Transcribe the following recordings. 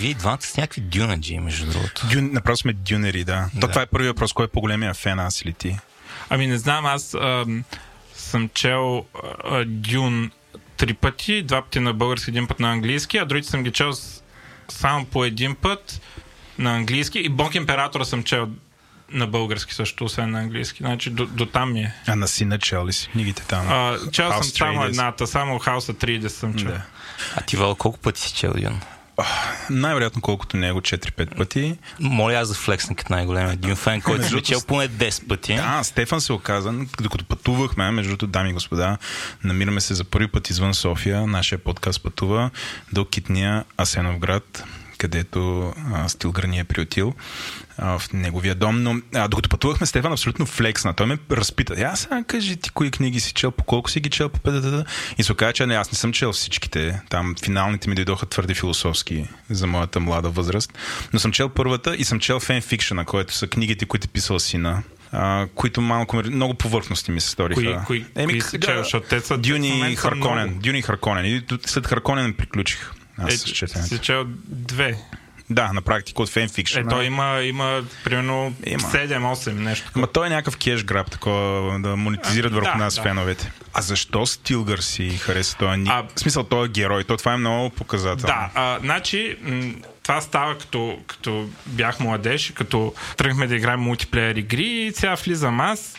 Вие двамата с някакви дюнаджи, между другото. Дюн, направо сме дюнери, да. да. То, това е първият въпрос, кой е по-големия фен, аз или ти? Ами не знам, аз ам, съм чел а, Дюн три пъти, два пъти на български, един път на английски, а другите съм ги чел с, само по един път на английски и Бог Императора съм чел на български също, освен на английски. Значи до, до там ми е. А на сина чел ли си книгите там? А, чел съм House само едната, само Хауса 30 съм чел. Да. А ти, Вал, колко пъти си чел Дюн? Най-вероятно колкото него 4-5 пъти. Моля аз да флексна като най-големия Дюн фен, който съм чел поне 10 пъти. Да, Стефан се оказа, докато пътувахме, между другото, дами и господа, намираме се за първи път извън София. Нашия подкаст пътува до Китния Асеновград, където а, Стилгър ни е приютил а, в неговия дом. Но а, докато пътувахме, Стефан абсолютно флексна. Той ме разпита. «Е, Аз сега кажи ти кои книги си чел, по колко си ги чел, по петата. И се оказа, че не, аз не съм чел всичките. Там финалните ми дойдоха твърде философски за моята млада възраст. Но съм чел първата и съм чел фенфикшена, което са книгите, които е писал сина. А, които малко, много повърхностни ми се сториха. Кои, кои, Еми, кои си да, чел, защото те са... Дюни Харконен. много. Дюни Харконен. И след Харконен приключих. Аз Е, си чел две. Да, на практика от фенфикшн. Е, той има, има примерно Има. 7-8 нещо. Ама той е някакъв кеш граб, такова да монетизират А, върху да, нас да. феновете. А защо Стилгър си хареса този ник? А- В смисъл, той е герой. То това е много показателно. Да, а, значи това става като, като бях младеж, като тръгнахме да играем мултиплеер игри и сега влизам аз.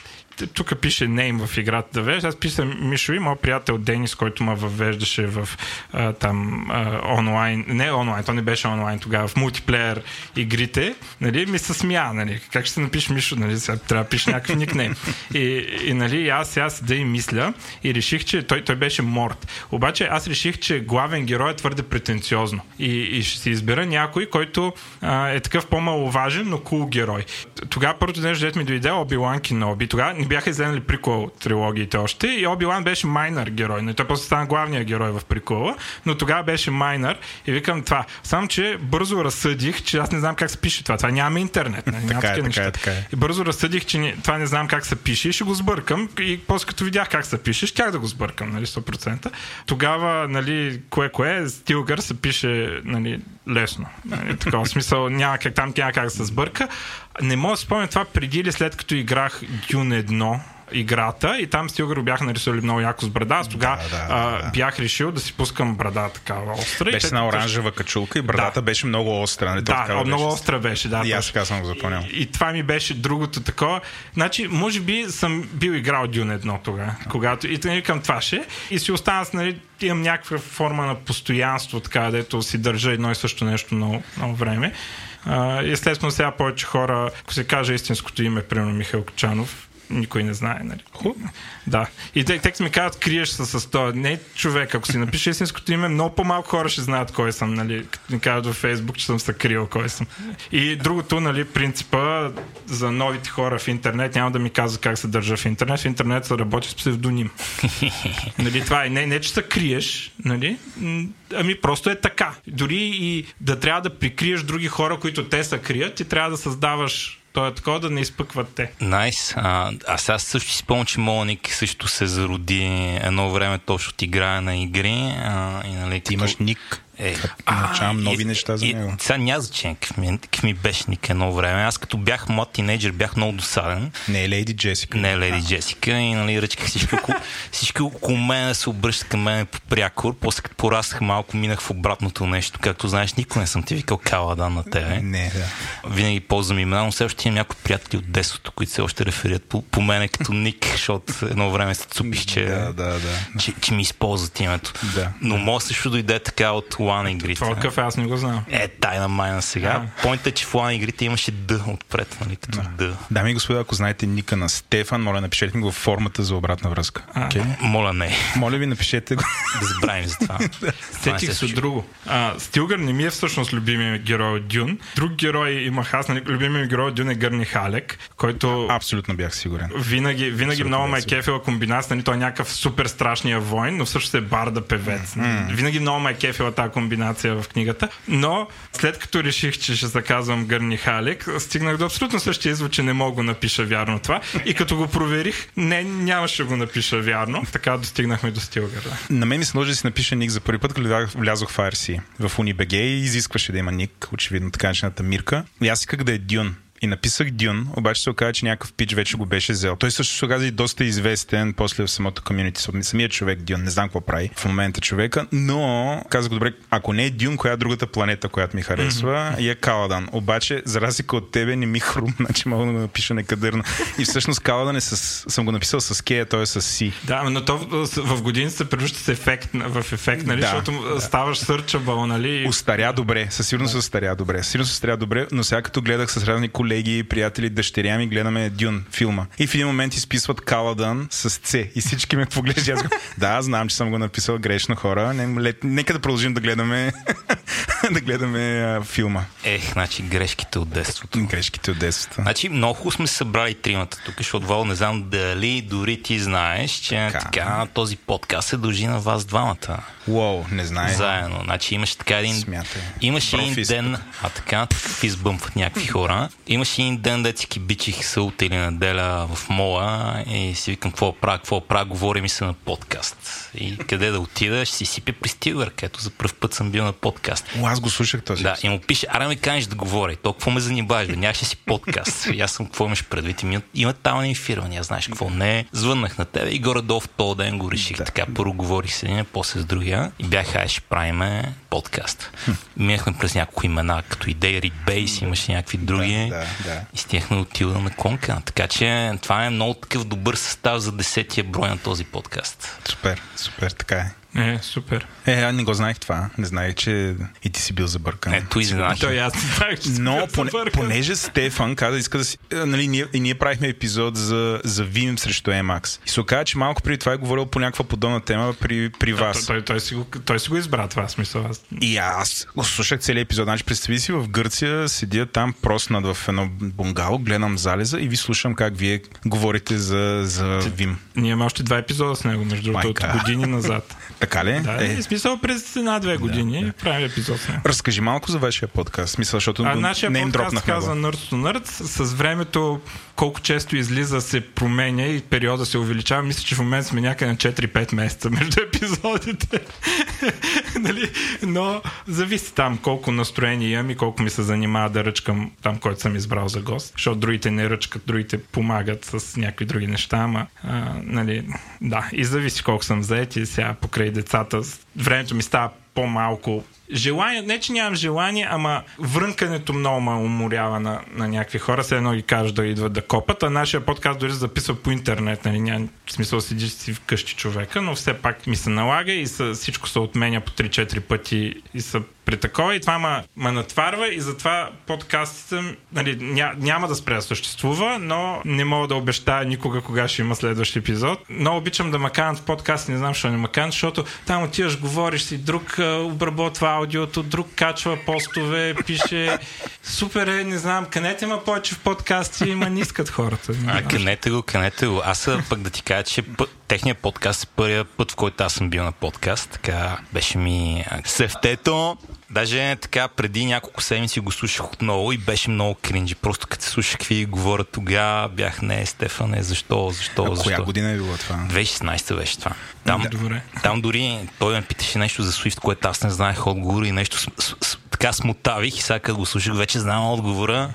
Тук пише нейм в играта да вежда. Аз писам Мишо и моят приятел Денис, който ме въвеждаше в а, там а, онлайн. Не онлайн, то не беше онлайн тогава, в мултиплеер игрите. Нали, ми се смя, нали. Как ще се напишеш Мишо, нали? Сега трябва да пише някакъв никнейм. И, и нали, аз сега седа и мисля и реших, че той, той беше морт. Обаче аз реших, че главен герой е твърде претенциозно. И, и ще си избера някой, който а, е такъв по-маловажен, но кул герой. Тогава първото нещо, дето ми дойде Оби-Лан Кеноби. Тогава не бяха излезли прикол трилогиите още и Оби-Лан беше майнър герой. Но той после стана главният герой в прикола, но тогава беше майнър и викам това. Само, че бързо разсъдих, че аз не знам как се пише това. Това няма интернет. Нали? Няма Така е, така е, така е. И бързо разсъдих, че не, това не знам как се пише и ще го сбъркам. И после като видях как се пише, щях да го сбъркам, нали, 100%. Тогава, нали, кое-кое, Стилгър се пише, нали, лесно. Нали, такова смисъл, няма как, там няма как да се сбърка. Не мога да спомня това преди или след като играх Dune 1 играта и там Стилгър го бяха нарисували много яко с брада. Аз тогава Да, да, да. бях решил да си пускам брада такава остра. Беше една оранжева качулка и брадата Да. беше много остра. Нали? То Да, такава много беше. остра беше, да. И аз така съм го запомнял. И, и това ми беше другото такова. Значи, може би съм бил играл Дюн едно тогава, когато и тъй към това ще. И си остана с, нали, имам някаква форма на постоянство, така, дето си държа едно и също нещо много, много време. Естествено, сега повече хора, ако се каже истинското име, примерно Михаил Кочанов, никой не знае, нали? Да. И те, текст ми казват, криеш се с това. Не човек, ако си напише истинското име, много по-малко хора ще знаят кой съм, нали? Като ми кажат във Фейсбук, че съм се крил кой съм. И другото, нали, принципа за новите хора в интернет, няма да ми казва как се държа в интернет. В интернет се работи с псевдоним. нали, това е не, не, че се криеш, нали? Ами просто е така. Дори и да трябва да прикриеш други хора, които те се крият, ти трябва да създаваш то е такова да не изпъкват те. Найс. А, аз сега също си спомням, че Моник също се зароди едно време точно от играе на игри. А, и, нали, Ти имаш ник. Е, Научавам нови и- неща за и, него. Сега няма значение какъв ми, беше ник едно време. Аз като бях млад тинейджър, бях много досаден. Не е Лейди Джесика. Не, Леди Джесика. И нали, ръчках всички, около, всички около мен се обръщат към мен по прякор. После като пораснах малко, минах в обратното нещо. Както знаеш, никой не съм ти викал каладан на тебе. Не, да. Винаги ползвам имена, но все още имам някои приятели от детството, които все още реферират по, по мене като ник, защото едно време се цупих, че, Да, да, да. че, че ми използват името. Да. Но може също дойде така от лан игрите. Това какъв е, аз не го знам. Е, тайна майна сега. Пойнта е, че в лан игрите имаше Д отпред, нали, като Д. Дами и господа, ако знаете ника на Стефан, моля напишете ми го в формата за обратна връзка. Okay? Моля не, Моля ви, напишете го. да забравим за това. Сетих се се друго. А, Стилгър не ми е всъщност любимия герой от Дюн. Друг герой имах аз, нали, любимия ми герой от Дюн е Гърни Халек, който Абсолютно бях сигурен. винаги, винаги Абсолютно много ме е кефила комбинация, нали, той е някакъв супер страшния войн, но всъщност е барда певец. Винаги много ме е кефила тази комбинация в книгата. Но след като реших, че ще заказвам Гърни Халек, стигнах до абсолютно същия извод, че не мога да напиша вярно това. И като го проверих, не, нямаше го напиша вярно. Така достигнахме до Стилгър. На мен ми се наложи да си напиша ник за първи път, когато влязох в IRC в UniBG и изискваше да има ник, очевидно така начината Мирка. И аз исках да е Дюн. И написах Дюн, обаче се оказа, че някакъв пич вече го беше взел. Той също се оказа и доста известен после в самото комьюнити. Самият човек Дюн, не знам какво прави в момента човека, но казах добре, ако не е Дюн, коя е другата планета, която ми харесва, mm-hmm. и е Каладан. Обаче, за разлика от тебе, не ми хрумна, че мога да го напиша некадърно. И всъщност Каладан е с, съм го написал с Кея, той е с Си. Да, но то в години се превръща с ефект, в ефект, нали? Да, защото да. ставаш сърчабъл, нали? Устаря добре, със сигурност да. устаря добре. Със сигурност устаря добре, но сега като гледах с разни колеги, приятели, дъщеря ми, гледаме Дюн филма. И в един момент изписват Каладън с С. И всички ме поглеждат. да, знам, че съм го написал грешно хора. Не, нека да продължим да гледаме да гледаме а, филма. Ех, значи грешките от детството. Грешките от детството. Значи много сме събрали тримата тук, защото Вал не знам дали дори ти знаеш, че така, така този подкаст се дължи на вас двамата. Уоу, не знае. Заедно. Значи имаше така един... Смятай. Имаше един ден, а така, избъмват някакви хора. Имаше един ден, да си бичих сълта или неделя в мола и си викам какво правя, какво правя, говори ми се на подкаст. И къде да отида, ще си сипя при Стилър, където за първ път съм бил на подкаст. О, аз го слушах този. Да, и му пише, ара ми канеш да говори. То какво ме занимаваш, бе? Нямаше си подкаст. И аз съм какво имаш предвид. Има, има там ефирвания, знаеш какво не е. Звъннах на тебе и горе-долу в този ден го реших. Да. Така първо говорих с един, после с другия. И бях, ай, ще правиме подкаст. Минахме през няколко имена, като идеи, Рик Бейс, имаше някакви други. Да, да, да. И стигнахме от Тилда на Конка. Така че това е много такъв добър състав за десетия брой на този подкаст. Супер, супер, така е. Е, супер. Е, аз не го знаех това. Не знаех, че и ти си бил забъркан. Ето и знаех. Той аз не знаех, че Но поне, понеже Стефан каза, иска да си... е, Нали, ние, и ние правихме епизод за, за Vim срещу Emacs. И се оказа, че малко преди това е говорил по някаква подобна тема при, при Той, вас. той, той, си го, той си го избра това смисъл. Аз... И аз го слушах целият епизод. Значи, представи си в Гърция, седя там проснат в едно бунгало, гледам залеза и ви слушам как вие говорите за, за Vim. Ние имаме още два епизода с него, между другото, от години назад. Така ли? Да, е. смисъл през една-две години да, правим епизод. Разкажи малко за вашия подкаст. Мисля, защото А нашия не им подкаст го. Nerds to Nerds. С времето, колко често излиза, се променя и периода се увеличава. Мисля, че в момента сме някъде на 4-5 месеца между епизодите. нали? Но зависи там колко настроение имам и колко ми се занимава да ръчкам там, който съм избрал за гост. Защото другите не ръчкат, другите помагат с някакви други неща, ама а, нали, да, и зависи колко съм заед и сега покрай децата времето ми става по-малко желание, не че нямам желание, ама врънкането много ме уморява на, на някакви хора. Все едно ги кажеш да идват да копат, а нашия подкаст дори се записва по интернет. Нали? Няма смисъл да седиш си вкъщи човека, но все пак ми се налага и са, всичко се отменя по 3-4 пъти и са при такова и това ме, ме натварва и затова подкастите нали, ня, няма да спре да съществува, но не мога да обещая никога кога ще има следващ епизод. Много обичам да ме канат в подкаст, не знам защо не ме канат, защото там отиваш, говориш си, друг обработва аудиото, друг качва постове, пише супер е, не знам, канете ме повече в подкасти, има не искат хората. Не А, канете го, канете го. Аз пък да ти кажа, че път, техният подкаст е първият път, в който аз съм бил на подкаст. Така беше ми сефтето. Даже така преди няколко седмици го слушах отново и беше много кринджи. Просто като се слушах какви говорят тогава, бях не, Стефане, защо, защо, А защо. коя година е било това? 2016 беше това. Там, Добре. там дори той ме питаше нещо за Swift, което аз не знаех отговора и нещо с, с, с, така смутавих и сега като го слушах, вече знам отговора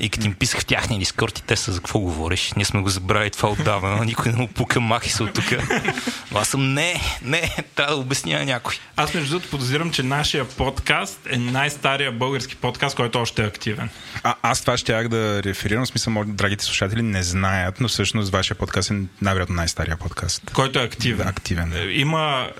и като им писах в тяхния дискорд и те са за какво говориш. Ние сме го забрали това отдавна, никой не му пука махи се от тук. Аз съм не, не, трябва да обясня някой. Аз между другото подозирам, че нашия подкаст е най-стария български подкаст, който още е активен. А, аз това щях да реферирам, в смисъл, може, драгите слушатели не знаят, но всъщност вашия подкаст е най-вероятно най-стария подкаст. Който е активен. Да, активен. Е, Има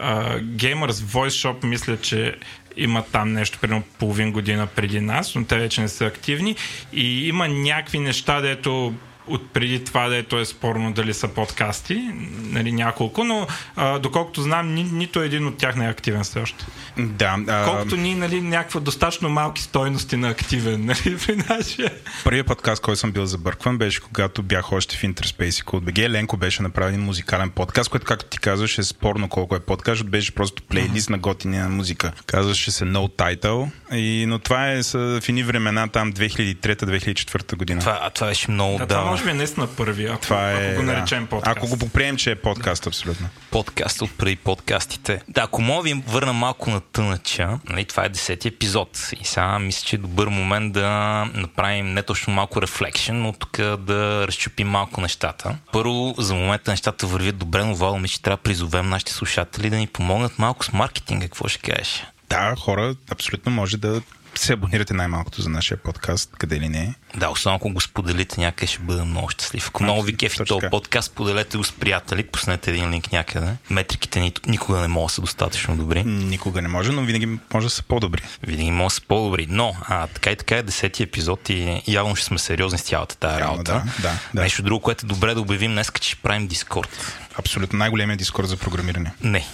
а, Gamers Voice Shop, мисля, че има там нещо, примерно половин година преди нас, но те вече не са активни. И има някакви неща, дето от преди това, дето е спорно дали са подкасти, нали, няколко, но а, доколкото знам, ни, нито един от тях не е активен все още. Да. А... Колкото ние, нали, някаква достатъчно малки стойности на активен, нали, при нашия. Първият подкаст, който съм бил забъркван, беше когато бях още в Interspace и BG. Ленко беше направил един музикален подкаст, което, както ти казваш, е спорно колко е подкаст, беше просто плейлист uh-huh. на готиния музика. Казваше се No Title, и, но това е в едни времена там 2003-2004 година. Това, а това беше много да. Може би е наистина първи, ако, това е, ако го наречем да. подкаст. Ако го поприем, че е подкаст, абсолютно. Подкаст от преди подкастите. Да, ако мога ви върна малко на тънача, нали, това е десети епизод. И сега мисля, че е добър момент да направим не точно малко рефлекшен, но тук да разчупим малко нещата. Първо, за момента нещата вървят добре, но Вало ми, че трябва да призовем нашите слушатели да ни помогнат малко с маркетинга. Какво ще кажеш? Да, хора абсолютно може да се абонирате най-малкото за нашия подкаст, къде ли не. Да, особено ако го споделите някъде, ще бъда много щастлив. Ако много ви кефи този подкаст, поделете го с приятели, пуснете един линк някъде. Метриките ни никога не могат да са достатъчно добри. Никога не може, но винаги може да са по-добри. Винаги може да са по-добри. Но, а, така и така е десети епизод и явно ще сме сериозни с цялата тази работа. Да, да, да. Нещо друго, което е добре да обявим днес, че ще правим Дискорд. Абсолютно най-големия дискорд за програмиране. Не,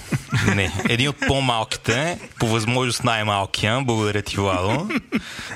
не. Един от по-малките, по възможност най-малкия. Благодаря ти, Владо.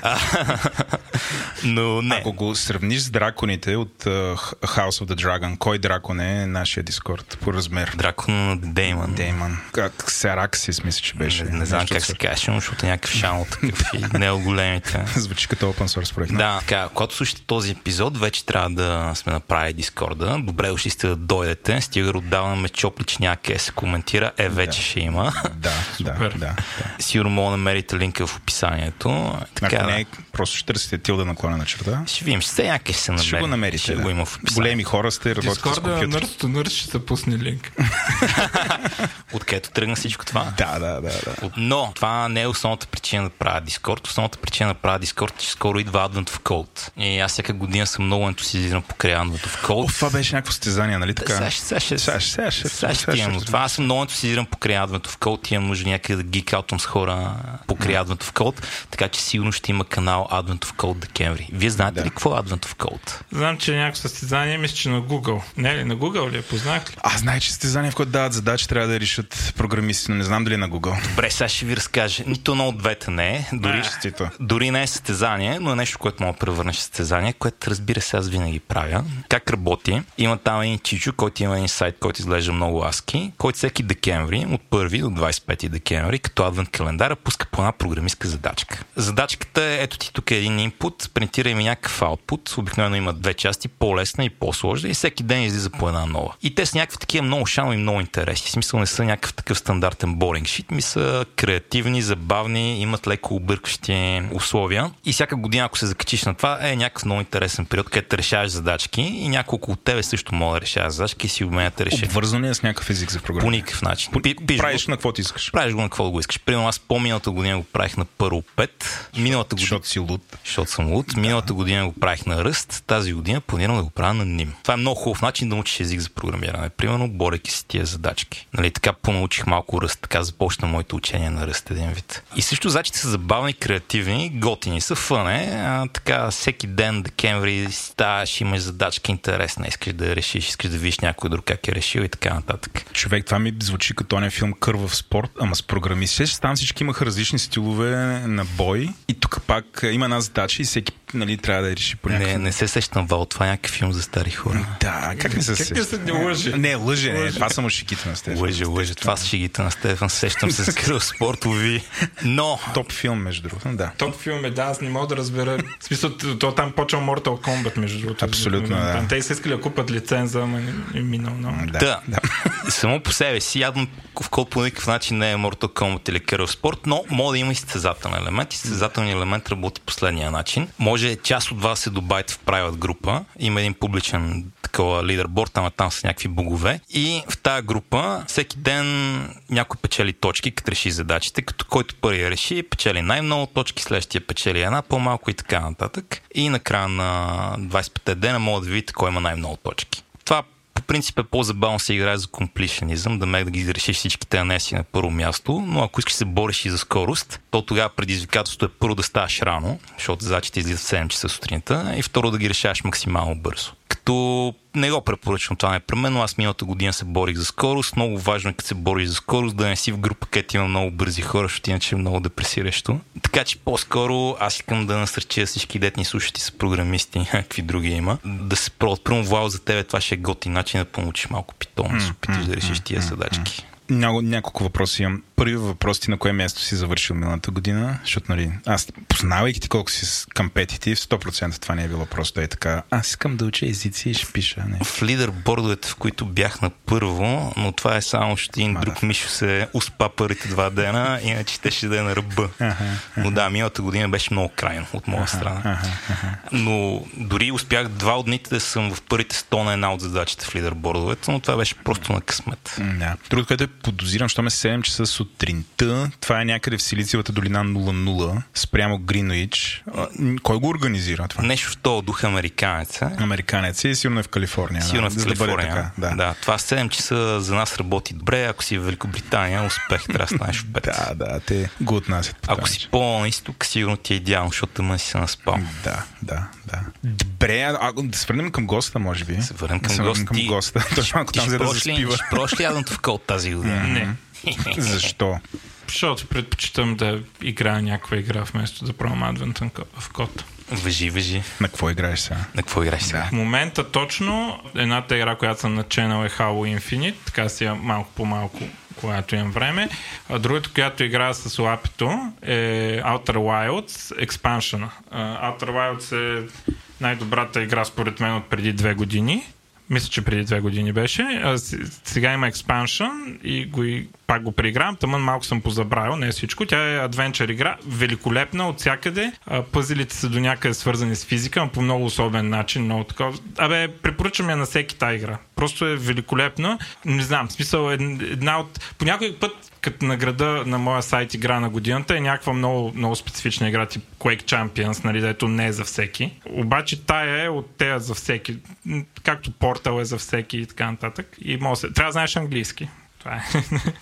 Но не. Ако го сравниш с драконите от uh, House of the Dragon, кой дракон е нашия дискорд по размер? Дракон на Деймон. Деймон. Как Сераксис, мисля, че беше. Не, не знам как се каже, но защото е някакъв шанал такъв и не е големите. Звучи като open source проект. Да, така, когато слушате този епизод, вече трябва да сме направили дискорда. Добре дошли сте да дойдете. Стига отдаваме чоплич някъде се коментира. Е, вече да. ще има. Да, да, да, да. Сигурно мога да намерите линка в описанието. Така, Ако не, просто ще търсите тил да наклона на черта. Ще видим, ще някъде се намери. Ще го намерите. Ще да. го има в. Големи хора сте, работите с компютър. Нърс ще се пусне линк. Откъдето тръгна всичко това? Да, да, да, да. Но това не е основната причина да правя Дискорд. Основната причина да правя Дискорд е, че скоро идва Advent of Code. И аз всяка година съм много ентусиазиран покрай Advent of Code. О, това беше някакво стезание, нали така? Сега, сега, сега, сега, сега, сега, сега ще. Но това аз съм много ентусиазиран покрай Advent of Code. Имам нужда някъде да гикаутвам с хора покрай Advent of Code. Така че сигурно ще има канал Advent of Code декември. Вие знаете да. ли какво е Advent of Code? Знам, че е някакво състезание, мисля, че на Google. Не ли, на Google ли е? Познах ли? Аз знае, че състезание, в което дават задачи, трябва да решат програмисти, но не знам дали е на Google. Добре, сега ще ви разкажа. Нито едно от двете не е. Дори, а, дори не е състезание, но е нещо, което мога да превърнеш в състезание, което разбира се аз винаги правя. Как работи? Има там един чичо, който има един сайт, който изглежда много аски, който всеки декември, от 1 до 25 декември, като адвент календара, пуска по една програмистка задачка. Задачката е, ето ти тук е един инпут, принтира ми някакъв аутпут, обикновено има две части, по-лесна и по-сложна и всеки ден излиза по една нова. И те са някакви такива много шано и много интересни. В смисъл не са някакъв такъв стандартен боринг шит, ми са креативни, забавни, имат леко объркащи условия. И всяка година, ако се закачиш на това, е някакъв много интересен период, където решаваш задачки и няколко от тебе също могат да решават задачки и си обменят решения. Обвързано е с някакъв език за програма? По никакъв начин. По, правиш го, на какво ти искаш. Правиш го на какво го искаш. Примерно аз по-миналата година го правих на първо 5. Миналата година. Защото си луд. Защото съм луд. Да. Миналата година го правих на ръст. Тази година планирам да го правя на ним. Това е много хубав начин да учиш език за програмиране. Примерно, борейки си тия задачки. Нали, така понаучих малко ръст. Така започна моето учение на ръст един вид. И също задачите са забавни, креативни, готини са фъне. А, така всеки ден, декември, ставаш, имаш задачка интересна. Искаш да решиш, искаш да видиш някой друг как е решил и така нататък. Човек, това ми звучи като не филм Кървав спорт, ама с програмисти. Там всички имаха различни стилове на бой. И тук пак има една задача и всеки нали, трябва да реши по някакъв... Не, не се сещам, Вал, това е някакъв филм за стари хора. Да, как не се сещам? Как не се лъже? Не, лъже, не, това само шигите на Стефан. Лъже, лъже, това са шигите на Стефан, сещам се с кръв спорт, ви. Но... Топ филм, между другото, да. Топ филм е, да, аз не мога да разбера. В смисъл, то там почва Mortal Kombat, между другото. Абсолютно, да. Те са искали да купат лиценза, ама е минал, но... Да. Само по себе си, ядно в код по никакъв начин не е Mortal Kombat или кръв спорт, но може да има и състезателен елемент. И състезателният елемент работи последния начин. Може част от вас се добавите в private група. Има един публичен такова лидерборд, ама там са някакви богове. И в тази група всеки ден някой печели точки, като реши задачите, като който първи реши, печели най-много точки, следващия печели една, по-малко и така нататък. И накрая на 25 дена могат да видите кой има най-много точки. Това принцип е по-забавно се играе за комплишенизъм, да ме да ги решиш всичките анеси на първо място, но ако искаш се бориш и за скорост, то тогава предизвикателството е първо да ставаш рано, защото задачите излизат в 7 часа сутринта и второ да ги решаваш максимално бързо Като не го препоръчвам това непременно. Аз миналата година се борих за скорост. Много важно е, като се бориш за скорост, да не си в група, където има много бързи хора, защото иначе е много депресиращо. Така че по-скоро аз искам да насърча всички детни слушати са програмисти, някакви други има, да се пробват. Първо, вау, за тебе това ще е готин начин да получиш малко питон, да се опиташ да решиш тия задачки. Няко, няколко въпроси имам. Първият въпрос ти на кое място си завършил миналата година? Защото, нали, аз познавайки ти колко си компетитив, 100% това не е било просто е така. Аз искам да уча езици и ще пиша. Не. В лидербордовете, в които бях на първо, но това е само, че един друг Мишо се успа първите два дена, иначе те ще да е на ръба. Ага, ага. Но да, миналата година беше много крайно от моя ага, страна. Ага, ага. Но дори успях два от дните да съм в първите 100 на една от задачите в лидербордовете, но това беше просто на късмет. Да. Другото, което е подозирам, що ме 7 часа сутринта. Това е някъде в Силициевата долина 00, спрямо Гринуич. Кой го организира това? Нещо този дух американец. Е? Американец и сигурно е в Калифорния. Сигурно да, в Калифорния. Да, да. да, това 7 часа за нас работи добре. Ако си в Великобритания, успех трябва да станеш в 5. да, да, те го отнасят. Ако си по-исток, сигурно ти е идеално, защото тъмън си се наспал. Да, да, да. Добре, а, да се върнем към госта, може би. се върнем към, да госта. към госта. Точно малко там, за да заспива. Прошли ядното в код тази година? Не. Защо? Защото предпочитам да играя някаква игра, вместо да пробвам Advent в код. Въжи, въжи. На какво играеш сега? На какво играеш сега? В момента точно едната игра, която съм начинал е Halo Infinite, така си малко по малко когато имам време. А другата, която играя с лапито е Outer Wilds Expansion. Outer Wilds е най-добрата игра според мен от преди две години. Мисля, че преди две години беше. Сега има експаншън и го, пак го преигравам. Тъмън малко съм позабравил, не е всичко. Тя е адвенчър игра, великолепна от всякъде. Пъзелите са до някъде свързани с физика, но по много особен начин. Много такова. Абе, препоръчвам я на всеки тази игра. Просто е великолепна. Не знам, смисъл една от... По някой път като награда на моя сайт игра на годината е някаква много, много специфична игра, тип Quake Champions, нали, дето не е за всеки. Обаче тая е от тея за всеки, както Портал е за всеки и така нататък. И може трябва да знаеш английски. Това е.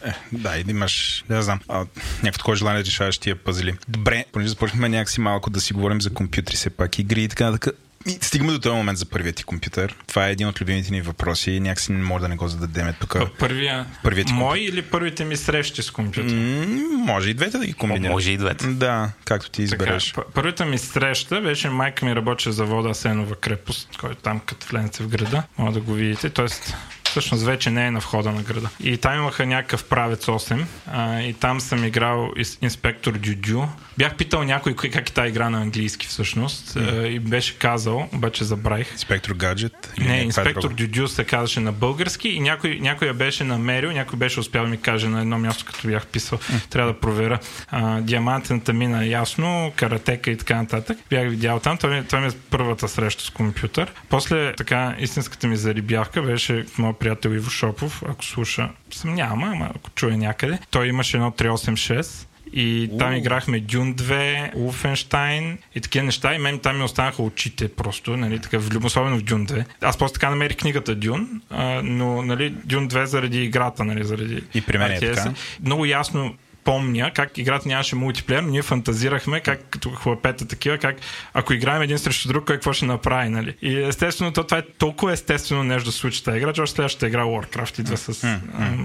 е да, и да имаш, не знам, някакво такова желание да решаваш тия пъзели. Добре, понеже започнахме някакси малко да си говорим за компютри, все пак игри и така нататък. И стигаме до този момент за първият ти компютър. Това е един от любимите ни въпроси и някакси не може да не го зададем тук. Първия, първият ти мой или първите ми срещи с компютър? М- може и двете да ги комбинираш. Може и двете. Да, както ти избереш. Така, първата ми среща беше майка ми работеше за вода Сенова крепост, който там като влезете в града. Може да го видите. Тоест, всъщност вече не е на входа на града. И там имаха някакъв правец 8 а, и там съм играл инспектор Дюдю. Бях питал някой как е тази игра на английски всъщност а, и беше казал, обаче забравих. Инспектор Гаджет? Не, инспектор Дюдю се казваше на български и някой, някой я беше намерил, някой беше успял да ми каже на едно място, като бях писал. Mm. Трябва да проверя. А, диамантената мина ясно, каратека и така нататък. Бях видял там. Това ми, това ми е първата среща с компютър. После така истинската ми зарибявка беше моят приятел Иво Шопов, ако слуша, съм няма, ама ако чуе някъде. Той имаше едно 386 и там играхме Дюн 2, Уфенштайн и такива неща. И мен там ми останаха очите просто, нали, така, особено в Дюн 2. Аз просто така намерих книгата Дюн, а, но нали, Дюн 2 заради играта, нали, заради И при мен е така. Много ясно помня как играта нямаше мултиплеер, но ние фантазирахме как като хлапета такива, как ако играем един срещу друг, какво ще направи, нали? И естествено, то, това е толкова естествено нещо да случи тази игра, че още следващата игра Warcraft идва с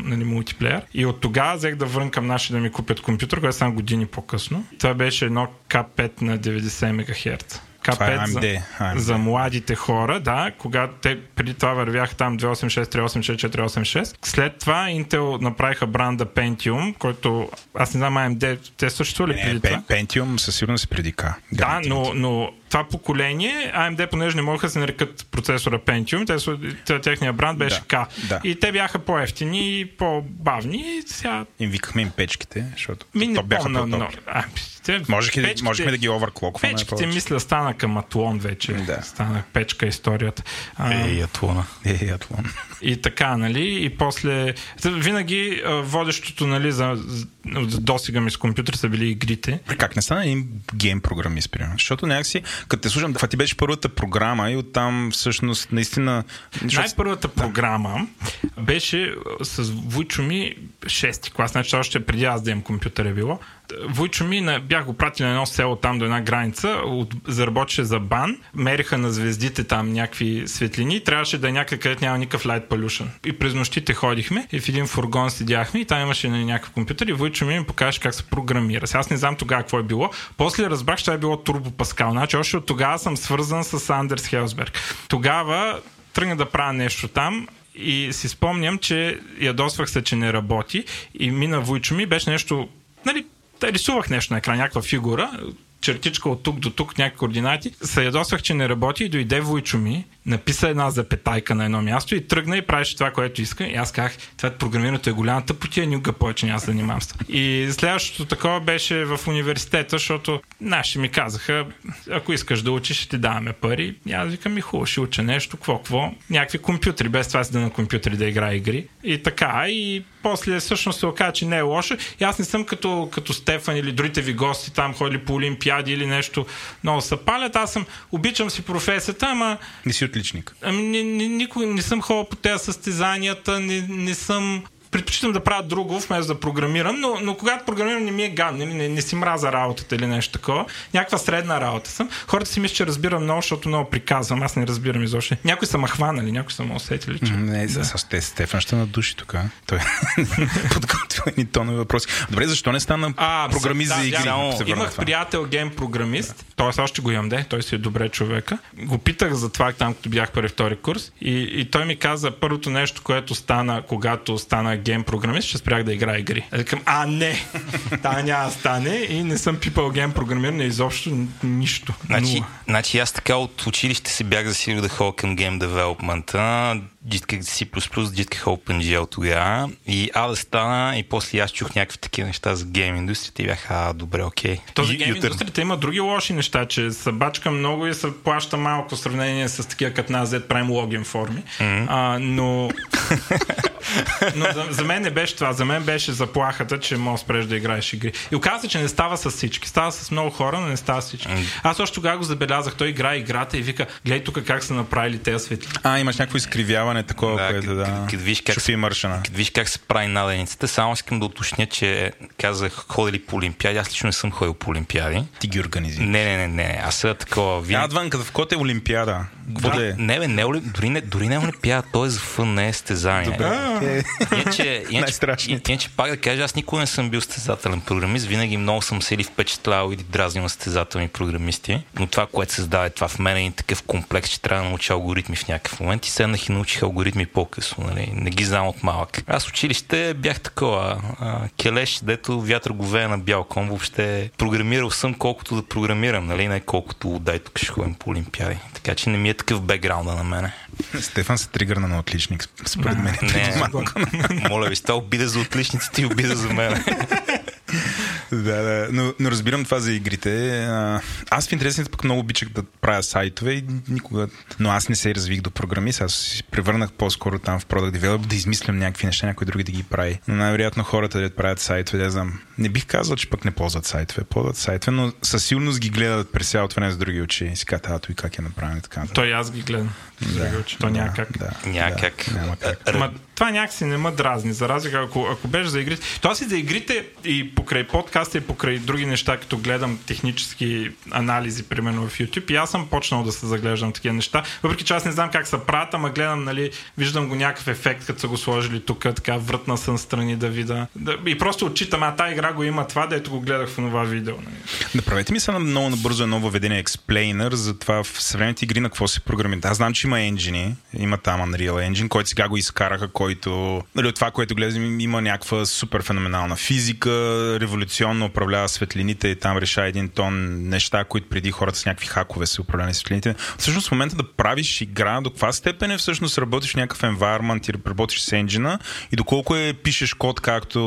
нали, мултиплеер. И от тогава взех да врънкам наши да ми купят компютър, който е само години по-късно. Това беше едно K5 на 90 МГц. K5 за, AMD. за младите хора, да, когато те преди това вървяха там 286, 386, 486. След това Intel направиха бранда Pentium, който аз не знам AMD, те също ли преди това? Pentium със сигурност преди K. Да, но, но това поколение, AMD, понеже не могаха да се нарекат процесора Pentium, те, техния бранд беше да, K. Да. И те бяха по-ефтини и по-бавни. И сега... Им викахме им печките, защото Ми, не то бяха помна, но, а, те, Можех печките, можехме да ги оверклокваме. Печките, мисля, стана към Атлон вече. Да. Стана печка историята. Ей, Атлона. Ей, Атлон. И така, нали? И после... Винаги водещото, нали, за, досега ми с компютър са били игрите. Как не стана един гейм програмист, примерно? Защото някакси като те слушам, това ти беше първата програма и оттам всъщност наистина... Най-първата да. програма беше с Вучо ми шести клас, значи още преди аз да имам компютър е било. Войчо ми, на, бях го пратил на едно село там до една граница, от, заработеше за бан, мериха на звездите там някакви светлини, трябваше да е някъде, където няма никакъв light pollution. И през нощите ходихме и в един фургон седяхме и там имаше нали, някакъв компютър и Войчо ми ми покаже как се програмира. Сега аз не знам тогава какво е било. После разбрах, че това е било Турбо Паскал. Значи още от тогава съм свързан с Андерс Хелсберг. Тогава тръгна да правя нещо там и си спомням, че ядосвах се, че не работи и мина Войчо ми, беше нещо, нали, да рисувах нещо на екран, някаква фигура, чертичка от тук до тук, някакви координати. Се ядосвах, че не работи и дойде Войчо ми, написа една запетайка на едно място и тръгна и правеше това, което иска. И аз казах, това програмирането е голяма тъпотия, никога повече няма да занимавам с това. И следващото такова беше в университета, защото наши ми казаха, ако искаш да учиш, ще ти даваме пари. И аз викам, и хубаво, ще уча нещо, какво, какво. Някакви компютри, без това си да на компютри да играя игри. И така, и после всъщност се оказа, че не е лошо. И аз не съм като, като Стефан или другите ви гости там ходили по олимпиади или нещо много са палят. Аз съм, обичам си професията, ама Не си отличник. Ами, не, не, никой не съм ходил по тези състезанията, не, не съм предпочитам да правя друго, вместо да програмирам, но, но когато програмирам не ми е гадно, не, не, не си мраза работата или нещо такова. Някаква средна работа съм. Хората си мислят, че разбирам много, защото много приказвам. Аз не разбирам изобщо. Някои са ма хванали, някои са ме усетили. Че... Не, да. с те Стефан ще надуши тук. Той подготвил едни тонове въпроси. Добре, защо не стана А, програмист да, за игри? да, Имах това? приятел ген програмист, т.е. още го имам, де, той си е добре човека. Го питах за това там, като бях първи втори курс и, и той ми каза първото нещо, което стана, когато стана ген програмист, ще спрях да играя игри. Аз Викам, а не, та няма стане и не съм пипал ген програмиране изобщо нищо. Значи, значи аз така от училище се бях засилил да ходя към гейм девелопмента. Джитках C++, джитках OpenGL тогава. И А да стана и после аз чух някакви такива неща за гейм индустрията и бях, а, добре, окей. Този Ю- гейм индустрията има други лоши неща, че се бачка много и се плаща малко в сравнение с такива като нас, дет правим логин форми. Mm-hmm. А, но но за, за мен не беше това. За мен беше заплахата, че може да спреш да играеш игри. И оказа се, че не става с всички. Става с много хора, но не става с всички. Аз още тогава го забелязах. Той играе играта и вика, гледай тук как са направили тези светли. А, имаш някакво изкривяване такова, Да, което да... като видиш как Шофи маршана. Като виж как се прави наденицата, само искам да уточня, че казах ходили по Олимпиади. Аз лично не съм ходил по Олимпиади. Ти ги организира. Не, не, не, не. Аз съм такова. А, Винаги... отвън, като в код е Олимпиада. Какво да е? Не, бе, не, е оли- дори не, дори не е Олимпиада, той е за фън, не е състезание. Е, Иначе, иначе, Най-страшните. иначе пак да кажа, аз никога не съм бил състезателен програмист, винаги много съм се или впечатлявал или дразнил на състезателни програмисти, но това, което създаде това в мен е такъв комплекс, че трябва да науча алгоритми в някакъв момент и седнах и научих алгоритми по-късно, нали? не ги знам от малък. Аз в училище бях такова, а, келеш, дето вятър го вее на бял кон, въобще програмирал съм колкото да програмирам, нали? не колкото дай тук ще ходим по олимпиади. Така че не ми е такъв бекграунда на мене. Стефан се тригърна на отличник, според мен. Не, моля ви, това обида за отличниците и обида за мен. Да, да. Но, но разбирам това за игрите. Аз в интересните пък много обичах да правя сайтове и никога... Но аз не се развих до програмист. Аз се превърнах по-скоро там в Product Develop да измислям някакви неща, някой други да ги прави. Но най-вероятно хората да правят сайтове, да знам. Не бих казал, че пък не ползват сайтове. Ползват сайтове, но със сигурност ги гледат през цялото време с други очи. И си казват, а, той как е направен и така. Той аз ги гледам. Да, то няма как. Да, Няма да, как. Няма как. Ма, това някакси не ме дразни, за разлика, ако, ако беше за игрите. То аз и за игрите и покрай подкаста и покрай други неща, като гледам технически анализи, примерно в YouTube, и аз съм почнал да се заглеждам такива неща. Въпреки че аз не знам как се правят, ама гледам, нали, виждам го някакъв ефект, като са го сложили тук, така вратна съм страни да видя. Да, и просто отчитам, а тази игра го има това, дето го гледах в това видео. Нали. Направете ми се много набързо едно въведение Explainer за това в съвременните игри на какво се програмира. Аз знам, че има енджини, има там Unreal Engine, който сега го изкараха, който нали, от това, което гледам, има някаква супер феноменална физика, революционно управлява светлините и там решава един тон неща, които преди хората с някакви хакове се управлявали светлините. Всъщност в момента да правиш игра, до каква степен е всъщност работиш някакъв environment и работиш с енджина и доколко е пишеш код, както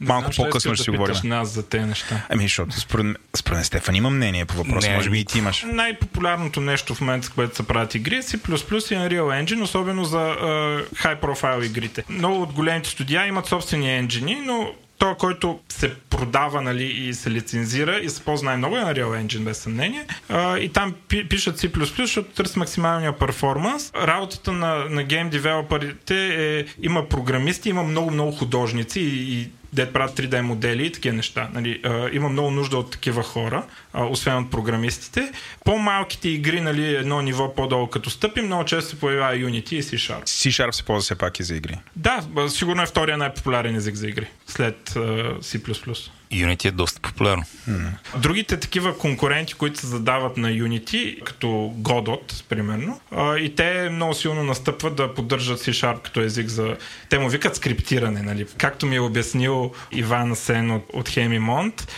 малко Знам, че по-късно ще си да говорим. нас за тези неща. Ами, защото според, според мен Стефан има мнение по въпроса. Може би и ти имаш. Най-популярното нещо в момента, което се правят игри е C++ и Unreal Engine, особено за uh, high profile игрите. Много от големите студия имат собствени енджини, но то, който се продава нали, и се лицензира и се ползва най-много е на Real Engine, без съмнение. А, и там пи, пишат C++, защото търси максималния перформанс. Работата на, на гейм девелоперите е, има програмисти, има много-много художници и, и дет правят 3D модели и такива неща. Нали, а, има много нужда от такива хора, а, освен от програмистите. По-малките игри, нали, едно ниво по-долу като стъпи, много често се появява Unity и C-Sharp. C-Sharp се ползва все пак и за игри. Да, сигурно е втория най-популярен език за игри, след uh, C++. Unity е доста популярно. Другите такива конкуренти, които се задават на Unity, като Godot, примерно, и те много силно настъпват да поддържат C-Sharp като език за... Те му викат скриптиране, нали? Както ми е обяснил Иван Сен от, от Хемимонт,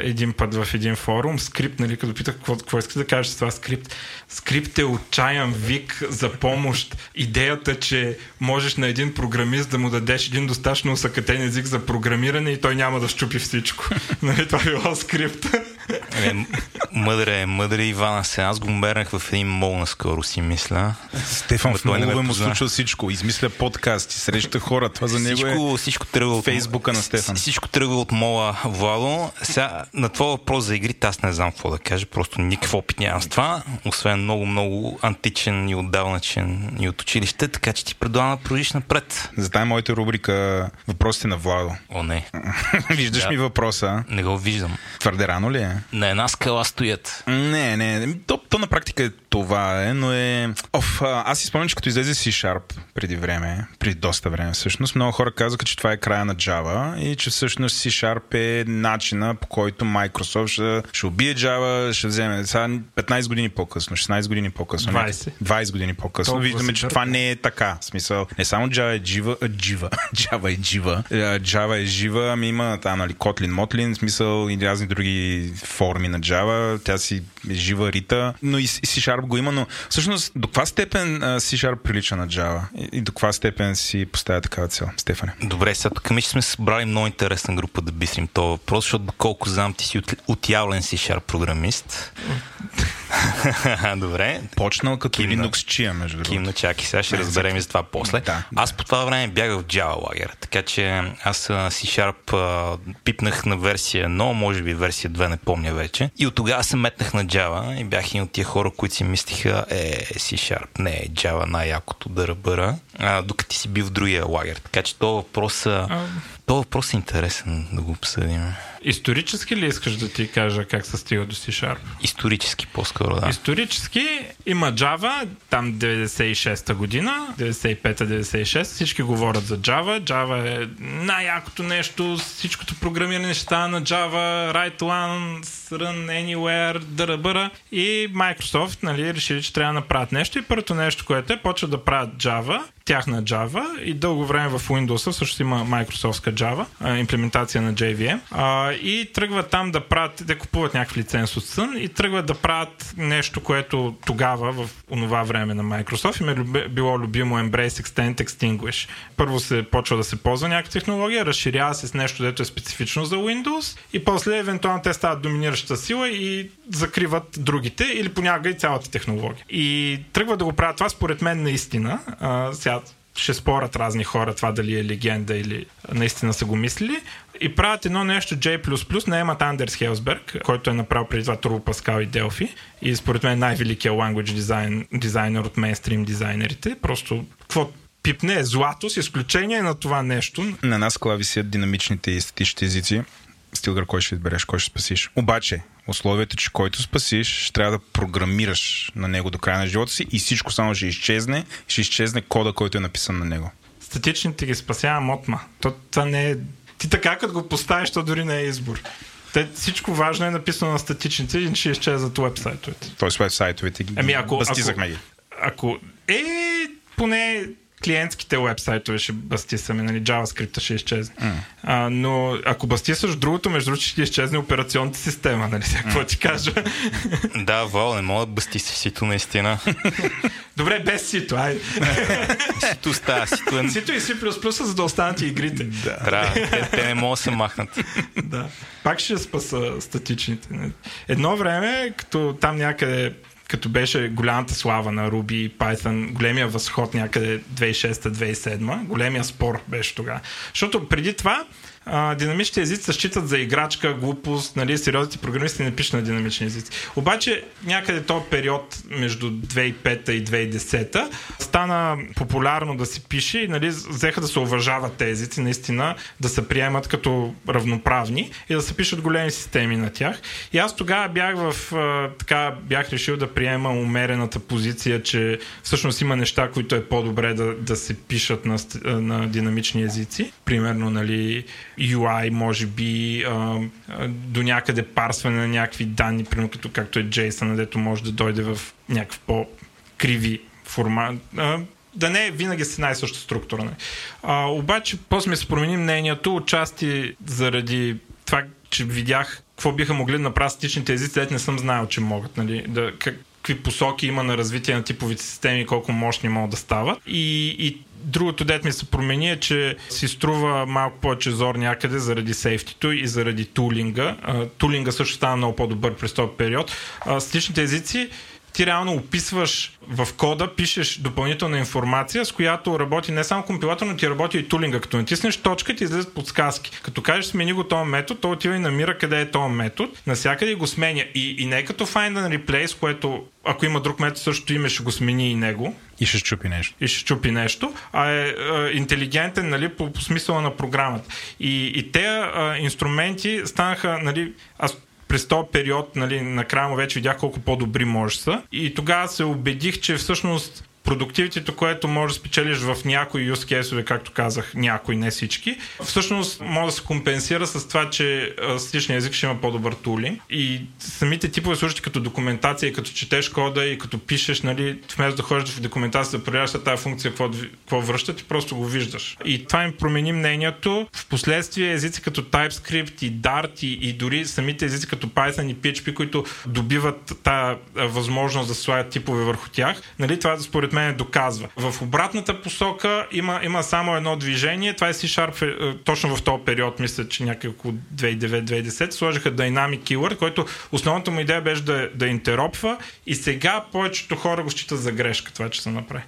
един път в един форум, скрипт, нали, като питах какво, какво искате да кажеш с това скрипт. Скрипт е отчаян вик за помощ. Идеята, че можеш на един програмист да му дадеш един достатъчно усъкътен език за програмиране и той няма да щупи всичко. нали, това било скрипт. Е, мъдре, е, мъдре Ивана се. Аз го мернах в един мол наскоро си мисля. Стефан в много му случва всичко. Измисля подкасти, среща хора. Това за него всичко, е всичко тръгва от Фейсбука на Стефан. Всичко тръгва от мола Владо. Сега, на твой въпрос за игрите аз не знам какво да кажа. Просто никакъв опит нямам с това. Освен много, много античен и отдавначен и от училище. Така че ти предлагам да продължиш напред. За моята рубрика въпросите на Владо. О, не. Виждаш да. ми въпроса. Не го виждам. Твърде рано ли е? На една скала стоят. Не, не. То, то на практика е това е, но е... Оф, аз си спомням, че като излезе C-Sharp преди време, преди доста време всъщност, много хора казаха, че това е края на Java и че всъщност C-Sharp е начина по който Microsoft ще, ще убие Java, ще вземе сега 15 години по-късно, 16 години по-късно. 20. 20 години по-късно. Толкова Виждаме, че това не е така. В смисъл, не само Java е жива, жива, Java е жива, Java е жива, ами има там, нали, Kotlin, Motlin, в смисъл и разни други форми на Java, тя си е жива рита, но и C-Sharp го има, но всъщност до каква степен C-Sharp прилича на Java и, и до каква степен си поставя такава цел, Стефане? Добре, сега тук ми сме събрали много интересна група да бистрим това въпрос, защото доколко знам ти си от, отявлен C-Sharp програмист. Добре. Почнал като Кимна. Linux Chia, между другото. Кимна, чакай, сега ще разберем и за това после. Да, аз по това време бягах в Java лагер, така че аз C-Sharp пипнах на версия 1, може би версия 2, не помня вече. И от тогава се метнах на Java и бях един от тия хора, които си мислиха, е, C-Sharp, не е Java най-якото да ръбъра, а, докато ти си бил в другия лагер. Така че това въпрос, а... въпрос е интересен да го обсъдим. Исторически ли искаш да ти кажа как се стига до C-Sharp? Исторически по-скоро, да. Исторически има Java, там 96-та година, 95-та, 96 всички говорят за Java. Java е най-якото нещо, всичкото програмиране става на Java, write once, run anywhere, дъръбъра. И Microsoft нали, решили, че трябва да направят нещо и първото нещо, което е, почва да правят Java, тяхна Java и дълго време в Windows също има Microsoftска Java, имплементация на JVM. И тръгват там да правят, да купуват някакъв лиценз от Sun и тръгват да правят нещо, което тогава в онова време на Microsoft им е било любимо Embrace Extend Extinguish. Първо се почва да се ползва някаква технология, разширява се с нещо, дето е специфично за Windows и после евентуално те стават доминираща сила и закриват другите или понякога и цялата технология. И тръгват да го правят това според мен наистина. А, сега ще спорят разни хора това дали е легенда или наистина са го мислили. И правят едно нещо J++, наемат Андерс Хелсберг, който е направил преди това Turbo Pascal и Delphi. И според мен най-великият language design, дизайнер от мейнстрим дизайнерите. Просто какво пипне е злато с изключение на това нещо. На нас клави висят динамичните и статичните езици. Стилгър, кой ще избереш, кой ще спасиш. Обаче, условието, че който спасиш, ще трябва да програмираш на него до края на живота си и всичко само ще изчезне, ще изчезне кода, който е написан на него. Статичните ги спасява мотма. То, това не е... Ти така, като го поставиш, то дори не е избор. Те, всичко важно е написано на статичните и ще изчезват вебсайтовете. Тоест вебсайтовете ги ами, ако, ако, ги. Ако е поне клиентските вебсайтове ще бастисаме, нали, JavaScript ще изчезне. Mm. А, но ако бастисаш другото, между другото ще изчезне операционната система, нали, какво ти кажа. да, Вал, не мога да бастиси сито наистина. Добре, без сито, ай. сито става, сито е... Сито и C++, за да останат и игрите. Да. Трябва, те, те не могат да се махнат. да. Пак ще спаса статичните. Едно време, като там някъде като беше голямата слава на Ruby Python, големия възход някъде 2006-2007, големия спор беше тогава. Защото преди това а, динамичните езици се считат за играчка, глупост, нали, сериозните програмисти не пишат на динамични езици. Обаче някъде този период между 2005 и 2010 стана популярно да се пише и нали, взеха да се уважават тези езици, наистина да се приемат като равноправни и да се пишат големи системи на тях. И аз тогава бях в така бях решил да приема умерената позиция, че всъщност има неща, които е по-добре да, да се пишат на, на динамични езици. Примерно, нали, UI, може би, а, а, до някъде парсване на някакви данни, примерно като както е JSON, дето може да дойде в някакъв по-криви формат. А, да не е винаги с една и съща структура. Не. А, обаче, после ми се промени мнението, отчасти заради това, че видях какво биха могли да направят статичните езици, не съм знаел, че могат. Нали, да, как, какви посоки има на развитие на типовите системи колко мощни могат да стават. И, и другото дет ми се промени е, че си струва малко повече зор някъде заради сейфтито и заради тулинга. Тулинга също стана много по-добър през този период. Статичните езици ти реално описваш в кода, пишеш допълнителна информация, с която работи не само компилатор, но ти работи и тулинга. Като натиснеш точка, ти излизат подсказки. Като кажеш смени го този метод, той отива и намира къде е този метод, насякъде го сменя. И, и не е като find and replace, което ако има друг метод, също име, ще го смени и него. И ще щупи нещо. И ще щупи нещо, а е, е интелигентен нали, по, по смисъла на програмата. И, и те е, инструменти станаха, нали, аз през този период, нали, накрая му вече видях колко по-добри може са. И тогава се убедих, че всъщност продуктивитето, което може да спечелиш в някои use case както казах, някои, не всички, всъщност може да се компенсира с това, че статичният език ще има по-добър тулинг. И самите типове служат като документация, като четеш кода и като пишеш, нали, вместо да ходиш в документация да проверяваш тази функция, какво, какво връща, ти просто го виждаш. И това им промени мнението. В последствие езици като TypeScript и Dart и, и дори самите езици като Python и PHP, които добиват тази възможност да слагат типове върху тях, нали, това според мен доказва. В обратната посока има, има само едно движение. Това е C-Sharp е, точно в този период, мисля, че някакво 2009-2010 сложиха Dynamic Keyword, който основната му идея беше да, да интеропва и сега повечето хора го считат за грешка това, че се направи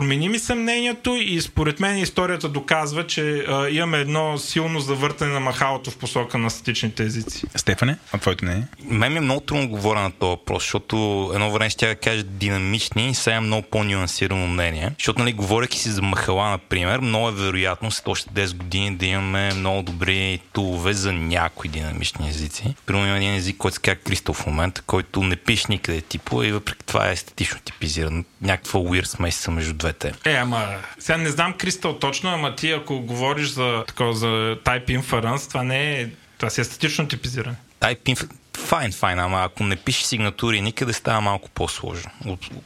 промени ми съмнението и според мен историята доказва, че а, имаме едно силно завъртане на махалото в посока на статичните езици. Стефане, а твоето не е? Мен ми е много трудно говоря на този въпрос, защото едно време ще кажа динамични, сега е много по-нюансирано мнение. Защото, нали, говоряки си за махала, например, много е вероятно след още 10 години да имаме много добри тулове за някои динамични езици. Примерно има един език, който се казва Кристал в момента, който не пише никъде типове и въпреки това е естетично типизиран. Някаква weird смесица между двете. Е, ама сега не знам Кристал точно, ама ти ако говориш за, такова, за Type Inference, това не е това си е статично типизиране. Type Inference Файн, файн, ама ако не пише сигнатури никъде, става малко по-сложно.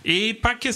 И пак е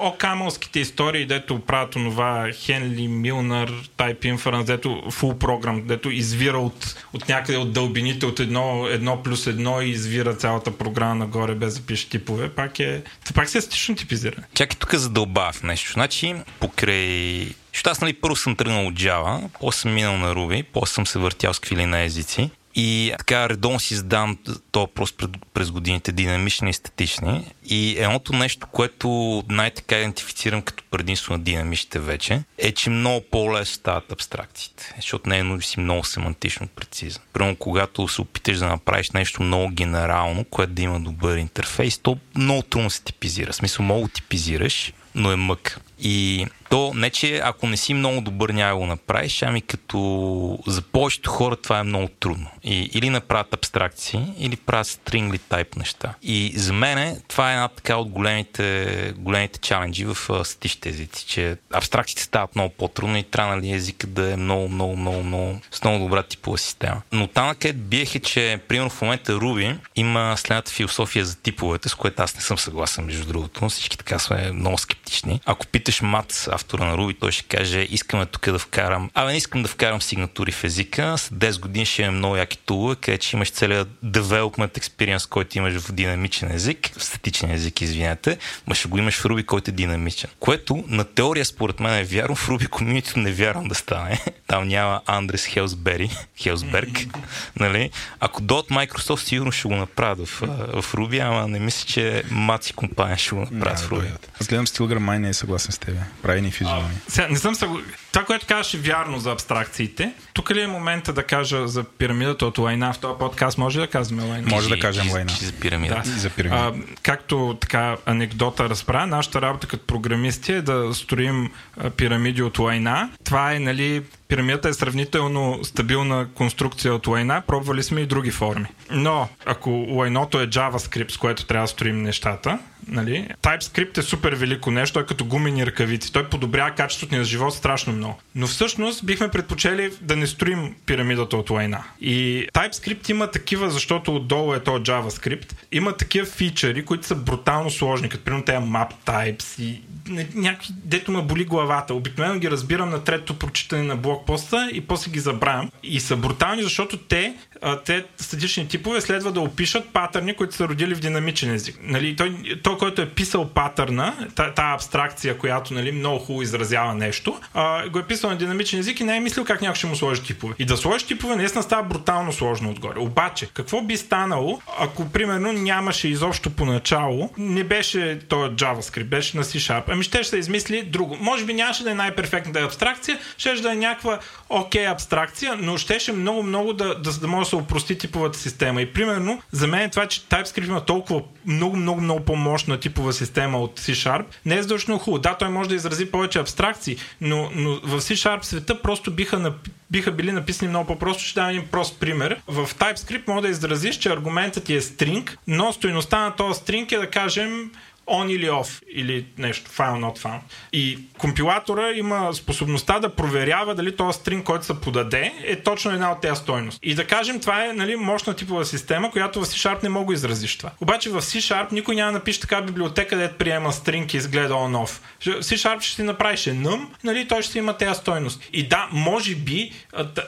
окамълските истории, дето правят онова Хенли Милнар, Type Inference, дето full програм, дето извира от, от някъде от дълбините от едно, едно плюс едно и извира цялата програма нагоре без да пише типове. Пак е, пак си е статично типизиране. Чакай тук задълбава в нещо. Значи, покрай защото аз нали първо съм тръгнал от Java, после съм минал на Ruby, после съм се въртял с квили на езици и така редовно си задам този въпрос през, годините, динамични и статични. И едното нещо, което най-така идентифицирам като предимство на динамичните вече, е, че много по-лесно стават абстракциите. Защото не е нужно си много семантично прецизен. Примерно, когато се опиташ да направиш нещо много генерално, което да има добър интерфейс, то много трудно се типизира. В смисъл, много типизираш, но е мък. И то не, че ако не си много добър, няма го направиш, ами като за повечето хора това е много трудно. И, или направят абстракции, или правят стрингли тайп неща. И за мен това е една така от големите, големите чаленджи в статичните езици, че абстракциите стават много по-трудно и трябва нали, езика да е много, много, много, много, с много добра типова система. Но там накъде биех е, че примерно в момента Ruby има следната философия за типовете, с което аз не съм съгласен, между другото. Всички така сме много скептични. Ако питаш Мат, автора на Ruby, той ще каже, искаме тук да вкарам. Абе, не искам да вкарам сигнатури в езика. След 10 години ще имам много яки тулове, където ще имаш целият development experience, който имаш в динамичен език, в статичен език, извинете, ма ще го имаш в Ruby, който е динамичен. Което на теория според мен е вярно, в Ruby комьюнито не вярвам да стане. Там няма Андрес Хелсбери, Хелсберг, нали? Ако до от Microsoft сигурно ще го направят в, в Ruby, ама не мисля, че Маци компания ще го направят в Ruby. Аз гледам Стилгър, май не е съгласен с теб. Прави ни физиономия. Сега, не съм съгласен това, което казваш е вярно за абстракциите. Тук ли е момента да кажа за пирамидата от Лайна? В този подкаст може да казваме Лайна? Може да кажем Лайна. За пирамида. Да. И за пирамида. А, както така анекдота разправя, нашата работа като програмисти е да строим пирамиди от лайна. Това е, нали, пирамидата е сравнително стабилна конструкция от лайна. Пробвали сме и други форми. Но, ако лайното е JavaScript, с което трябва да строим нещата, нали, TypeScript е супер велико нещо, е като гумени ръкавици. Той подобрява качеството ни на живот страшно много. Но всъщност бихме предпочели да не строим пирамидата от лайна. И TypeScript има такива, защото отдолу е то JavaScript, има такива фичъри, които са брутално сложни, като примерно тези map types и някакви, дето ме боли главата. Обикновено ги разбирам на третото прочитане на блокпоста и после ги забравям. И са брутални, защото те, те статични типове следва да опишат патърни, които са родили в динамичен език. Нали, той, той, който е писал патърна, тази абстракция, която нали, много хубаво изразява нещо, а, го е писал на динамичен език и не е мислил как някой ще му сложи типове. И да сложи типове наистина става брутално сложно отгоре. Обаче, какво би станало, ако примерно нямаше изобщо поначало, не беше този JavaScript, беше на C-Sharp, ами ще се измисли друго. Може би нямаше да е най-перфектната абстракция, ще да е някаква окей okay абстракция, но щеше много, много да, да, да може да се опрости типовата система. И примерно, за мен е това, че TypeScript има толкова много, много, много по-мощна типова система от C-Sharp, не е задължително хубаво. Да, той може да изрази повече абстракции, но, но в C-Sharp света просто биха, нап... биха били написани много по-просто. Ще дам един прост пример. В TypeScript може да изразиш, че аргументът ти е string, но стоеността на този string е да кажем on или off или нещо, file not found. И компилатора има способността да проверява дали този стринг, който се подаде, е точно една от тези стойности. И да кажем, това е нали, мощна типова система, която в C-Sharp не мога изразиш това. Обаче в C-Sharp никой няма да напише така библиотека, където приема стринг и изгледа on off. C-Sharp ще си направиш num, нали, той ще има тези стойности. И да, може би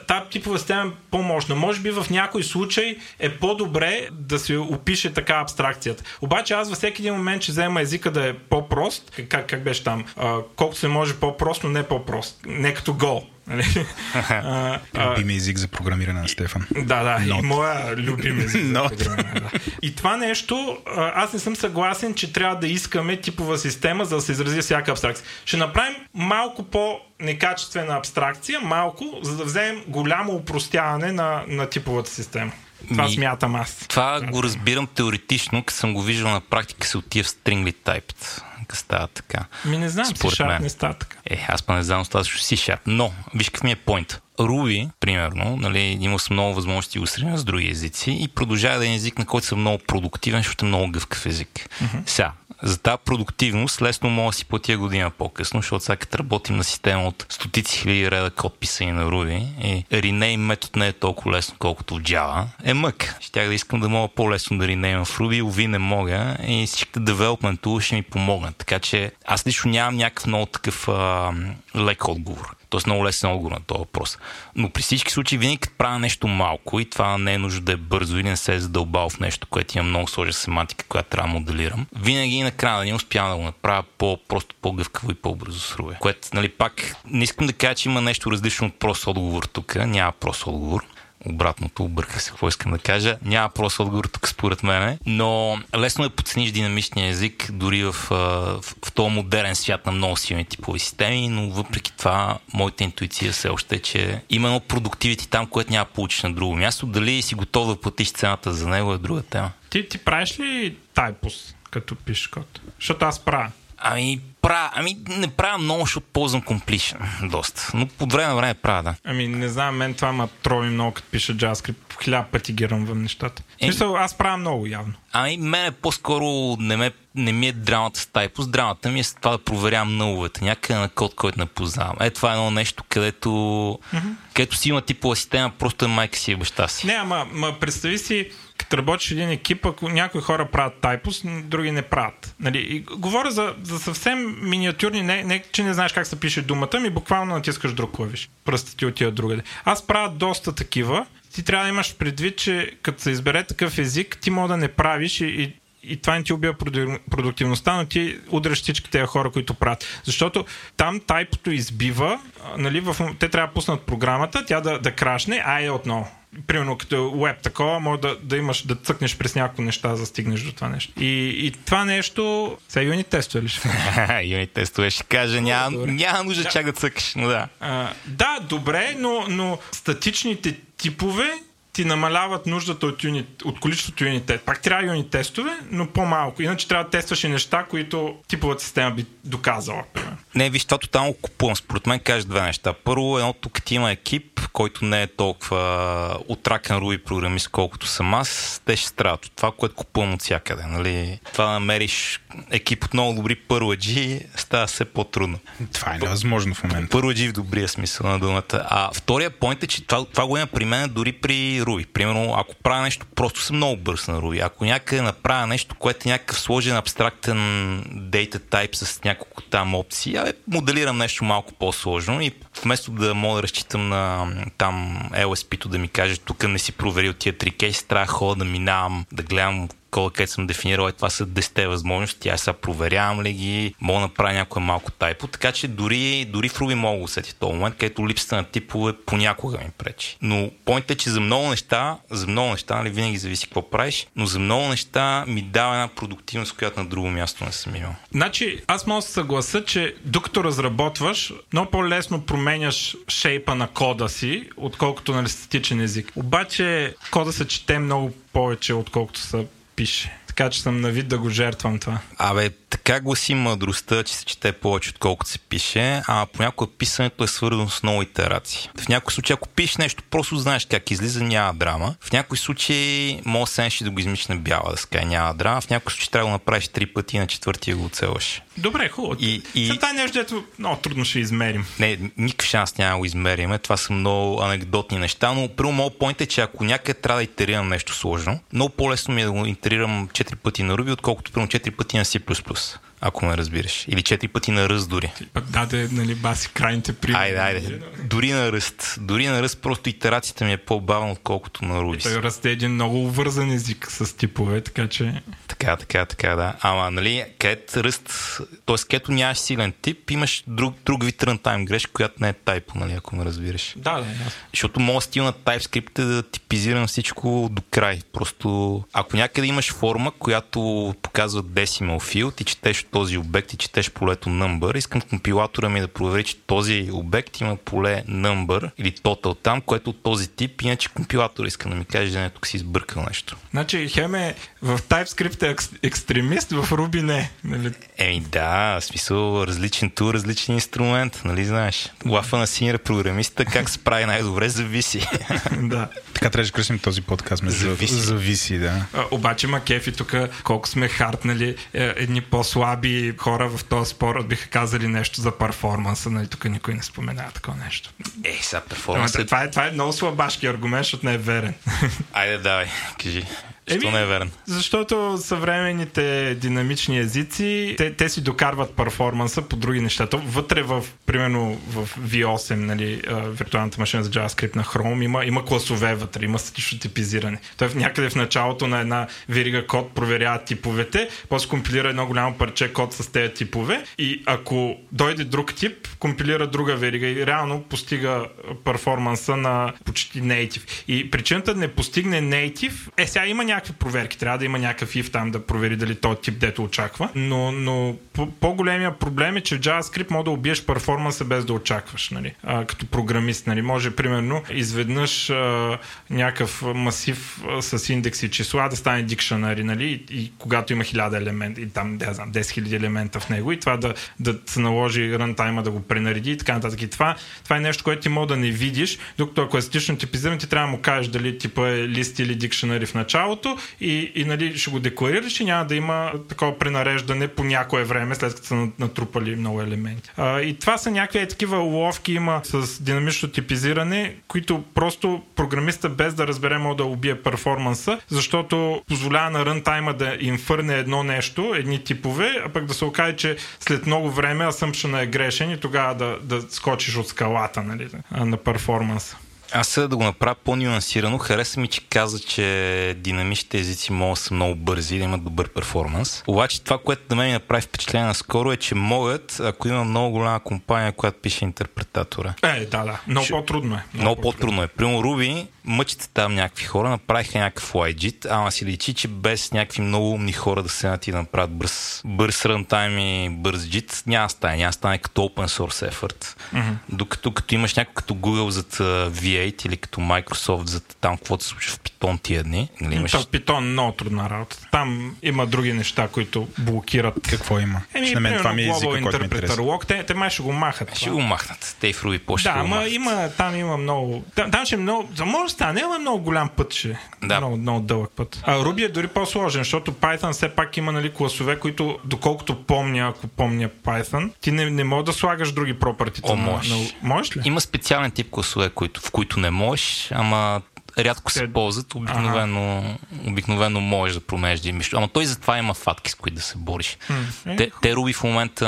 тази типова система е по-мощна. Може би в някой случай е по-добре да се опише така абстракцията. Обаче аз във всеки един момент ще взема езика да е по-прост. Как, как беше там? А, колкото се може по-прост, но не по-прост. Не като гол. Любим език за програмиране на Стефан. Да, да, Not. и моя любим език за програмиране. Да. И това нещо, аз не съм съгласен, че трябва да искаме типова система, за да се изрази всяка абстракция. Ще направим малко по некачествена абстракция, малко, за да вземем голямо упростяване на, на типовата система. Това Ми, смятам аз. Това го разбирам теоретично, като съм го виждал на практика се отива в Stringly Typed. Става така. Ми не знам, C-Sharp не става така. Е, аз па не знам достатъчно C-Sharp. Но, виж какъв ми е поинт. Ruby, примерно, нали, има с много възможности да с други езици и продължава да е език, на който съм много продуктивен, защото е много гъвкав език. Mm-hmm. Сега, за тази продуктивност лесно мога да си платя година по-късно, защото сега като работим на система от стотици хиляди реда код писани на Ruby и rename метод не е толкова лесно, колкото в Java, е мък. Щях да искам да мога по-лесно да rename в Ruby, уви не мога и всичките development tools ще ми помогнат. Така че аз лично нямам някакъв много такъв а, лек отговор. Тоест много лесен отговор на този въпрос. Но при всички случаи, винаги като правя нещо малко и това не е нужда да е бързо или не се е задълбал в нещо, което има много сложна семантика, която трябва да моделирам, винаги и накрая да не успявам да го направя по-просто по-гъвкаво и по-бързо с Ruby. Което, нали, пак не искам да кажа, че има нещо различно от прост отговор тук. Няма прост отговор обратното, обърках се, какво искам да кажа. Няма просто отговор тук според мен, но лесно е подцениш динамичния език дори в, в, в този модерен свят на много силни типови системи, но въпреки това моята интуиция все още е, че именно продуктивити там, което няма получиш на друго място. Дали си готов да платиш цената за него е друга тема. Ти, ти правиш ли тайпус, като пишеш код? Защото аз правя. Ами, правя, ами не правя много, защото ползвам completion доста. Но по време на време правя, да. Ами не знам, мен това ма трови много, като пиша JavaScript. Хиляда пъти ги ръмвам нещата. В смисъл, аз правя много явно. Ами мене по-скоро не, ме, не ми е драмата с тайпус. Драмата ми е с това да проверявам нововете. Някъде на код, който не познавам. Е, това е едно нещо, където, mm-hmm. където си има типова система, просто е майка си и баща си. Не, ама, ама представи си, като работиш един екип, ако някои хора правят тайпус, други не правят. Нали? И говоря за, за съвсем миниатюрни, не, не, че не знаеш как се пише думата, ми буквално натискаш друг клавиш. Пръстът ти отива другаде. Аз правя доста такива. Ти трябва да имаш предвид, че като се избере такъв език, ти мога да не правиш и, и и това не ти убива продуктивността, но ти удряш всички тези хора, които правят. Защото там тайпото избива, нали, в, те трябва да пуснат програмата, тя да, да крашне, а е отново примерно като веб такова, може да, да имаш, да цъкнеш през някои неща, за да стигнеш до това нещо. И, и това нещо, сега юнит тестове ли ще? юнит тестове ще кажа, няма, няма нужда чак да цъкаш, но да. А, да, добре, но, но статичните типове ти намаляват нуждата от, юнит, от количеството юнит тест. Пак трябва юнит тестове, но по-малко. Иначе трябва да тестваш и неща, които типовата система би доказала. Примерно. Не, виж, това тотално купувам. Според мен кажеш две неща. Първо, едно тук ти има екип, който не е толкова отракан Руби програмист, колкото съм аз, те ще страдат от това, което купувам от всякъде. Нали? Това намериш екип от много добри първаджи става все по-трудно. Това е невъзможно в момента. Първаджи в добрия смисъл на думата. А втория поинт е, че това, това го има при мен дори при Руби. Примерно, ако правя нещо, просто съм много бърз на Руби. Ако някъде направя нещо, което е някакъв сложен абстрактен data type с няколко там опции, а моделирам нещо малко по-сложно и вместо да мога да разчитам на там LSP-то да ми каже, тук не си проверил тия три кейса, трябва да да минавам, да гледам кола, където съм дефинирал, е, това са 10 възможности, аз сега проверявам ли ги, мога да направя някое малко тайпо, така че дори, дори в Ruby мога да усети този момент, където липсата на типове понякога ми пречи. Но поинтът е, че за много неща, за много неща, нали, винаги зависи какво правиш, но за много неща ми дава една продуктивност, която на друго място не съм имал. Значи, аз мога да съгласа, че докато разработваш, много по-лесно променяш шейпа на кода си, отколкото на нали, статичен език. Обаче кода се чете много повече, отколкото са пише. Така че съм на вид да го жертвам това. Абе, така гласи мъдростта, че се чете повече, отколкото се пише, а понякога писането е свързано с много итерации. В някои случаи, ако пишеш нещо, просто знаеш как излиза, няма драма. В някои случаи може да да го измиш на бяла, да ска няма драма. В някои случаи трябва да го направиш три пъти на четвъртия го оцелваш. Добре, хубаво. И, и... Това е нещо, дето много трудно ще измерим. Не, никакъв шанс няма да го измерим. Това са много анекдотни неща, но първо моят поинт е, че ако някъде трябва да итерирам нещо сложно, много по-лесно ми е да го итерирам 4 пъти на Ruby, отколкото първо 4 пъти на C++ ако ме разбираш. Или четири пъти на ръст дори. Да, да, нали, баси крайните примери. Айде, айде. Дори на ръст. Дори на ръст просто итерацията ми е по-бавна, отколкото на Ruby. Той ръст е един много увързан език с типове, така че... Така, така, така, да. Ама, нали, където ръст, т.е. където нямаш силен тип, имаш друг, друг вид рънтайм грешка, която не е тайпо, нали, ако ме разбираш. Да, да, ясно. Защото моят стил на TypeScript е да типизирам всичко до край. Просто, ако някъде имаш форма, която показва decimal field и четеш този обект и четеш полето number, искам компилатора ми да провери, че този обект има поле number или total там, което от този тип, иначе компилатора иска да ми каже, че не, тук си избъркал нещо. Значи, Хеме в TypeScript е екстремист, в Ruby не. Нали? Еми да, в смисъл различен тур, различен инструмент, нали знаеш. Лафа на синьор програмиста как се прави най-добре, зависи. да. Така трябва да кръсим този подкаст между зависи. зависи да. А, обаче Макефи тук, колко сме хартнали, е, едни по-слаби хора в този спор биха казали нещо за перформанса, нали тук никой не споменава такова нещо. Е, сега перформанс. Е... Това, е, това е много слабашки аргумент, защото не е верен. Айде, давай, кажи. Защо не е верен? Защото съвременните динамични езици, те, те си докарват перформанса по други неща. То вътре в, примерно в V8, нали, виртуалната машина за JavaScript на Chrome, има, има класове вътре, има статично типизиране. Той някъде в началото на една верига код проверява типовете, после компилира едно голямо парче код с тези типове и ако дойде друг тип, компилира друга верига и реално постига перформанса на почти native. И причината да не постигне native е сега има някакви проверки. Трябва да има някакъв if там да провери дали този тип дето очаква. Но, но по-големия проблем е, че в JavaScript може да убиеш перформанса без да очакваш. Нали? А, като програмист. Нали? Може, примерно, изведнъж а, някакъв масив а, с индекси числа да стане дикшенари, нали? И, и когато има 1000 елемента, и там, да знам, 10 000 елемента в него, и това да, да се наложи рантайма да го пренареди и така нататък. И това, това е нещо, което ти мога да не видиш, докато ако е статично типизиран, ти трябва да му кажеш дали типа е лист или дикшенари в началото началото и, и нали, ще го декларираш и няма да има такова пренареждане по някое време, след като са натрупали много елементи. А, и това са някакви такива уловки има с динамично типизиране, които просто програмиста без да разбере може да убие перформанса, защото позволява на рънтайма да инфърне едно нещо, едни типове, а пък да се окаже, че след много време асъмпшена е грешен и тогава да, да скочиш от скалата нали, на перформанса. Аз да го направя по-нюансирано. Хареса ми, че каза, че динамичните езици могат да са много бързи, да имат добър перформанс. Обаче това, което на мен ми направи впечатление наскоро е, че могат, ако има много голяма компания, която пише интерпретатора. Е, да, да. Много Ш... по-трудно е. Много, много по-трудно е. Примерно Руби, мъчите там някакви хора, направиха някакъв YGIT, ама си личи, че без някакви много умни хора да седнат и да направят бърз, бърз рънтайм и бърз JIT, няма стане. Няма стане като open source effort. Mm-hmm. Докато като имаш някой като Google зад V8 или като Microsoft за там какво се случва в Python тия дни. Нали, имаш... В Python много трудна работа. Там има други неща, които блокират. Какво има? Еми, на мен това ми е езика, който ми те, те май ще го махат. Ще го махнат. Те и в Ruby по Да, ама има, там има много. Там, там ще е много. За може стане, но е много голям път ще. Да. Много, много дълъг път. А Ruby е дори по-сложен, защото Python все пак има нали, класове, които, доколкото помня, ако помня Python, ти не, не можеш да слагаш други пропъртите. О, можеш. На, можеш ли? Има специален тип класове, които, в които не можеш, ама рядко се ползват, обикновено, обикновено можеш да променеш имиш. Ама той затова има фатки, с които да се бориш. Mm. Те, те Ruby в момента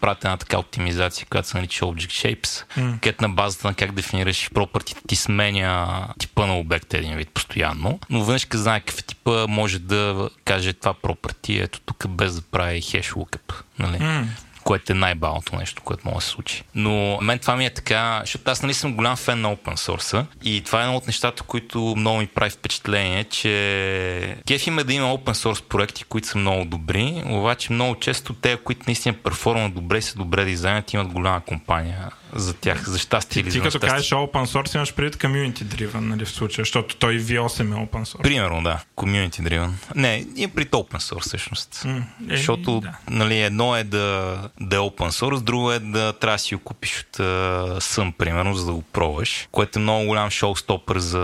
правят една така оптимизация, която се нарича Object Shapes, mm. където на базата на как дефинираш пропъртите ти сменя типа на обекта един вид постоянно. Но веднъж като знае какъв е типа, може да каже това пропърти, ето тук без да прави хеш lookup. Нали? Mm което е най-балното нещо, което може да се случи. Но мен това ми е така, защото аз нали съм голям фен на open source и това е едно от нещата, които много ми прави впечатление, че кеф има да има open source проекти, които са много добри, обаче много често те, които наистина перформат добре, са добре дизайнът, имат голяма компания за тях, за щастие или ти, за Ти като кажеш open source, имаш предвид community driven, нали, в случая, защото той V8 е open source. Примерно, да. Community driven. Не, и при open source всъщност. Mm, е, защото да. нали, едно е да, да е open source, друго е да трябва да си го купиш от uh, Съм, примерно, за да го пробваш, което е много голям шоу-стопър за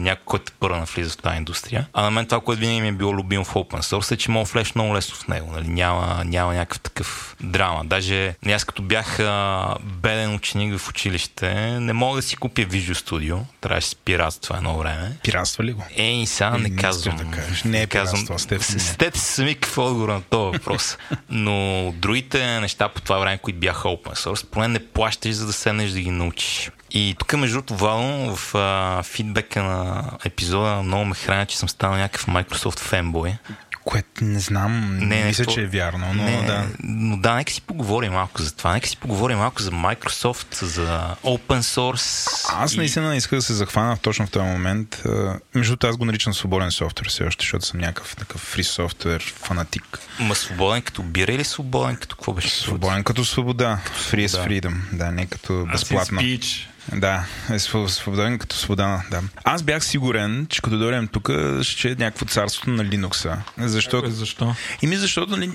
някой, който първо навлиза в тази индустрия. А на мен това, което винаги ми е било любимо в open source е, че мога влезеш много лесно в него. Нали? Няма, няма някакъв такъв драма. Даже аз като бях uh, беден ученик в училище, не мога да си купя Visual Studio. Трябваше да пиратства едно време. Пиратства ли го? Е, и сега не, не казвам. Да кажеш. Не е казвам. Стете сами какво е отговор на този въпрос. Но другите неща по това време, които бяха open source, поне не плащаш, за да седнеш да ги научиш. И тук, между другото, Вало, в а, фидбека на епизода много ме храня, че съм станал някакъв Microsoft фенбой. Което не знам, не, не мисля, то... че е вярно, но не, да. Но да, нека си поговорим малко за това. Нека си поговорим малко за Microsoft, за Open Source. Аз наистина и... исках да се захвана точно в този момент. Между аз го наричам свободен софтуер все още, защото съм някакъв такъв фри софтуер фанатик. Ма свободен като бира или свободен като какво беше? Свободен като свобода. Free is freedom. Да, не като безплатно. Да, е свободен като свобода, да. Аз бях сигурен, че като дойдем тук, ще е някакво царството на Linux. Защо? Е, защо? Ими защото нали,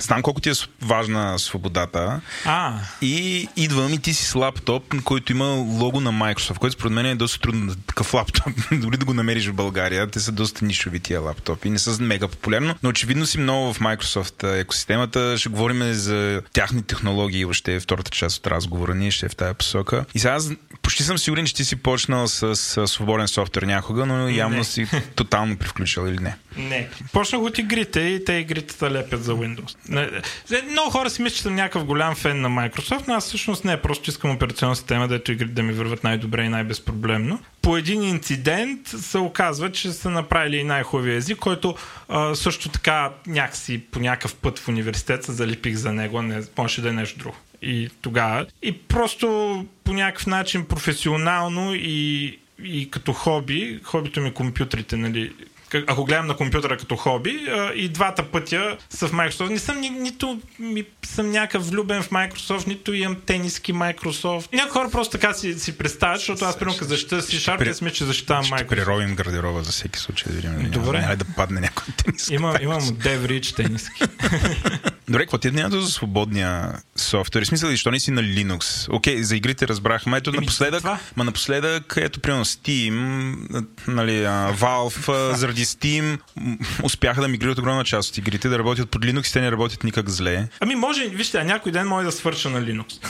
знам колко ти е важна свободата. А. И идвам и ти си с лаптоп, който има лого на Microsoft, който според мен е доста трудно такъв лаптоп. Дори да го намериш в България, те са доста нишови тия лаптопи. Не са мега популярно, но очевидно си много в Microsoft екосистемата. Ще говорим за тяхни технологии, въобще втората част от разговора ни ще е в тази посока. И сега почти съм сигурен, че ти си почнал с, с свободен софтуер някога, но явно не. си тотално привключил или не. Не. Почнах от игрите и те игрите лепят за Windows. Много хора си мислят, че съм някакъв голям фен на Microsoft, но аз всъщност не, просто искам операционна система, дето игрите да ми върват най-добре и най-безпроблемно. По един инцидент се оказва, че са направили и най-хубавия език, който а, също така някакси по някакъв път в университет се залипих за него, не, може да е нещо друго и тогава. И просто по някакъв начин професионално и, и като хоби, хобито ми е компютрите, нали, ако гледам на компютъра като хоби, и двата пътя са в Microsoft. Не съм ни, нито ми, съм някакъв влюбен в Microsoft, нито имам тениски Microsoft. Някои хора просто така си, си представят, защото аз примерно защита си шарп, при... сме, че защитавам Microsoft. Ще прировим гардероба за всеки случай да видим. Добре. Няма да падне някой тениски. Има, имам Dev тениски. Добре, какво ти е мнението за свободния софтуер? Смисъл, защо не си на Linux? Окей, за игрите разбрахме. Ето напоследък, ма напоследък, ето примерно Steam, нали, Valve, заради Steam успяха да мигрират огромна част от игрите, да работят под Linux и те не работят никак зле. Ами може, вижте, някой ден може да свърша на Linux.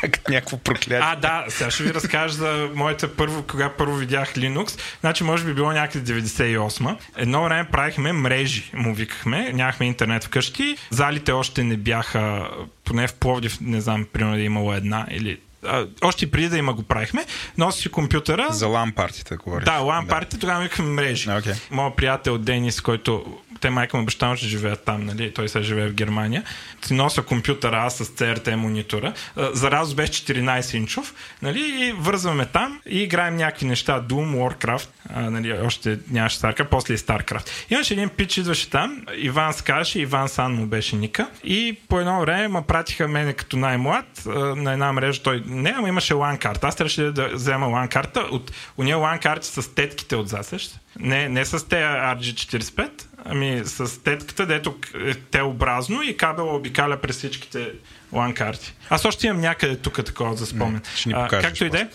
как някакво проклятие. А, да, сега ще ви разкажа за моята първо, кога първо видях Linux. Значи, може би било някъде 98 Едно време правихме мрежи, му викахме. Нямахме интернет вкъщи залите още не бяха, поне в Пловдив, не знам, примерно да е имало една или а, още преди да има го правихме, носи си компютъра. За LAN партията говориш. Да, LAN партията, тогава викахме мрежи. Okay. Моят приятел Денис, който те майка му баща му ще живеят там, нали? Той сега живее в Германия. Си нося компютъра аз с CRT монитора. За разус беше 14 инчов, нали? И вързваме там и играем някакви неща. Doom, Warcraft, а, нали? Още нямаше Starcraft, после и Starcraft. Имаше един пич, идваше там, Иван Скаше, Иван Сан му беше ника. И по едно време ме пратиха мене като най-млад на една мрежа. Той не, ама имаше LAN карта. Аз трябваше да взема LAN карта. От уния LAN карти с тетките от засещ. Не, не с те RG45, ами с тетката, дето е теобразно и кабела обикаля през всичките лан карти. Аз още имам някъде тук такова за спомен. ще ни покажеш, както и да е,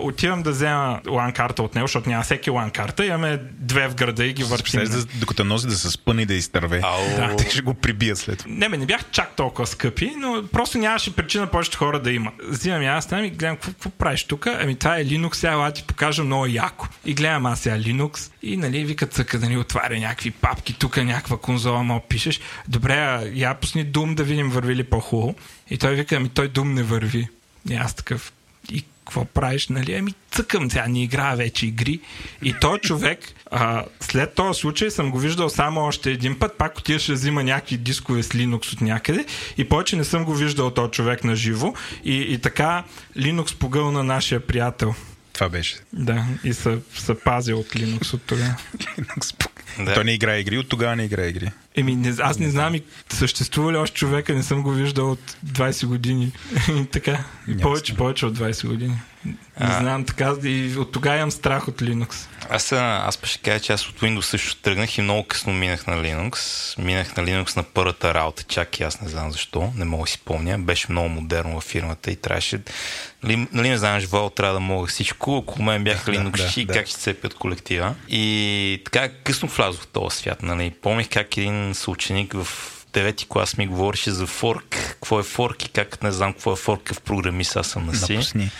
отивам да взема лан карта от него, защото няма всеки лан карта. Имаме две в града и ги въртим. Да, докато носи да се спъне да изтърве. Да. Те ще го прибият след това. Не, бе, не бях чак толкова скъпи, но просто нямаше причина повечето хора да имат. Взимам аз там и гледам какво, какво правиш тук. Ами това е Linux, сега ти покажа много яко. И гледам аз сега Linux и нали вика цъка да ни отваря някакви папки, тук някаква конзола, мал пишеш. Добре, я пусни дум да видим върви ли по-хубаво. И той вика, ами той дум не върви. И аз такъв, и какво правиш, нали? Ами цъкам, сега не играя вече игри. И той човек, а, след този случай съм го виждал само още един път, пак отиваше да взима някакви дискове с Linux от някъде и повече не съм го виждал този човек на живо. И, и така Linux погълна нашия приятел. Това беше. Да, и се, се пази от Linux от тогава. да. Той не играе игри, от тогава не играе игри. Еми, не, аз не знам и съществува ли още човека, не съм го виждал от 20 години. така, повече, повече от 20 години. Не а... знам, така и от тогава имам страх от Linux. Аз, аз ще кажа, че аз от Windows също тръгнах и много късно минах на Linux. Минах на Linux на първата работа, чак и аз не знам защо, не мога да си помня. Беше много модерно във фирмата и трябваше... Нали, нали не знаеш, Вал трябва да мога всичко, ако мен бяха Linux да, да, как ще цепят колектива. И така късно влязох в този свят. Нали. Помних как един съученик в девети клас ми говореше за форк, какво е форк и как не знам какво е форк в програмист, аз съм на си. Напусни.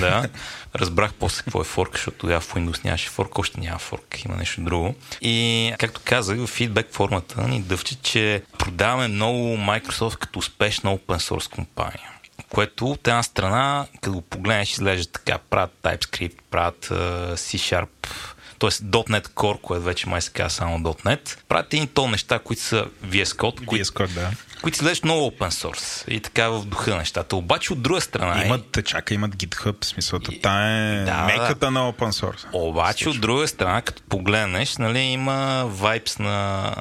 Да. Разбрах после какво е форк, защото тогава в Windows нямаше форк, още няма форк, има нещо друго. И както казах, в фидбек формата ни дъвче, че продаваме много Microsoft като успешна open source компания което от една страна, като го погледнеш, изглежда така, правят TypeScript, правят uh, C-Sharp, т.е. .NET Core, което вече май се казва само .NET, правят един тон неща, които са VS Code, VS Code да. които изглеждат много open source и така в духа нещата. Обаче от друга страна... Имат, е... чака, имат GitHub, смисълта. И... Та е да, меката на open source. Обаче от друга страна, като погледнеш, нали, има вайпс на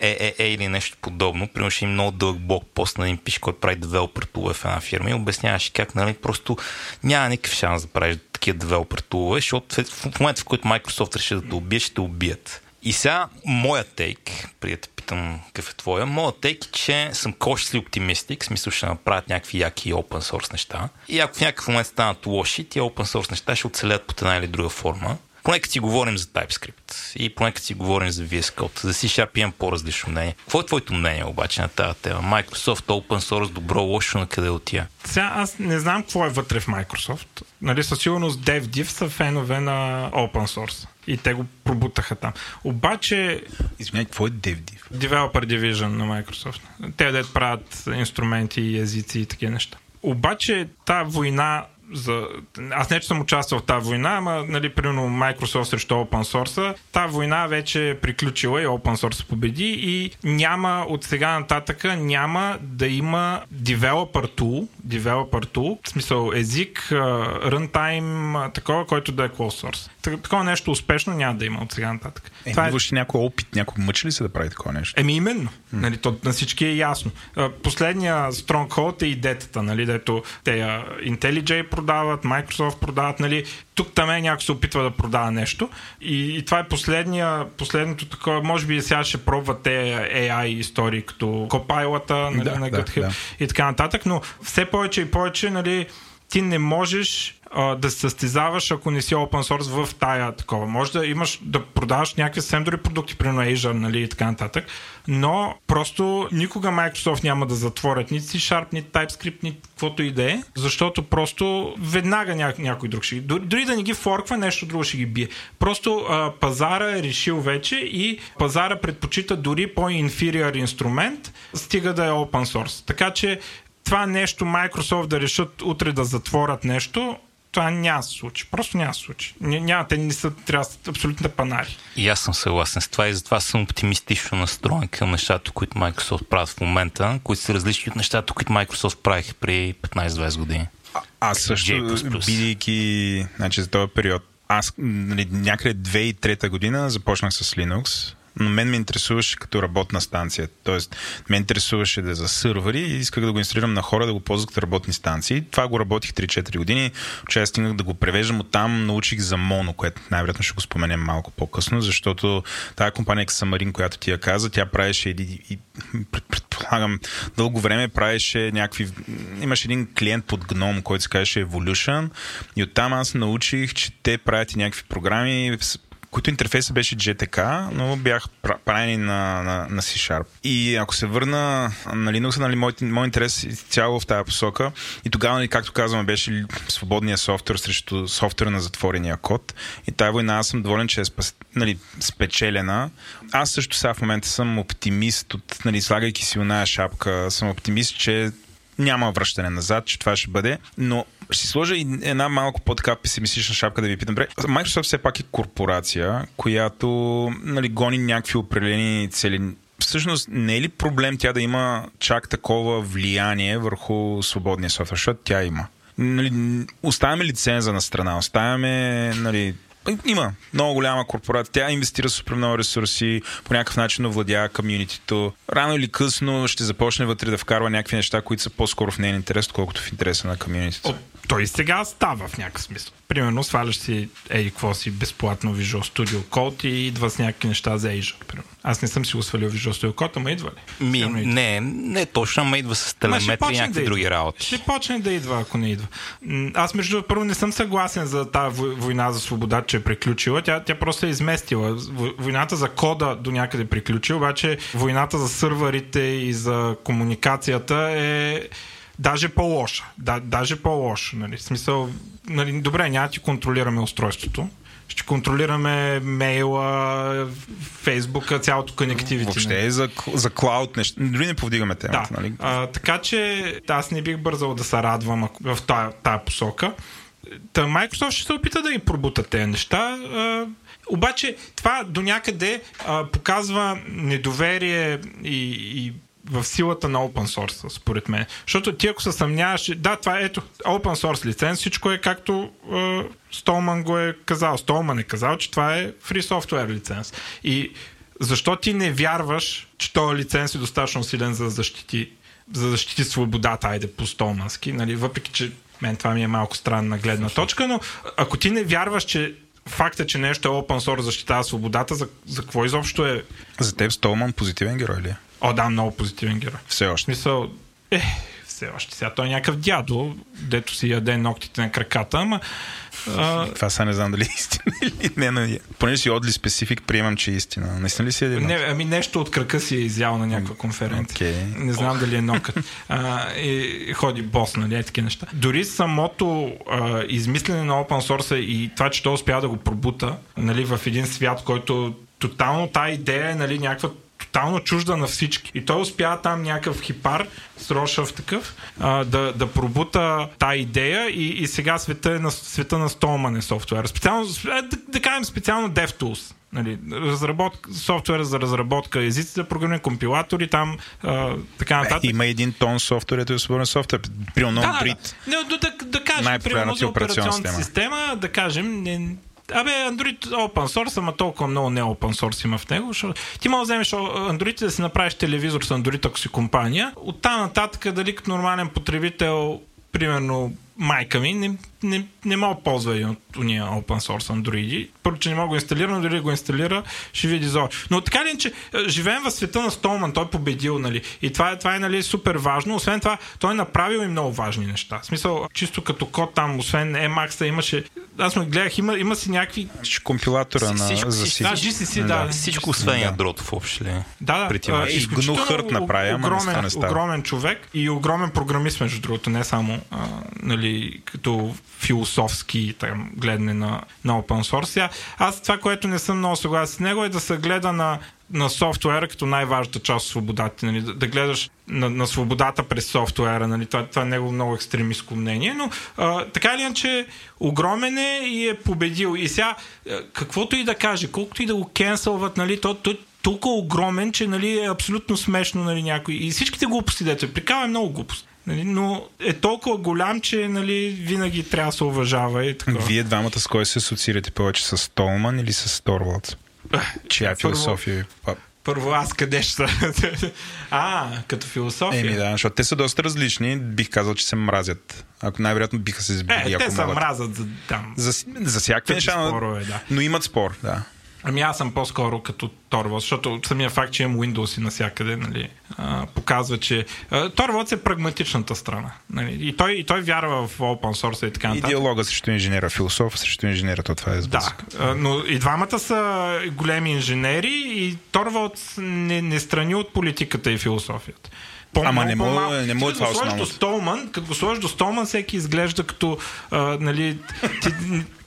е, е, е или нещо подобно. Примерно ще има много дълъг блок пост на един пиш, който прави девелопер тулове в една фирма и обясняваш как нали, просто няма никакъв шанс да правиш такива девелопер тулове, защото в момента, в който Microsoft реши да те убие, ще те убият. И сега, моя тейк, преди да те питам какъв е твоя, моят тейк е, че съм кошли оптимистик, в смисъл ще направят някакви яки open source неща. И ако в някакъв момент станат лоши, тия open source неща ще оцелят под една или друга форма поне като си говорим за TypeScript и поне като си говорим за VS Code, за C-Sharp имам по-различно мнение. Какво е твоето мнение обаче на тази тема? Microsoft, Open Source, добро, лошо, на къде отия? Сега аз не знам какво е вътре в Microsoft. Нали, със сигурност DevDiv са фенове на Open Source и те го пробутаха там. Обаче... Извинявай, какво е DevDiv? Developer Division на Microsoft. Те да правят инструменти и езици и такива неща. Обаче тази война за... Аз не, че съм участвал в тази война, ама, нали, примерно Microsoft срещу Open Source, тази война вече е приключила и Open Source победи и няма от сега нататъка няма да има developer tool, developer tool, в смисъл език, runtime, такова, който да е closed source. Такова нещо успешно няма да има от сега нататък. Е, Това е... някой опит, някой мъчи ли се да прави такова нещо? Еми именно. Mm. Нали, то на всички е ясно. Последния Stronghold е идетата, нали, дето те IntelliJ продават, Microsoft продават, нали, тук там е някой се опитва да продава нещо. И, и това е последния, последното такова, може би сега ще пробват те AI истории като Copilot нали, да, на GitHub да, да. и така нататък, но все повече и повече, нали, ти не можеш да се състезаваш, ако не си open source в тая такова. Може да имаш, да продаваш някакви съвсем дори продукти, примерно Azure, нали, и така нататък, но просто никога Microsoft няма да затворят ни C-Sharp, ни TypeScript, ни каквото и да е, защото просто веднага ня- някой друг ще ги... Дори да не ги форква, нещо друго ще ги бие. Просто а, пазара е решил вече и пазара предпочита дори по-инфериор инструмент, стига да е open source. Така че това нещо Microsoft да решат утре да затворят нещо, това няма да се случи. Просто няма да се случи. Няма, те не са, трябва да са абсолютно панари. И аз съм съгласен с това и затова съм оптимистично настроен към нещата, които Microsoft правят в момента, които са различни от нещата, които Microsoft правиха при 15-20 години. А, аз също, бидейки значи, за този период, аз нали, някъде 2003 година започнах с Linux но мен ме интересуваше като работна станция. Тоест, ме интересуваше да е за сървъри и исках да го инсталирам на хора да го ползват като работни станции. Това го работих 3-4 години. Че стигнах да го превеждам от там, научих за Моно, което най-вероятно ще го споменем малко по-късно, защото тази компания Xamarin, която ти я каза, тя правеше и, и предполагам, дълго време правеше някакви... Имаше един клиент под Gnome, който се казваше Evolution и оттам аз научих, че те правят и някакви програми, които интерфейса беше GTK, но бях правени на, на, на C-Sharp. И ако се върна на Linux, нали, мой, мой интерес е цяло в тази посока. И тогава, нали, както казваме, беше свободния софтуер срещу софтуера на затворения код. И тази война аз съм доволен, че е спас, нали, спечелена. Аз също сега в момента съм оптимист, от, нали, слагайки си оная шапка, съм оптимист, че няма връщане назад, че това ще бъде, но ще сложа и една малко по-така песимистична шапка да ви питам. Microsoft все пак е корпорация, която нали, гони някакви определени цели. Всъщност не е ли проблем тя да има чак такова влияние върху свободния софтуер, защото тя има? Нали, оставяме лиценза на страна, оставяме нали, има много голяма корпорация. Тя инвестира супер много ресурси, по някакъв начин овладява комьюнитито. Рано или късно ще започне вътре да вкарва някакви неща, които са по-скоро в нейен интерес, отколкото в интереса на комьюнитито. Той сега става в някакъв смисъл. Примерно сваляш си ей какво си безплатно Visual Studio Code и идва с някакви неща за Azure. Примерно. Аз не съм си го свалил Visual Studio Code, ама идва ли? Ми, не, не точно, ама идва с телеметри и някакви да други работи. Ще почне да идва, ако не идва. Аз между първо не съм съгласен за тази война за свобода, че е приключила. Тя, тя просто е изместила. Войната за кода до някъде приключи, обаче войната за сървърите и за комуникацията е даже по-лоша. Да, даже по-лоша. Нали? В смисъл, нали, добре, няма ти контролираме устройството. Ще контролираме мейла, фейсбука, цялото коннективити. Въобще нали? е за, за клауд неща. Дори не повдигаме темата. Да. Нали? А, така че аз не бих бързал да се радвам в тая посока. Та Microsoft ще се опита да ги пробута тези неща. А, обаче това до някъде а, показва недоверие и, и в силата на open source, според мен. Защото ти ако се съмняваш, да, това е ето, open source лиценз, всичко е както е, Столман го е казал. Столман е казал, че това е free software лиценз. И защо ти не вярваш, че този лиценз е достатъчно силен за защити, за защити свободата, айде по столмански, нали? въпреки че мен това ми е малко странна гледна точка, но ако ти не вярваш, че факта, че нещо е open source защитава свободата, за, за какво изобщо е... За теб Столман позитивен герой ли е? О, да, много позитивен герой. Все още. Смисъл, е, все още. Сега той е някакъв дядо, дето си яде ногтите на краката, ама... А... Това сега не знам дали е истина или не, но поне си отли специфик, приемам, че е истина. Наистина ли си един? Не, ами нещо от крака си е изял на някаква конференция. Okay. Не знам oh. дали е нокът. А, и ходи бос, нали, е такива неща. Дори самото а, измислене на open source и това, че той успя да го пробута нали, в един свят, който тотално тази идея е нали, някаква тотално чужда на всички. И той успя там някакъв хипар, в такъв, а, да, да пробута тази идея и, и сега света е на, света на столмане софтуер. Специално, да, да кажем специално DevTools. Нали, разработка, софтуер за разработка, езици за програмни компилатори, там а, така нататък. Е, има един тон софтуер, ето е свободен софтуер. Примерно да, да, да. да, да, да кажем, примерно за операционната система. система, да кажем, не, Абе, Android open source, ама толкова много не open source има в него. Защото ти можеш да вземеш Android да си направиш телевизор с Android, ако си компания. От там нататък, дали като нормален потребител, примерно майка ми не, не, не мога да ползва и от уния open source Android. Първо, че не мога да го инсталира, но дори го инсталира, ще види зор. Но така ли, че е, живеем в света на Столман, той е победил, нали? И това, е, това е нали, супер важно. Освен това, той е направил и много важни неща. В смисъл, чисто като код там, освен Emacs, имаше. Аз ме гледах, има, има си някакви. Компилатора на всичко, за си. Да, GCC, да. да. Всичко освен ядрото в общи ли? Да, да. И гнухърт направи, огромен, огромен човек и огромен програмист, между другото, не само а, нали, нали, като философски там, гледане на, на open source. Аз това, което не съм много съгласен с него е да се гледа на на софтуера като най-важната част от свободата. Нали? Да, да гледаш на, на свободата през софтуера. Нали? Това, това е него много екстремистско мнение. Но а, така или иначе, огромен е и е победил. И сега, каквото и да каже, колкото и да го кенсълват, нали, то, то толкова огромен, че нали, е абсолютно смешно нали, някой. И всичките глупости, дето е прикава е много глупост. Нали, но е толкова голям, че нали, винаги трябва да се уважава. И така. Вие двамата с кой се асоциирате повече? С Толман или с Торвалдс? Чия Първо- философия? е Първо аз къде ще... а, като философия. Еми да, защото те са доста различни. Бих казал, че се мразят. Ако най-вероятно биха се сбили, Е, те се мразят за там. За, за всякакви Какви неща, да. но имат спор, да. Ами аз съм по-скоро като Торвалдс, защото самия факт, че имам Windows и навсякъде, нали, а, показва, че а, Торвалдс е прагматичната страна. Нали, и, той, и той вярва в open source и така И нататък. диалога срещу инженера, философ срещу инженера, то това е Да, сблъсък. а, но и двамата са големи инженери и Торвалдс не, не страни от политиката и философията. По- Ама не по-малко. не Ти това като до основното. Столман, като го сложиш до Столман, всеки изглежда като а, нали, ти,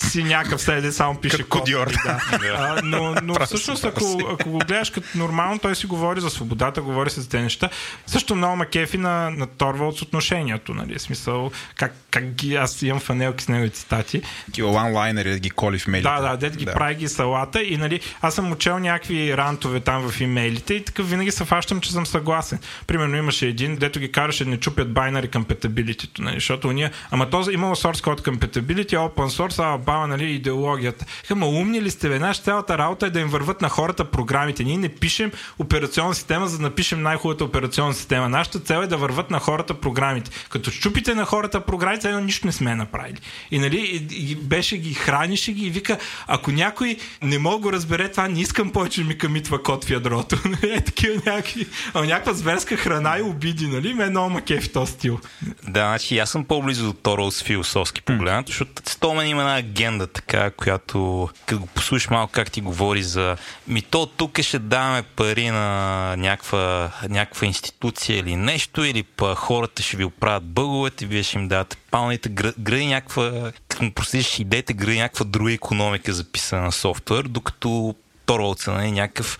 си някакъв седе, само пише Като кодиор. нали, Да. А, но но всъщност, ако, ако го гледаш като нормално, той си говори за свободата, говори се за тези неща. Също много макефи на, на Торвалдс отношението. Нали, смисъл, как, как ги, аз имам фанелки с негови цитати. Такива онлайнери ги коли в мейлите. Да, да, дед ги да. прави ги салата и нали, аз съм учел някакви рантове там в имейлите и така винаги се фащам, че съм съгласен. Примерно имаше един, дето ги караше да не чупят binary compatibility, нали, защото уния, ама то имало source code compatibility, open source, а баба, нали, идеологията. Ама умни ли сте, бе? Наша цялата работа е да им върват на хората програмите. Ние не пишем операционна система, за да напишем най-хубавата операционна система. Нашата цел е да върват на хората програмите. Като щупите на хората програмите, едно нищо не сме направили. И нали, и, и беше ги, хранише ги и вика, ако някой не мога го разбере това, не искам повече ми камитва код в ядрото. е такива някакви, а някаква зверска храна и обиди, нали? Ме е много маке в този стил. Да, значи аз съм по-близо до Торо с философски погледнато, защото Столмен има една агенда така, която като го послушаш малко как ти говори за ми то тук ще даваме пари на някаква, институция или нещо, или па хората ще ви оправят бъговете, вие ще им давате палните, гра- гради някаква, като му проследиш идеята, гради някаква друга економика за писане на софтуер, докато Торвалдса е някакъв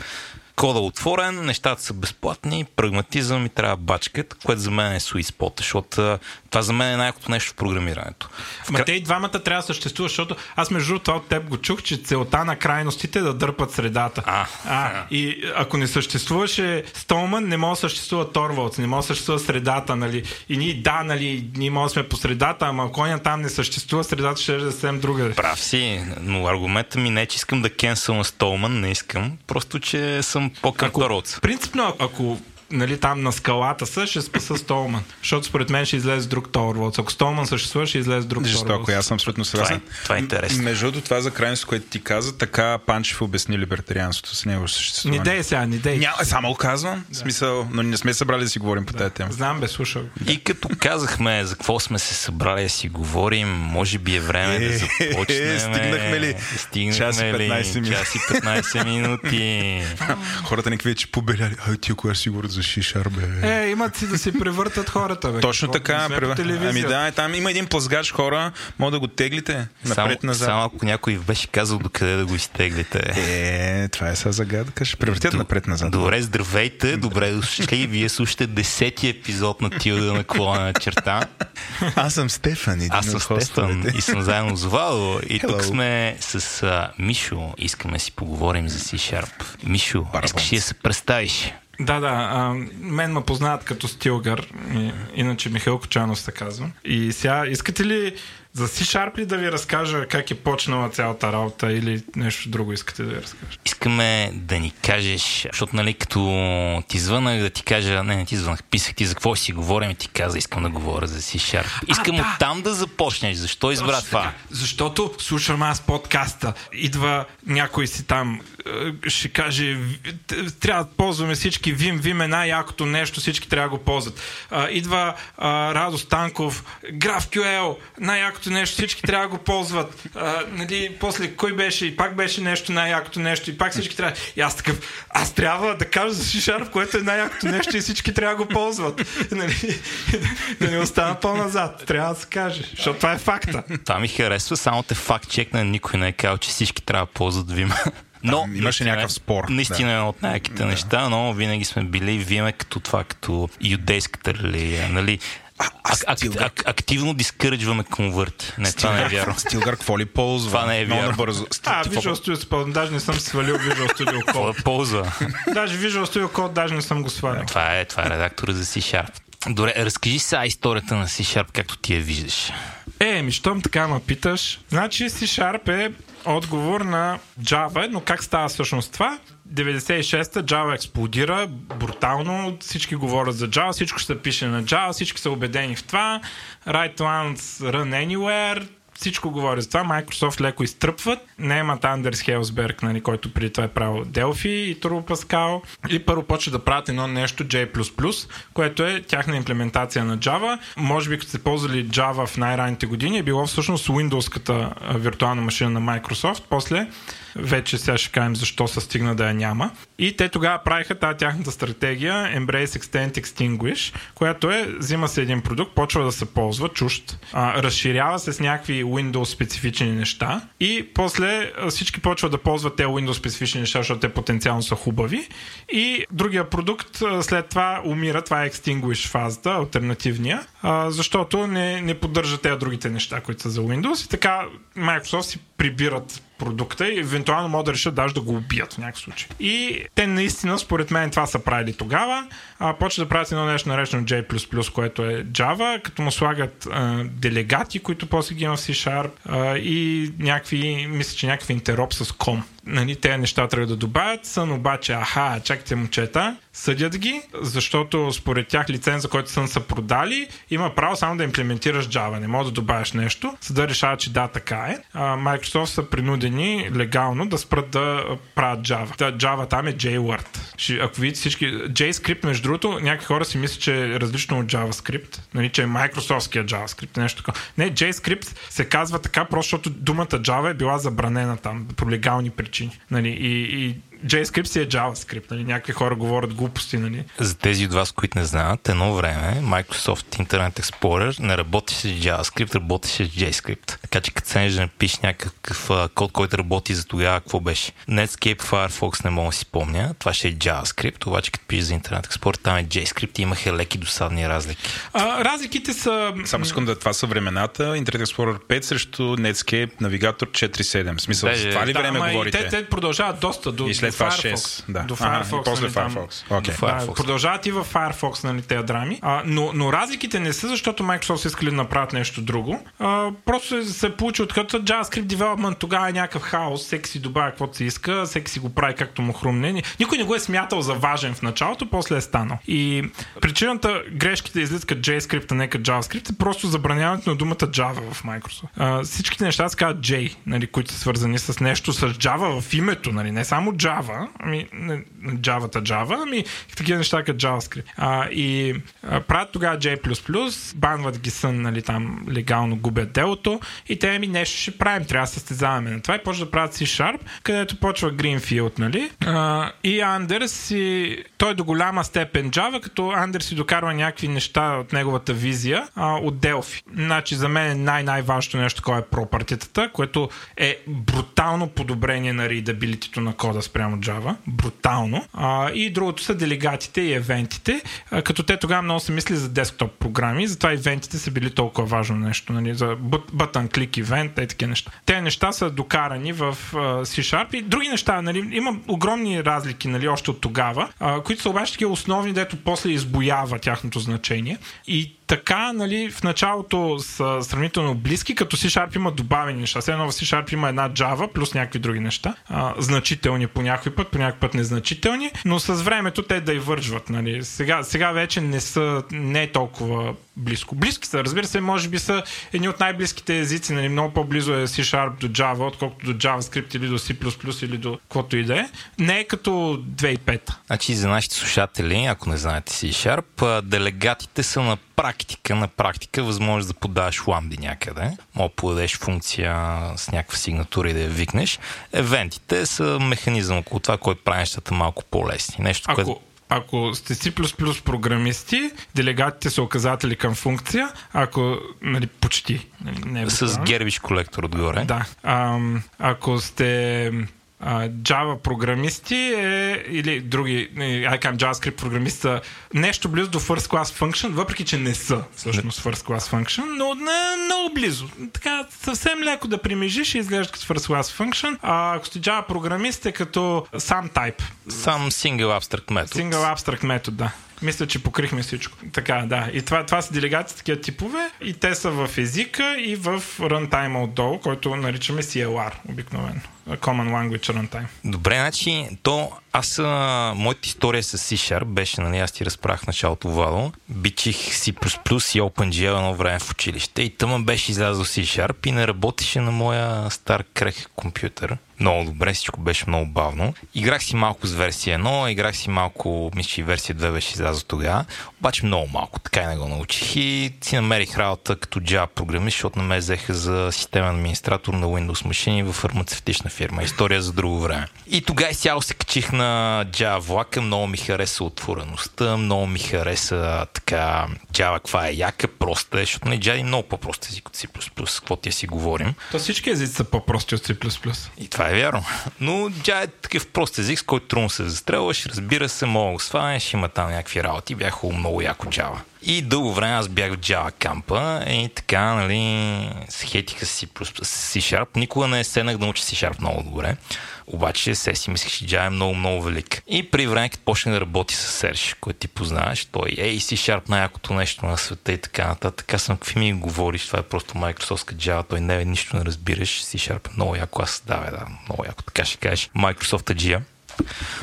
кода отворен, нещата са безплатни, прагматизъм и трябва бачкат, което за мен е sweet защото това за мен е най-якото нещо в програмирането. В Ма те и двамата трябва да съществуват, защото аз между другото от теб го чух, че целта на крайностите е да дърпат средата. А. а и ако не съществуваше Столман, не може да съществува Торвалдс, не може да съществува средата, нали? И ние, да, нали, ние може да сме по средата, ама ако коня там не съществува, средата ще е да съвсем друга. Прав си, но аргумента ми не е, че искам да кенсъл на Столман, не искам, просто, че съм по-към принципно, ако нали, там на скалата са, ще спаса Столман. Защото според мен ще излезе друг Торвалдс. Ако Столман съществува, ще излезе друг Жестоко, Торвалдс. аз съм абсолютно Това е, съгласен. това е интересно. Между другото, това за крайност, което ти каза, така Панчев обясни либертарианството с него Не съществуване. дей сега, не дей. Няма, само го казвам. В смисъл, но не сме събрали да си говорим по тази тема. Знам, бе, слушал. И като казахме за какво сме се събрали да си говорим, може би е време да Е, започнем. стигнахме ли? Стигнахме Час и ли? 15 минути. Час и 15 минути. Хората някакви вече побеляли. Ай, ти кога си говорят за шишар, бе. Е, имат си да се превъртат хората, бе. Точно така. Прев-. Ами да, там има един плъзгач хора, може да го теглите Само, напред-назад. само ако някой беше казал докъде да го изтеглите. Е, това е сега загадка. Ще превъртят Д- напред-назад. Добре, здравейте, добре дошли. Вие слушате десети епизод на Тилда на клона черта. Аз съм Стефан, един Аз съм Стефан и съм заедно с Вало. И тук Hello. сме с а, Мишо. Искаме да си поговорим за C-Sharp. Мишо, искаш ли да се представиш? Да, да. А, мен ме познават като Стилгър. И, иначе Михаил Кочанов се казва. И сега, искате ли за C-Sharp ли да ви разкажа как е почнала цялата работа или нещо друго искате да ви разкажа? Искаме да ни кажеш, защото нали като ти звънах да ти кажа, не, не ти звънах, писах ти за какво си говорим и ти каза, искам да говоря за C-Sharp. Искам да. оттам да започнеш. Защо избра Точно това? така. Защото слушам аз подкаста. Идва някой си там, ще каже, «Ви- т- трябва да ползваме всички Vim. Vim е най-якото нещо, всички трябва да го ползват. А, идва а, Радо Станков, GraphQL, най-якото най-якото нещо, всички трябва да го ползват. А, нали, после кой беше и пак беше нещо най-якото нещо и пак всички трябва. И аз такъв, аз трябва да кажа за C-Sharp, което е най-якото нещо и всички трябва да го ползват. Нали, да не остана по-назад. Трябва да се каже, защото това е факта. Това ми харесва, само те факт чекна, никой не е казал, че всички трябва да ползват Vim. Но Там имаше някакъв спор, Наистина е от най-яките неща, но винаги сме били Vim като това, като юдейската религия. Нали? а ак, Стилгър- ак, активно дискъръджваме конверти. Не, това не е вярно. Стилгър какво ли ползва? Това не е вярно. набързо. А, Visual какво- Studio Code, даже не съм свалил Visual Studio Какво Code. да ползва? Даже Visual Studio Code даже не съм го свалил. това, е, това е редактора за C-Sharp. Добре, разкажи сега историята на C-Sharp, както ти я виждаш. Е, ми щом така ме питаш. Значи C-Sharp е отговор на Java, но как става всъщност това? 96-та Java експлодира брутално, всички говорят за Java, всичко се пише на Java, всички са убедени в това. Write once, run anywhere, всичко говори за това. Microsoft леко изтръпват. Наемат Андерс Хелсберг, нали, който преди това е правил Delphi и Turbo Pascal. И първо почва да правят едно нещо J++, което е тяхна имплементация на Java. Може би като сте ползвали Java в най-ранните години, е било всъщност Windows-ката виртуална машина на Microsoft. После вече сега ще кажем защо се стигна да я няма. И те тогава правиха тази тяхната стратегия Embrace Extend Extinguish, която е, взима се един продукт, почва да се ползва чужд, а, разширява се с някакви Windows специфични неща. И после всички почват да ползват те Windows специфични неща, защото те потенциално са хубави. И другия продукт след това умира, това е Extinguish фазата, альтернативния, защото не, не поддържа тези другите неща, които са за Windows. И така Microsoft си прибират продукта и евентуално могат да решат даже да го убият в някакъв случай. И те наистина, според мен, това са правили тогава. А, почват да правят едно нещо наречено J++, което е Java, като му слагат а, делегати, които после ги има в C-Sharp а, и някакви, мисля, че някакви интероп с com. Нали, те неща трябва да добавят. Сън обаче, аха, чакайте момчета, съдят ги, защото според тях лиценза, който сън са продали, има право само да имплементираш Java. Не може да добавяш нещо. Съда решава, че да, така е. А, Microsoft са принудени легално да спрат да правят Java. Та, Java там е JWord. Ако видите всички... JScript, между другото, някакви хора си мислят, че е различно от JavaScript. Нали, че е Microsoftския JavaScript, нещо такова. Не, JScript се казва така, просто защото думата Java е била забранена там по легални причини. Нали, и, и JScript си е JavaScript. Нали, някакви хора говорят глупости. Нали. За тези от вас, които не знаят, едно време Microsoft Internet Explorer не работеше с JavaScript, работеше с JScript. Така че като седнеш да напишеш някакъв а, код, който работи за тогава, какво беше? Netscape, Firefox не мога да си спомня. Това ще е JavaScript, обаче като пишеш за Internet Explorer, там е JScript и имаха леки досадни разлики. А, разликите са... Само секунда, това са времената. Internet Explorer 5 срещу Netscape навигатор 4.7. В смисъл, Даже- това ли Да, време ама говорите? те, те продължават доста до, И след до това Firefox. 6. Да. До Ага, Firefox. и после нали, там. Firefox. Окей. До Firefox. Да, продължават и в Firefox, нали, тези драми. А, но, но разликите не са, защото Microsoft са искали да направят нещо друго. А, просто се е получил като JavaScript development, тогава е някакъв хаос, всеки си добавя каквото си иска, всеки си го прави както му хрумне. Ни- Никой не го е смятал за важен в началото, после е станал. И причината грешките излизат като JScript, а не като JavaScript е просто забраняването на думата Java в Microsoft. А, всичките неща се казват J, нали, които са свързани с нещо с Java в името, нали, не само Java, ами не, Java-та Java, ами такива неща като JavaScript. А, и а, правят тогава J++, банват ги сън, нали, там легално губят делото и те ми нещо ще правим, трябва да състезаваме на това и почва да правят C-Sharp, където почва Greenfield, нали? А, и Андерс си, той до голяма степен Java, като Андерс си докарва някакви неща от неговата визия а, от Delphi. Значи за мен е най-най-важното нещо такова е пропартитата, което е брутално подобрение на readability на кода спрямо Java. Брутално. А, и другото са делегатите и евентите, а, като те тогава много са мисли за десктоп програми, затова евентите са били толкова важно нещо, нали, за but- button click event и такива неща. Те неща са докарани в C-Sharp и други неща, нали, има огромни разлики, нали, още от тогава, а, които са обаче такива основни, дето после избоява тяхното значение. И така, нали, в началото са сравнително близки, като C-Sharp има добавени неща. Все едно в C-Sharp има една Java плюс някакви други неща. А, значителни по някой път, по някой път незначителни, но с времето те да и вържват. Нали. Сега, сега вече не са, не е толкова близко. Близки са, разбира се, може би са едни от най-близките езици, нали, много по-близо е C-Sharp до Java, отколкото до JavaScript или до C++ или до каквото и да е. Не е като 2.5. Значи за нашите слушатели, ако не знаете C-Sharp, делегатите са на практика, на практика възможност да подаваш ламди някъде. Мога да подадеш функция с някаква сигнатура и да я викнеш. Евентите са механизъм около това, който прави нещата малко по-лесни. Нещо, Ако, което ако сте C++ програмисти, делегатите са указатели към функция, ако, нали, почти. Нали, не е с гербиш колектор отгоре. Да. Ам, ако сте а, Java програмисти е, или други, I can JavaScript програмисти са нещо близо до First Class Function, въпреки че не са всъщност First Class Function, но не, много близо. Така съвсем леко да примежиш и изглежда като First Class Function. А ако сте Java програмист е като сам type. Сам single abstract метод. Single Abstract метод, да. Мисля, че покрихме всичко. Така, да. И това, това са делегации такива типове и те са в езика и в runtime отдолу, който наричаме CLR обикновено. Common Language Runtime. Добре, значи, то аз, а, моята история с C-Sharp беше, нали, аз ти разправях началото, Владо. Бичих C++ и OpenGL едно време в училище и тъмън беше излязъл C-Sharp и не работеше на моя стар крех компютър. Много добре, всичко беше много бавно. Играх си малко с версия 1, играх си малко, мисля, че версия 2 беше излязла тогава, обаче много малко, така и не го научих и си намерих работа като Java програмист, защото не ме взеха за системен администратор на Windows машини в фармацевтична фирма. История за друго време. И тогава изцяло се качих на Java влака, много ми хареса отвореността, много ми хареса така Java каква е яка, проста е, защото не Java е много по-прост език от C++, какво ти си говорим. То всички езици са по-прости от C++. И това е вярно. Но Java е такъв прост език, с който трудно се застрелваш, разбира се, мога да го сванеш, има там някакви работи, бяха много яко Java. И дълго време аз бях в Java кампа и така, нали, схетиха си C-Sharp. Никога не седнах да науча C-Sharp много добре. Обаче се си мислех, че Java е много, много велик. И при време, като почнах да работи с Серж, който ти познаваш, той е C-Sharp най-якото нещо на света и така нататък. Така съм, какви ми говориш, това е просто Microsoft Java, той не е нищо не разбираш. C-Sharp е много яко, аз да, да, много яко, така ще кажеш. Microsoft Java.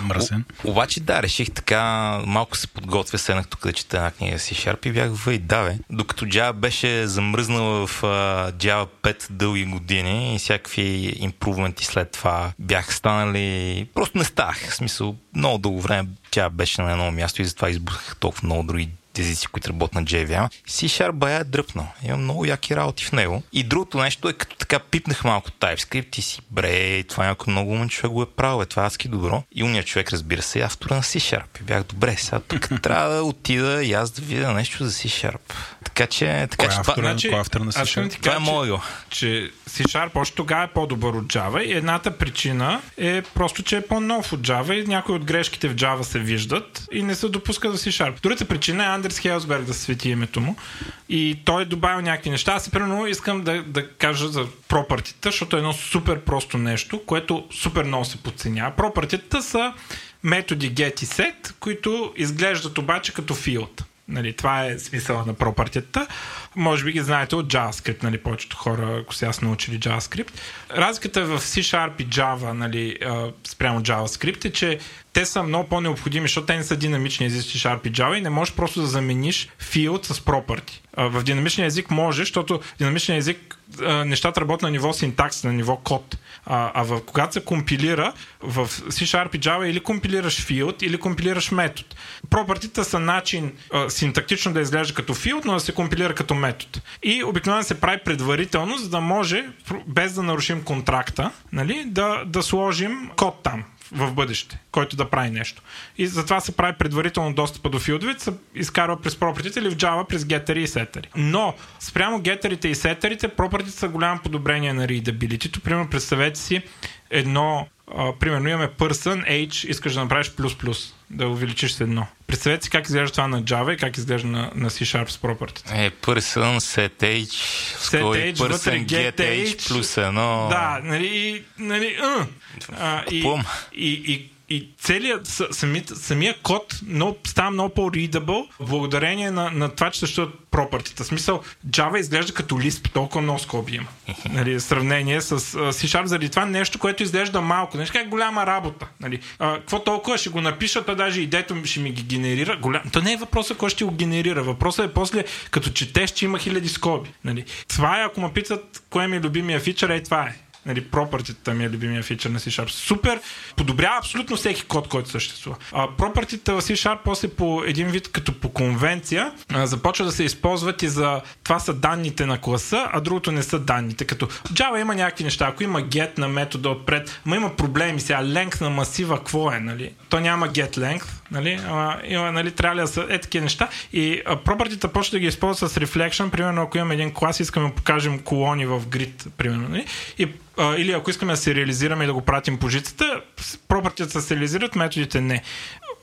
Мръсен. О, обаче да, реших така, малко се подготвя, седнах тук да чета една книга си Sharp и бях въй, да бе. Докато Java беше замръзнала в uh, Java 5 дълги години и всякакви импрувменти след това бях станали... Просто не ставах. В смисъл, много дълго време тя беше на едно място и затова избухах толкова много други езици, които работят на JVM. C-Sharp бая е дръпнал. Има много яки работи в него. И другото нещо е, като така пипнах малко TypeScript и си, бре, това някой много умен човек го е правил, е, това е адски добро. И умният човек, разбира се, е автора на C-Sharp. И бях, добре, сега тук трябва да отида и аз да видя нещо за C-Sharp. Така че, така Кой е че автор, това, значи, кой е автор на да C-Sharp? ти това е кажа, че- че C-Sharp още тогава е по-добър от Java и едната причина е просто, че е по-нов от Java и някои от грешките в Java се виждат и не се допускат за C-Sharp. Другата причина е Андрес Хелсберг да свети името му и той е добавил някакви неща. Аз примерно искам да, да кажа за пропъртите, защото е едно супер просто нещо, което супер много се подценява. Пропъртите са методи get и set, които изглеждат обаче като field. Нали, това е смисъла на пропартията. Може би ги знаете от JavaScript, нали, повечето хора, ако сега са научили JavaScript. Разликата в C-Sharp и Java, нали, спрямо JavaScript е, че те са много по-необходими, защото те не са динамични езици C-Sharp и Java и не можеш просто да замениш field с property. В динамичния език може, защото динамичния език нещата работят на ниво синтакс, на ниво код. А, а в, когато се компилира в C-Sharp и Java или компилираш field, или компилираш метод. Пропъртите са начин а, синтактично да изглежда като field, но да се компилира като метод. И обикновено се прави предварително, за да може, без да нарушим контракта, нали, да, да сложим код там в бъдеще, който да прави нещо. И затова се прави предварително достъпа до филдовете, се изкарва през пропъртите или в Java през гетери и сетери. Но спрямо гетерите и сетерите, пропъртите са голямо подобрение на readability. Примерно представете си едно а, примерно имаме person, age, искаш да направиш плюс плюс, да увеличиш с едно. Представете си как изглежда това на Java и как изглежда на, на C-Sharp с пропъртите. Е, person, set age, Set age, вътре get age. плюс едно. Да, нали, и- нали, а, а, и, Купувам. и, и и целият, сами, самия код много, става много по-readable благодарение на, на това, че съществуват пропъртите. В смисъл, Java изглежда като Lisp, толкова много скоби има. Нали, сравнение с uh, C-Sharp, заради това нещо, което изглежда малко. Нещо как голяма работа. Нали. А, какво толкова ще го напиша, то даже идето ще ми ги генерира. Голям... То не е въпросът кой ще го генерира. Въпросът е после, като четеш, че има хиляди скоби. Нали. Това е, ако ме питат, кое ми е любимия фичър, е това е нали, пропъртите ми е любимия фичър на C-Sharp. Супер, подобрява абсолютно всеки код, който съществува. А пропъртите в C-Sharp после по един вид като по конвенция а, започва да се използват и за това са данните на класа, а другото не са данните. Като Java има някакви неща. Ако има get на метода отпред, ма има проблеми сега. Length на масива, какво е? Нали? То няма get length, нали? А, има, нали, трябва да са е такива неща. И пропъртите почва да ги използват с reflection. Примерно, ако имаме един клас, искаме да покажем колони в grid, примерно. Нали? И а, или ако искаме да се реализираме и да го пратим по жицата, пропъртията се реализират, методите не.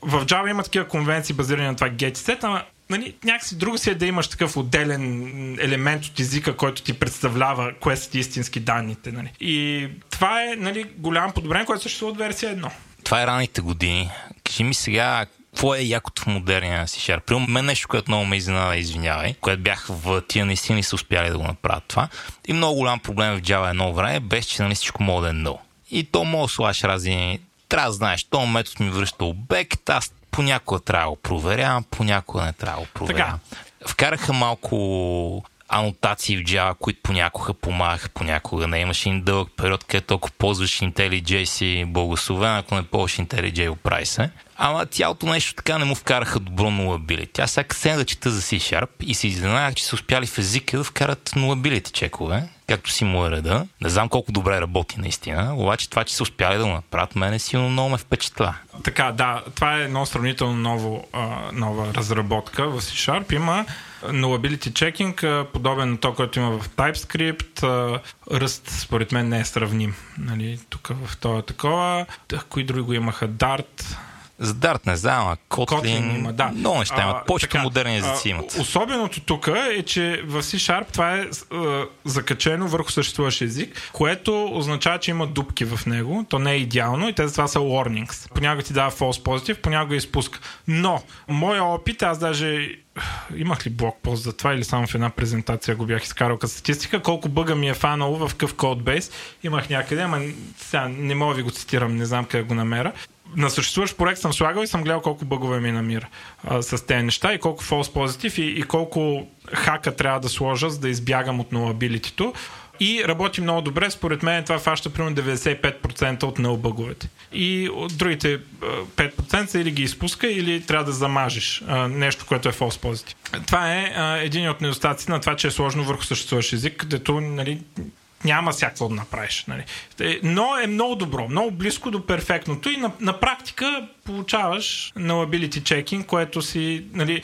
В Java има такива конвенции, базирани на това get set, ама нали, някакси друго си е да имаш такъв отделен елемент от езика, който ти представлява кое са ти истински данните. Нали. И това е нали, голям подобрение, което съществува от версия 1. Това е раните години. Кажи ми сега, какво е якото в модерния C-Sharp? При мен нещо, което много ме изненада, извинявай, което бях в тия наистина и са успяли да го направят това. И много голям проблем в Java едно време беше, че нали всичко мога да е no. И то мога да слагаш разни... Трябва да знаеш, то метод ми връща обект, аз понякога трябва да го проверявам, понякога не трябва да го проверявам. Така. Вкараха малко анотации в Java, които понякога помагаха, понякога не. Имаше един дълъг период, където ако ползваш IntelliJ си благословен, ако не ползваш IntelliJ оправи се. Ама цялото нещо така не му вкараха добро нулабили. Тя сега се да чета за C-Sharp и се изненадах, че са успяли в езика да вкарат нулабилите чекове, както си му е реда. Не знам колко добре работи наистина, обаче това, че са успяли да го направят, мене силно много ме впечатля. Така, да, това е едно сравнително ново, а, нова разработка в C-Sharp. Има Nullability checking, подобен на то, което има в TypeScript. Ръст, според мен, не е сравним. Нали, тук в това такова. Кои други го имаха? Dart, за Dart не знам, а Kotlin, Kotlin има, да. много неща имат. Повечето модерни езици имат. Особеното тук е, че в C-Sharp това е а, закачено върху съществуващ език, което означава, че има дупки в него. То не е идеално и те това са warnings. Понякога ти дава false positive, понякога изпуска. Но, моя опит, аз даже имах ли блокпост за това или само в една презентация го бях изкарал като статистика, колко бъга ми е фанало в къв кодбейс. Имах някъде, ама сега не мога да ви го цитирам, не знам къде го намеря на съществуващ проект съм слагал и съм гледал колко бъгове ми намира а, с тези неща и колко false positive и, и колко хака трябва да сложа, за да избягам от нулабилитито. И работи много добре. Според мен това фаща примерно 95% от null бъговете. И от другите 5% или ги изпуска, или трябва да замажеш нещо, което е false positive. Това е един от недостатъците на това, че е сложно върху съществуващ език, където нали, няма всяко да направиш. Нали. Е, но е много добро, много близко до перфектното и на, на практика получаваш nullability checking, което си, нали,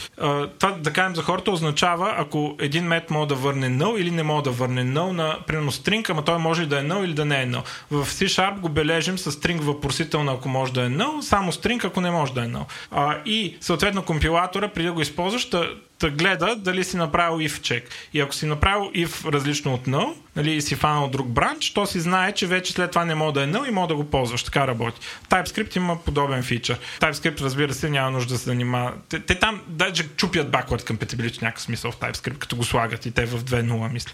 това да кажем за хората означава, ако един мет може да върне null или не може да върне null на, примерно, string, ама той може да е null или да не е null. В C-Sharp го бележим с string въпросително, ако може да е null, само string, ако не може да е null. И съответно компилатора, преди да го използваш, да гледа дали си направил if check. И ако си направил if различно от null, нали, и си фанал друг бранч, то си знае, че вече след това не може да е null и може да го ползваш. Така работи. TypeScript има подобен фичър. TypeScript, разбира се, няма нужда да се занимава. Те, те там даже чупят backward compatibility в някакъв смисъл в TypeScript, като го слагат и те в 2.0, мисля.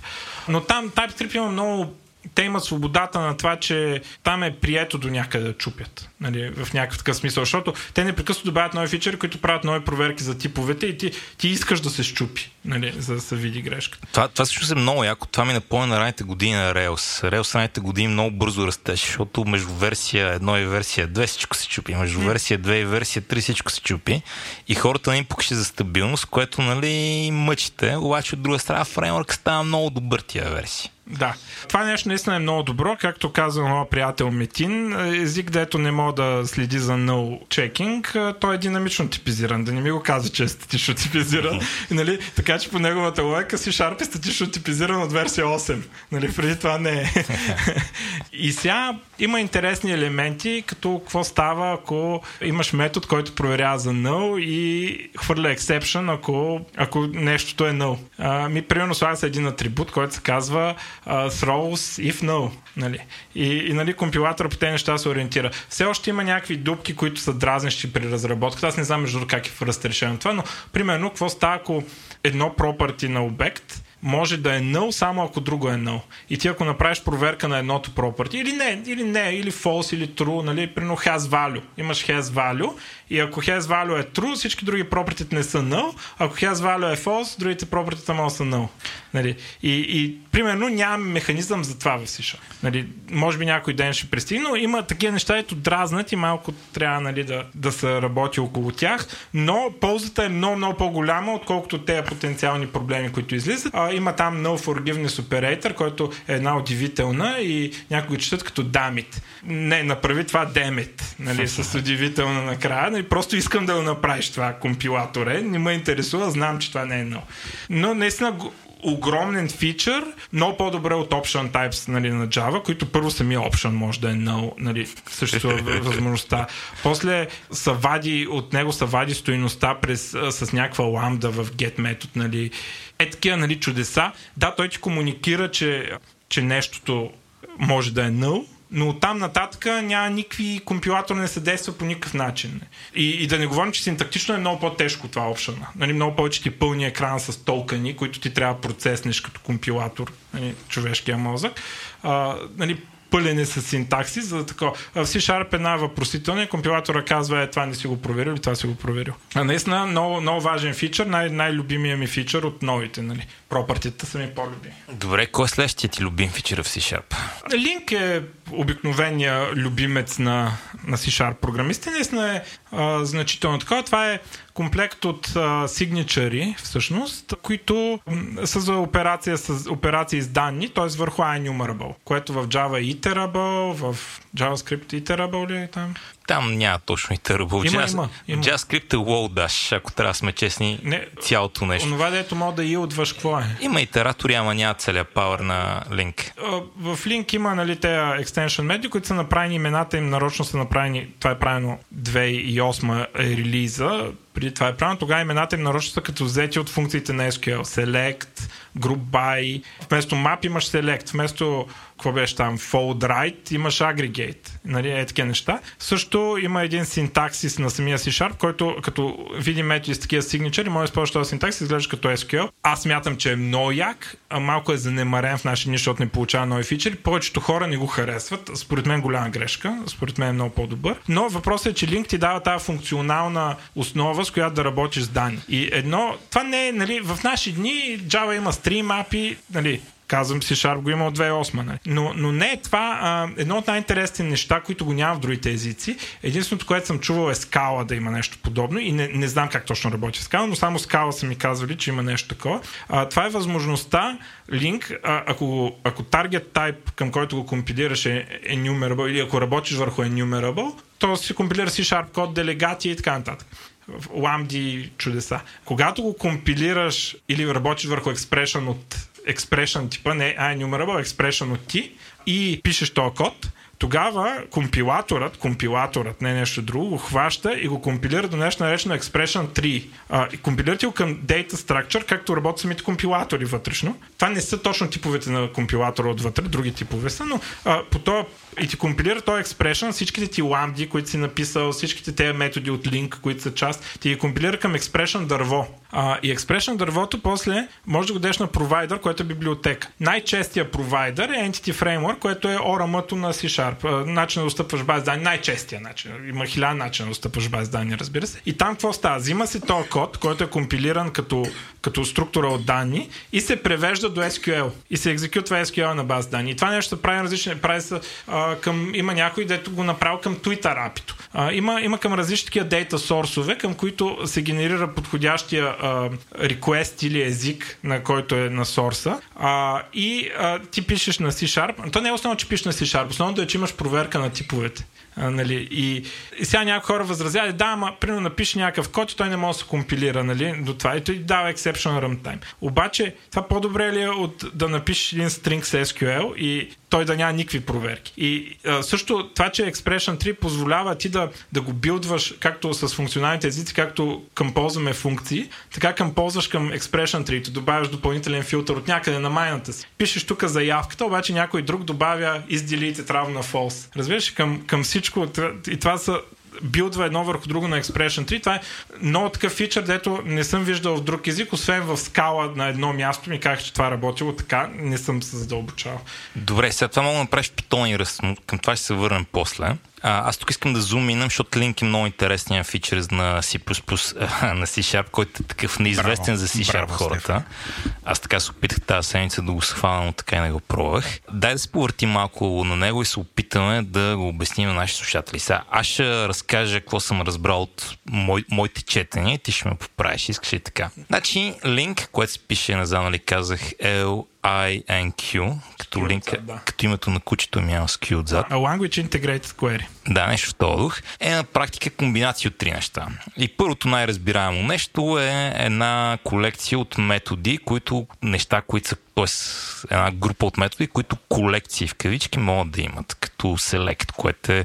Но там TypeScript има много те имат свободата на това, че там е прието до някъде да чупят. Нали, в някакъв такъв смисъл. Защото те непрекъснато добавят нови фичери, които правят нови проверки за типовете и ти, ти искаш да се щупи, нали, за да се види грешката. Това, това също е много яко. Това ми напомня на ранните години на Rails. Rails ранните години много бързо растеше, защото между версия 1 и версия 2 всичко се чупи. Между версия 2 и версия 3 всичко се чупи. И хората не им покаше за стабилност, което нали, мъчите. Обаче от друга страна фреймворк става много добър тия версия. Да. Това нещо наистина е много добро. Както каза моят приятел Метин, език, дето не мога да следи за no checking, той е динамично типизиран. Да не ми го казва, че е статично типизиран. нали? Така че по неговата логика си Sharp е статично типизиран от версия 8. Нали? Преди това не е. И сега има интересни елементи, като какво става, ако имаш метод, който проверява за null и хвърля exception, ако, ако нещото е null. А, ми примерно слага се един атрибут, който се казва throws if no. Нали? И, и нали, компилатор по тези неща се ориентира. Все още има някакви дупки, които са дразнещи при разработката. Аз не знам между как е разрешено това, но примерно какво става, ако едно property на обект може да е null, само ако друго е null. И ти ако направиш проверка на едното property, или не, или не, или false, или true, нали, примерно has value. Имаш has value и ако has value е true, всички други property не са null. Ако has value е false, другите property могат са null. Нали. И, и, примерно нямаме механизъм за това в C Нали, може би някой ден ще пристигне, но има такива неща, ето дразнат и малко трябва нали, да, да се работи около тях, но ползата е много, много по-голяма, отколкото тези потенциални проблеми, които излизат. А, има там No Forgiveness Operator, който е една удивителна и някои четат като дамит. Не, направи това демит, нали, с удивителна накрая. Нали, просто искам да го направиш това компилаторе. Не ме интересува, знам, че това не е no. Но наистина огромен фичър, много по-добре от option types нали, на Java, които първо самия option може да е null, нали, съществува възможността. После са вади, от него са вади стоиността през, с някаква ламда в get метод, нали. Е такива нали, чудеса. Да, той ти комуникира, че, че нещото може да е null, но оттам нататък няма никакви компилатор не се действа по никакъв начин. И, и да не говорим, че синтактично е много по-тежко това опшена. Нали, много повече ти пълни екран с толкани, които ти трябва да процеснеш като компилатор, нали, човешкия мозък. А, нали, пълен с синтакси, за да такова. В C-Sharp една въпросителна компилатора казва, е, това не си го проверил или това си го проверил. А наистина много, много важен фичър, най- най-любимия ми фичър от новите, нали. Пропъртите са ми по-любими. Добре, кой е следващия ти любим фичър в C-Sharp? Link е обикновения любимец на, на C-Sharp програмисти. Наистина е а, значително такова. Това е комплект от а, сигничари, всъщност, които са за операция с, операции с данни, т.е. върху iNumerable, което в Java е iterable, в JavaScript iterable ли е там? Там няма точно iterable. Има, Jazz, има, има. JavaScript е Lodash, ако трябва да сме честни, Не, цялото нещо. Онова, дето мога да и отваш, какво е? Има итератори, ама няма целия пауър на Link. В Link има нали, тези extension методи, които са направени, имената им нарочно са направени, това е правено 2008 е релиза, преди това е правено, тогава имената им нарочно са като взети от функциите на SQL. Select, Group By, вместо map имаш Select, вместо какво беше там, fold right, имаш aggregate, нали, е такива неща. Също има един синтаксис на самия C-Sharp, който като види методи с такива signature, може да използваш този синтаксис, изглежда като SQL. Аз смятам, че е много як, а малко е занемарен в нашия ниша, защото не получава нови фичери. Повечето хора не го харесват. Според мен голяма грешка, според мен е много по-добър. Но въпросът е, че Link ти дава тази функционална основа, с която да работиш с данни. И едно, това не е, нали, в наши дни Java има stream API, нали, Казвам си, Sharp го има от 2008. Нали? Но, но не е това. А, едно от най-интересните неща, които го няма в другите езици, единственото, което съм чувал е скала да има нещо подобно и не, не знам как точно работи скала, но само скала са ми казвали, че има нещо такова. А, това е възможността а, ако, ако target type, към който го компилираш е enumerable или ако работиш върху enumerable, то си компилира си Sharp код, делегати и така нататък ламди чудеса. Когато го компилираш или работиш върху expression от expression типа, не iNumerable, expression от ти и пишеш този код, тогава компилаторът, компилаторът, не нещо друго, го хваща и го компилира до нещо наречено Expression 3. А, и компилирате го към Data Structure, както работят самите компилатори вътрешно. Това не са точно типовете на компилатора отвътре, други типове са, но а, по това и ти компилира този експрешън, всичките ти ламди, които си написал, всичките тези методи от линк, които са част, ти ги компилира към експрешън дърво. А, и експрешън дървото после може да го дадеш на провайдер, което е библиотека. Най-честия провайдер е Entity Framework, което е ORM-ато на C-Sharp. Начин да достъпваш баз данни, най-честия начин. Има хиляда начина да достъпваш баз данни, разбира се. И там какво става? Взима се този код, който е компилиран като, като структура от данни и се превежда до SQL. И се екзекютва SQL на баз данни. И това нещо прави различни, прави се, а, към, има някой, дето го направил към Twitter апито. А, има, има към различни такива дейта сорсове, към които се генерира подходящия а, request или език, на който е на сорса. А, и а, ти пишеш на C-Sharp. То не е основно, че пишеш на C-Sharp. Основното е, че имаш проверка на типовете. А, нали, и, и сега някои хора възразяват, да, ама примерно напише някакъв код и той не може да се компилира нали, до това и той дава exception runtime. Обаче това по-добре ли е от да напишеш един string с SQL и той да няма никакви проверки. И а, също това, че Expression 3 позволява ти да, да го билдваш както с функционалните езици, както към ползваме функции, така към ползваш към Expression 3, ти добавяш допълнителен филтър от някъде на майната си. Пишеш тук заявката, обаче някой друг добавя is deleted равно на false. Разбираш, към, към всичко. И това са билдва едно върху друго на Expression 3. Това е много такъв фичър, дето не съм виждал в друг език, освен в скала на едно място ми казах, че това е работило така, не съм се задълбочавал. Добре, сега това мога да направиш питон и ръст, към това ще се върнем после. А, аз тук искам да зуминам, защото линк е много интересния фичър на C++, на C-Sharp, който е такъв неизвестен Браво. за C-Sharp Браво, хората. Стефан. Аз така се опитах тази седмица да го схвана, но така и не го пробвах. Дай да се повъртим малко на него и се опитаме да го обясним на нашите слушатели. Сега, аз ще разкажа какво съм разбрал от мой, моите четения и ти ще ме поправиш, искаш ли така. Значи, линк, което се пише назад, нали казах, L INQ, като, линк, да. като името на кучето ми е с Q отзад. A language Integrated Query. Да, нещо в този дух. Е на практика комбинация от три неща. И първото най-разбираемо нещо е една колекция от методи, които неща, които са т.е. една група от методи, които колекции в кавички могат да имат, като Select, което е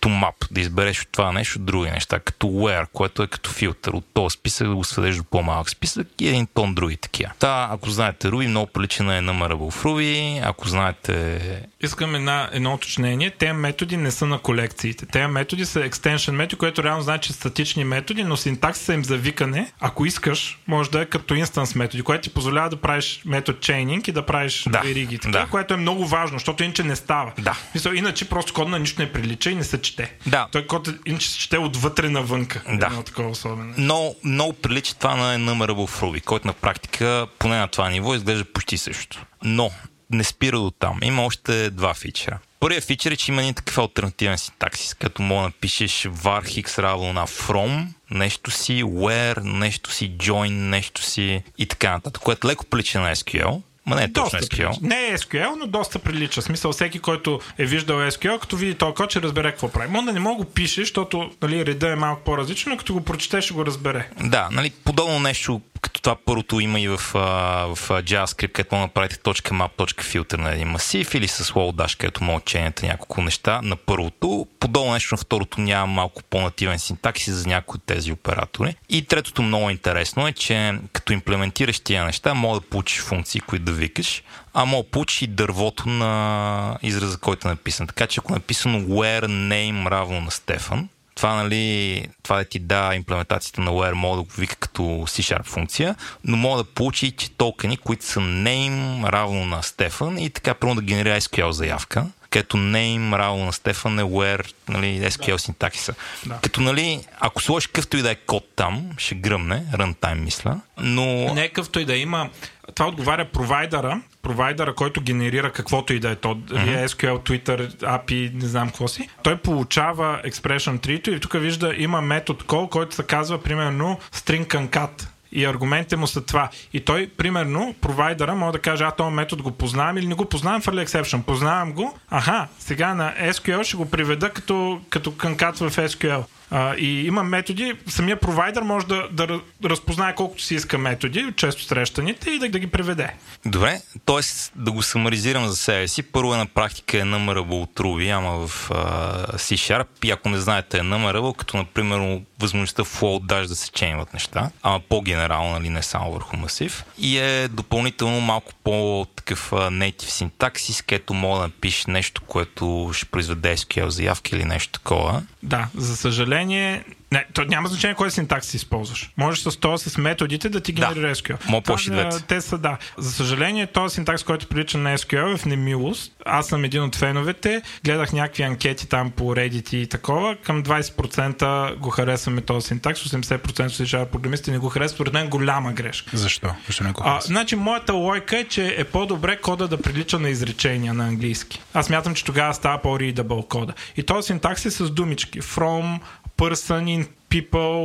като мап, да избереш от това нещо други неща, като where, което е като филтър от този списък да го сведеш до по-малък списък и един тон други такива. Та, ако знаете Ruby, много прилича на Enumerable в Ruby, ако знаете... Искам една, едно уточнение. Те методи не са на колекциите. Те методи са extension методи, което реално значи статични методи, но синтаксиса им за викане, ако искаш, може да е като инстанс методи, което ти позволява да правиш метод chaining и да правиш да, вериги, така, да. което е много важно, защото иначе не става. Да. Мисля, иначе просто код на нищо не прилича и не се чете. Да. Той код иначе се чете отвътре навънка. Да. Едно такова особено. Но много прилича това на Enumerable в Ruby, който на практика, поне на това ниво, изглежда почти също. Но не спира до там. Има още два фичера. Първият фичър е, че има един такъв альтернативен синтаксис, като мога да напишеш var x равно на from, нещо си, where, нещо си, join, нещо си и така нататък, което леко прилича на SQL. Ма не е точно доста SQL. Не е SQL, но доста прилича. Смисъл, всеки, който е виждал SQL, като види този код, ще разбере какво прави. Може да не мога го пише, защото нали, реда е малко по-различен, но като го прочетеш, ще го разбере. Да, нали, подобно нещо като това първото има и в, в JavaScript, където може да направите .map, .filter на един масив или с Dash, където може да няколко неща на първото. Подобно нещо на второто няма малко по-нативен синтаксис за някои от тези оператори. И третото много интересно е, че като имплементираш тия неща, мога да получиш функции, които да викаш, а мога да получиш и дървото на израза, който е написан. Така че ако е написано where name равно на Стефан, това, нали, това да ти да имплементацията на Where мога да го вика като C-Sharp функция, но мога да получи че токени, които са name равно на Стефан и така първо да генерира SQL заявка където name равно на Стефан е where, нали, SQL да. синтаксиса. Да. Като, нали, ако сложиш къвто и да е код там, ще гръмне, runtime мисля, но... Не къвто и да има, това отговаря провайдера, провайдера, който генерира каквото и да е то, mm-hmm. SQL, Twitter, API, не знам какво си, той получава expression 3 и тук вижда, има метод call, който се казва примерно string concat и аргументите му са това. И той, примерно, провайдера може да каже, а този метод го познавам или не го познавам в early exception. Познавам го, аха, сега на SQL ще го приведа като, като канкат в SQL. А, и има методи, самия провайдер може да, да разпознае колкото си иска методи, често срещаните и да, да ги преведе. Добре, т.е. да го самаризирам за себе си. Първо е на практика е numberable от Ruby, ама в uh, C-Sharp и ако не знаете е numberable, като например възможността в float даже да се чейнват неща, ама по-генерално, нали, не само върху масив. И е допълнително малко по-такъв native синтаксис, където мога да напишеш нещо, което ще произведе SQL заявка или нещо такова. Да, за съжаление, не, то няма значение кой синтакс си използваш. Можеш с това с методите да ти генерира да. SQL. Мога по Те са, да. За съжаление, този синтакс, който прилича на SQL е в немилост. Аз съм един от феновете. Гледах някакви анкети там по Reddit и такова. Към 20% го харесваме този синтакс, 80% се решава програмисти не го харесват. Според мен голяма грешка. Защо? Защо не го а, значи, моята лойка е, че е по-добре кода да прилича на изречения на английски. Аз мятам, че тогава става по-readable кода. И този синтакс е с думички. From, person in people,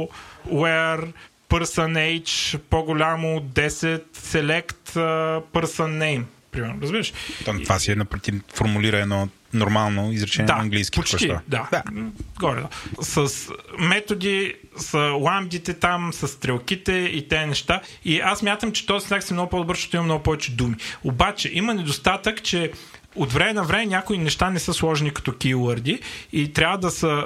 where, person age, по-голямо 10, select uh, person name. Примерно, разбираш? Това си е напротив, формулира едно нормално изречение да, на английски. Почти, да. да. Горе. С методи, с ламдите там, с стрелките и те неща. И аз мятам, че този синтакс е много по-добър, защото има много повече думи. Обаче има недостатък, че от време на време някои неща не са сложени като keyword и трябва да, са,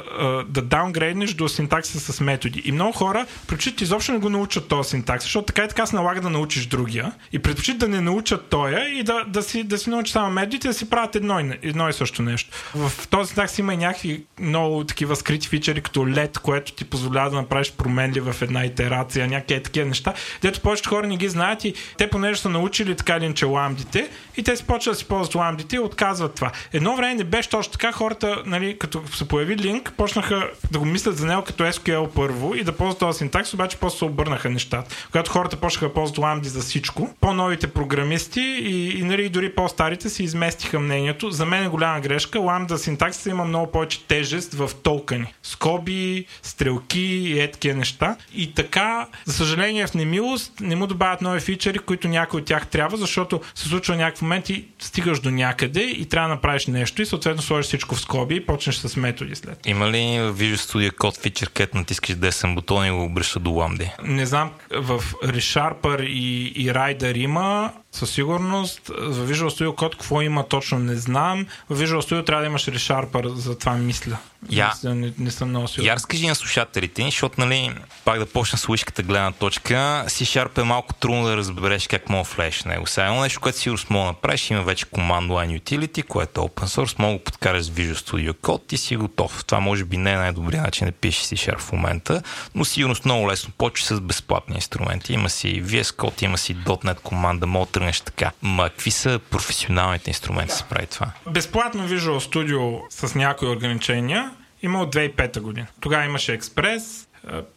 да даунгрейднеш до синтакса с методи. И много хора предпочитат изобщо не го научат този синтакс, защото така и така се налага да научиш другия и предпочитат да не научат тоя и да, да, си, да си научат само методите да си правят едно едно и също нещо. В този синтакс има и някакви много такива скрити фичери, като LED, което ти позволява да направиш променли в една итерация, някакви такива неща, дето повечето хора не ги знаят и те понеже са научили така един, че ламдите и те си почват да си ползват ламдите и отказват това. Едно време не беше точно така, хората, нали, като се появи линк, почнаха да го мислят за него като SQL първо и да ползват този синтакс, обаче после се обърнаха нещата. Когато хората почнаха да ползват ламди за всичко, по-новите програмисти и, и нали, дори по-старите си изместиха мнението. За мен е голяма грешка. Ламда синтаксата има много повече тежест в толкани. Скоби, стрелки и такива неща. И така, за съжаление, в немилост не му добавят нови фичери, които някой от тях трябва, защото се случва някакъв момент и стигаш до някъде и трябва да направиш нещо и съответно сложиш всичко в скоби и почнеш с методи след. Има ли Visual Studio Code фичър, където натискаш десен бутон и го обръща до ламди? Не знам, в ReSharper и, и Rider има, със сигурност. В Visual Studio Code какво има точно не знам. В Visual Studio трябва да имаш ReSharper, за това мисля. Я, не, не, не съм много сигурен. Я разкажи на слушателите, защото, нали, пак да почна с лъжката гледна точка, C-Sharp е малко трудно да разбереш как мога в него. Сега едно нещо, което сигурно мога да направиш, има вече Command Line Utility, което е open source, мога да подкараш Visual Studio Code и си готов. Това може би не е най-добрият начин да пишеш C-Sharp в момента, но сигурно много лесно почва с безплатни инструменти. Има си VS Code, има си .NET команда, мога да тръгнеш така. Ма какви са професионалните инструменти да се прави това? Безплатно Visual Studio с някои ограничения има от 2005 година. Тогава имаше Express,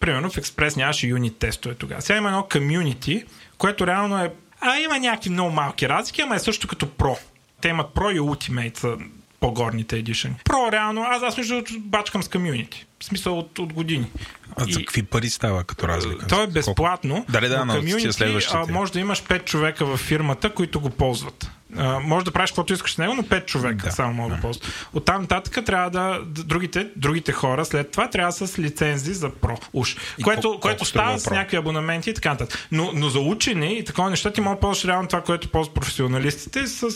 примерно в Express нямаше юнит тестове тогава. Сега има едно community, което реално е... А, има някакви много малки разлики, ама е също като Pro. Те имат Pro и Ultimate са по-горните едишъни. Pro реално, аз, аз между бачкам с community. В смисъл от, от години. А за какви пари става като разлика? То е безплатно. Дали да, но комьюнити, може да имаш 5 човека във фирмата, които го ползват. Може да правиш каквото искаш с него, но 5 човека да, само могат да, ползват. От там нататък трябва да. Другите, другите хора след това трябва с лицензи за про. Уж. И което, колко, което става с някакви абонаменти и така нататък. Но, но за учене и такова неща ти може да ползваш реално това, което ползват професионалистите с,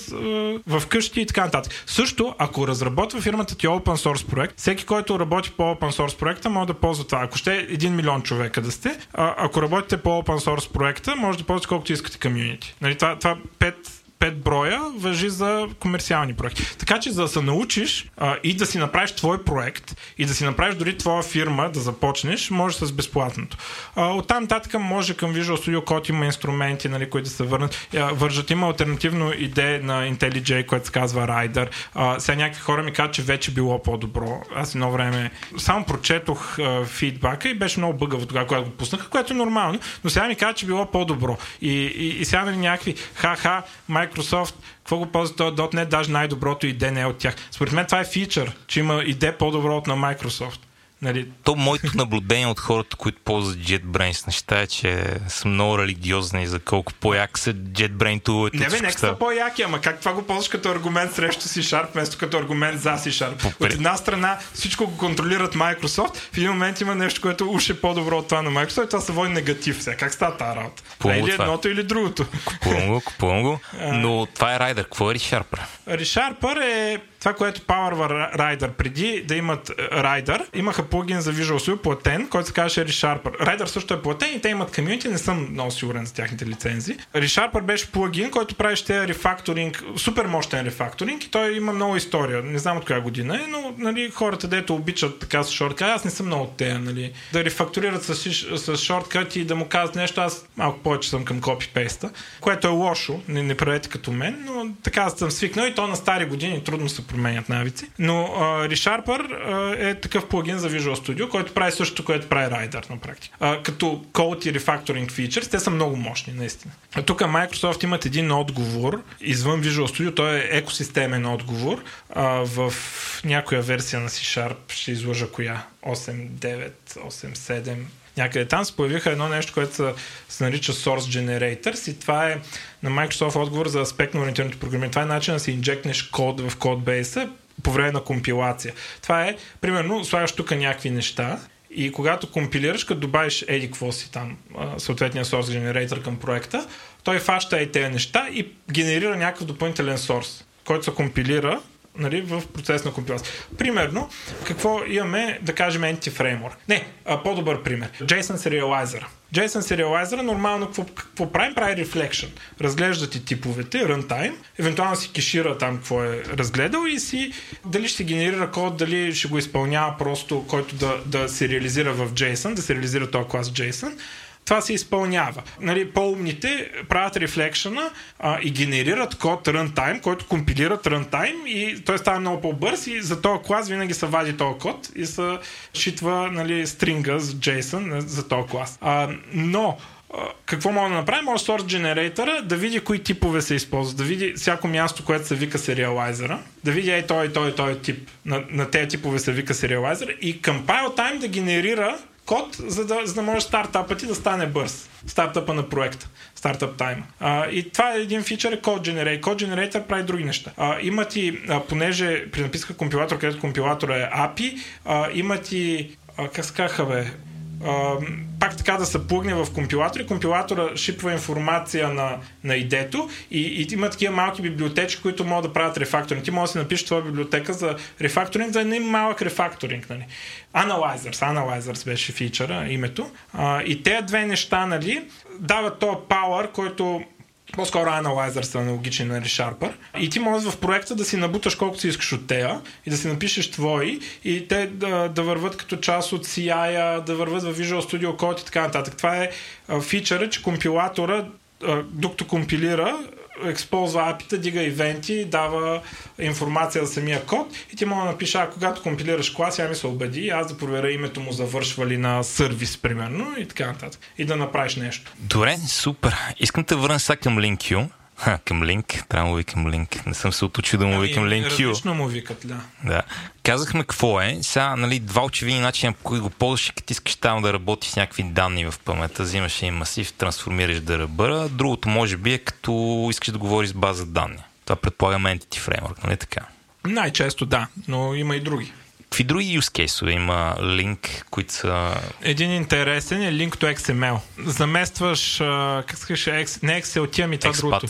в къщи и така нататък. Също, ако разработва фирмата ти open source проект, всеки, който работи по open source проекта, може да ползва това. Ако ще 1 милион човека да сте, а, ако работите по open source проекта, може да ползвате колкото искате комьюнити. Нали, това, това 5 5 броя въжи за комерциални проекти. Така че за да се научиш а, и да си направиш твой проект и да си направиш дори твоя фирма да започнеш, може с безплатното. А, оттам нататък може към Visual Studio Code има инструменти, нали, които се върнат, а, вържат. Има альтернативно идея на IntelliJ, което се казва Rider. А, сега някакви хора ми казват, че вече било по-добро. Аз едно време само прочетох а, фидбака и беше много бъгаво тогава, когато го пуснаха, което е нормално, но сега ми казват, че било по-добро. И, и, и сега нали, някакви ха-ха, Microsoft, какво го ползва този .NET, даже най-доброто идея не е от тях. Според мен това е фичър, че има идея по-добро от на Microsoft. Нали... То моето наблюдение от хората, които ползват JetBrains неща е, че са много религиозни за колко по-як са JetBrain туловете. Не бе, нека са по-яки, ама как това го ползваш като аргумент срещу C-Sharp, вместо като аргумент за C-Sharp? Попри... От една страна всичко го контролират Microsoft, в един момент има нещо, което уж е по-добро от това на Microsoft и това се води негатив. Сега как става тази работа? Или това. едното или другото. Купувам го, купувам го. Но това е Rider. Какво е ReSharper? ReSharper е това, което Power Rider преди да имат Rider, имаха плагин за Visual Studio платен, който се казваше ReSharper. Rider също е платен и те имат комьюнити, не съм много сигурен за тяхните лицензи. ReSharper беше плагин, който правеше рефакторинг, супер мощен рефакторинг и той има много история. Не знам от коя година е, но нали, хората, дето обичат така с шорткат, аз не съм много от тея, нали, да рефакторират с, с шорткат и да му казват нещо, аз малко повече съм към копи-пейста, което е лошо, не, не правете като мен, но така съм свикнал и то на стари години трудно се променят навици. Но uh, ReSharper uh, е такъв плагин за Visual Studio, който прави същото, което прави Rider на практика. Uh, като Code и Refactoring Features, те са много мощни, наистина. А тук Microsoft имат един отговор извън Visual Studio, той е екосистемен отговор uh, в някоя версия на C-Sharp, ще излъжа коя, 8.9, 8.7, някъде там се появиха едно нещо, което се, се нарича Source Generators и това е на Microsoft отговор за аспектно ориентираното програмиране. Това е начин да си инжектнеш код в кодбейса по време на компилация. Това е, примерно, слагаш тук някакви неща и когато компилираш, като добавиш еди какво си там, съответния source generator към проекта, той фаща и тези неща и генерира някакъв допълнителен source който се компилира нали, в процес на компилация. Примерно, какво имаме, да кажем, Entity Framework. Не, а, по-добър пример. JSON Serializer. JSON Serializer нормално какво, какво правим? Прави reflection. Разглежда ти типовете, runtime, евентуално си кешира там какво е разгледал и си дали ще генерира код, дали ще го изпълнява просто, който да, да се реализира в JSON, да се реализира този клас JSON това се изпълнява. Нали, по-умните правят рефлекшена а, и генерират код runtime, който компилират runtime и той става много по-бърз и за този клас винаги се вади този код и се шитва нали, стринга с JSON за този клас. А, но какво мога да направим? Може source generator да види кои типове се използват, да види всяко място, което се вика сериалайзера, да види ей той, той, той тип, на, на тези типове се вика сериалайзер и compile time да генерира код, за да, за да може стартапът ти да стане бърз. Стартъпа на проекта. Стартъп тайм. А, и това е един фичър е Code Generator. Code Generator прави други неща. А, има ти, а, понеже при написка компилатор, където компилатора е API, а, има ти, а, как скаха бе, пак така да се плъгне в компилатор компилатора шипва информация на, на идето и, и има такива малки библиотечки, които могат да правят рефакторинг. Ти може да си напишеш твоя библиотека за рефакторинг, за един малък рефакторинг. Нали. Analyzers, Analyzers беше фичъра, името. А, и тези две неща нали, дават този power, който по-скоро Analyzer са аналогични на ReSharper. И ти можеш в проекта да си набуташ колкото си искаш от тея и да си напишеш твои и те да, да върват като част от CI, да върват в Visual Studio Code и така нататък. Това е фичъра, че компилатора докато компилира, използва апита, дига ивенти, дава информация за самия код и ти мога да напиша, а когато компилираш клас, я ми се убеди, аз да проверя името му завършва ли на сервис, примерно, и така нататък. И да направиш нещо. Добре, супер. Искам да върна сега към LinkU. Ха, към Линк. Трябва да му викам Линк. Не съм се отучил да му ами, викам Линк Q. Различно му викат, да. да. Казахме какво е. Сега, нали, два очевидни начина, по които го ползваш, като искаш там да работиш с някакви данни в паметта, взимаш един масив, трансформираш да ръбъра. Другото може би е като искаш да говориш с база данни. Това предполагам Entity Framework, нали така? Най-често да, но има и други. Какви други use case има линк, които са... Един интересен е link to XML. Заместваш, как скаш, не ти ами това Expat. другото.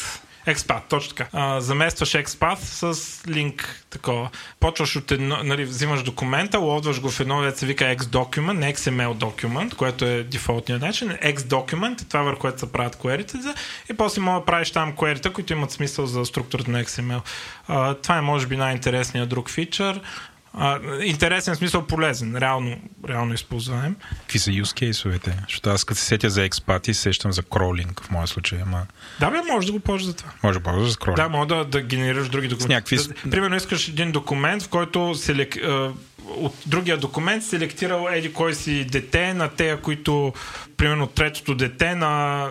Expat, точно така. А, заместваш Expat с линк такова. Почваш от едно, нали, взимаш документа, лодваш го в едно, дете се вика X-document, не XML document, което е дефолтният начин. X-document е това, върху което се правят query и после мога да правиш там query които имат смисъл за структурата на XML. А, това е може би най-интересният друг фичър а, интересен смисъл полезен, реално, реално използваем. Какви са use case-овете? Защото аз като се сетя за експати, сещам за кролинг в моя случай. Ама... Да, бе, може да го ползваш за това. Може да ползваш за кролинг. Да, може да, да генерираш други документи. Някакви... Да, примерно искаш един документ, в който селек, от другия документ селектирал еди кой си дете на тея, които примерно третото дете на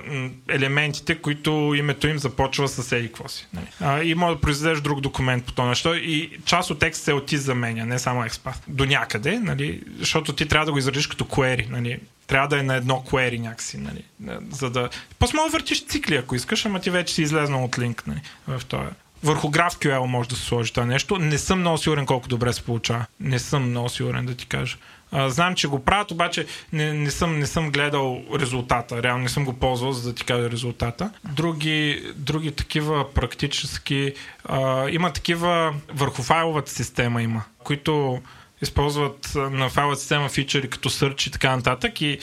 елементите, които името им започва с еди какво си. Нали? А, и може да произведеш друг документ по това нещо. И част от текст се оти заменя, не само експат. До някъде, нали? защото ти трябва да го изразиш като query. Нали? Трябва да е на едно query някакси, нали? За да... После мога да въртиш цикли, ако искаш, ама ти вече си излезнал от линк, нали? В това върху GraphQL може да се сложи това нещо. Не съм много сигурен колко добре се получава. Не съм много сигурен да ти кажа. А, знам, че го правят, обаче не, не, съм, не съм гледал резултата. Реално не съм го ползвал, за да ти кажа резултата. Други, други такива практически... А, има такива върху файловата система има, които използват на файловата система фичъри като search и така нататък и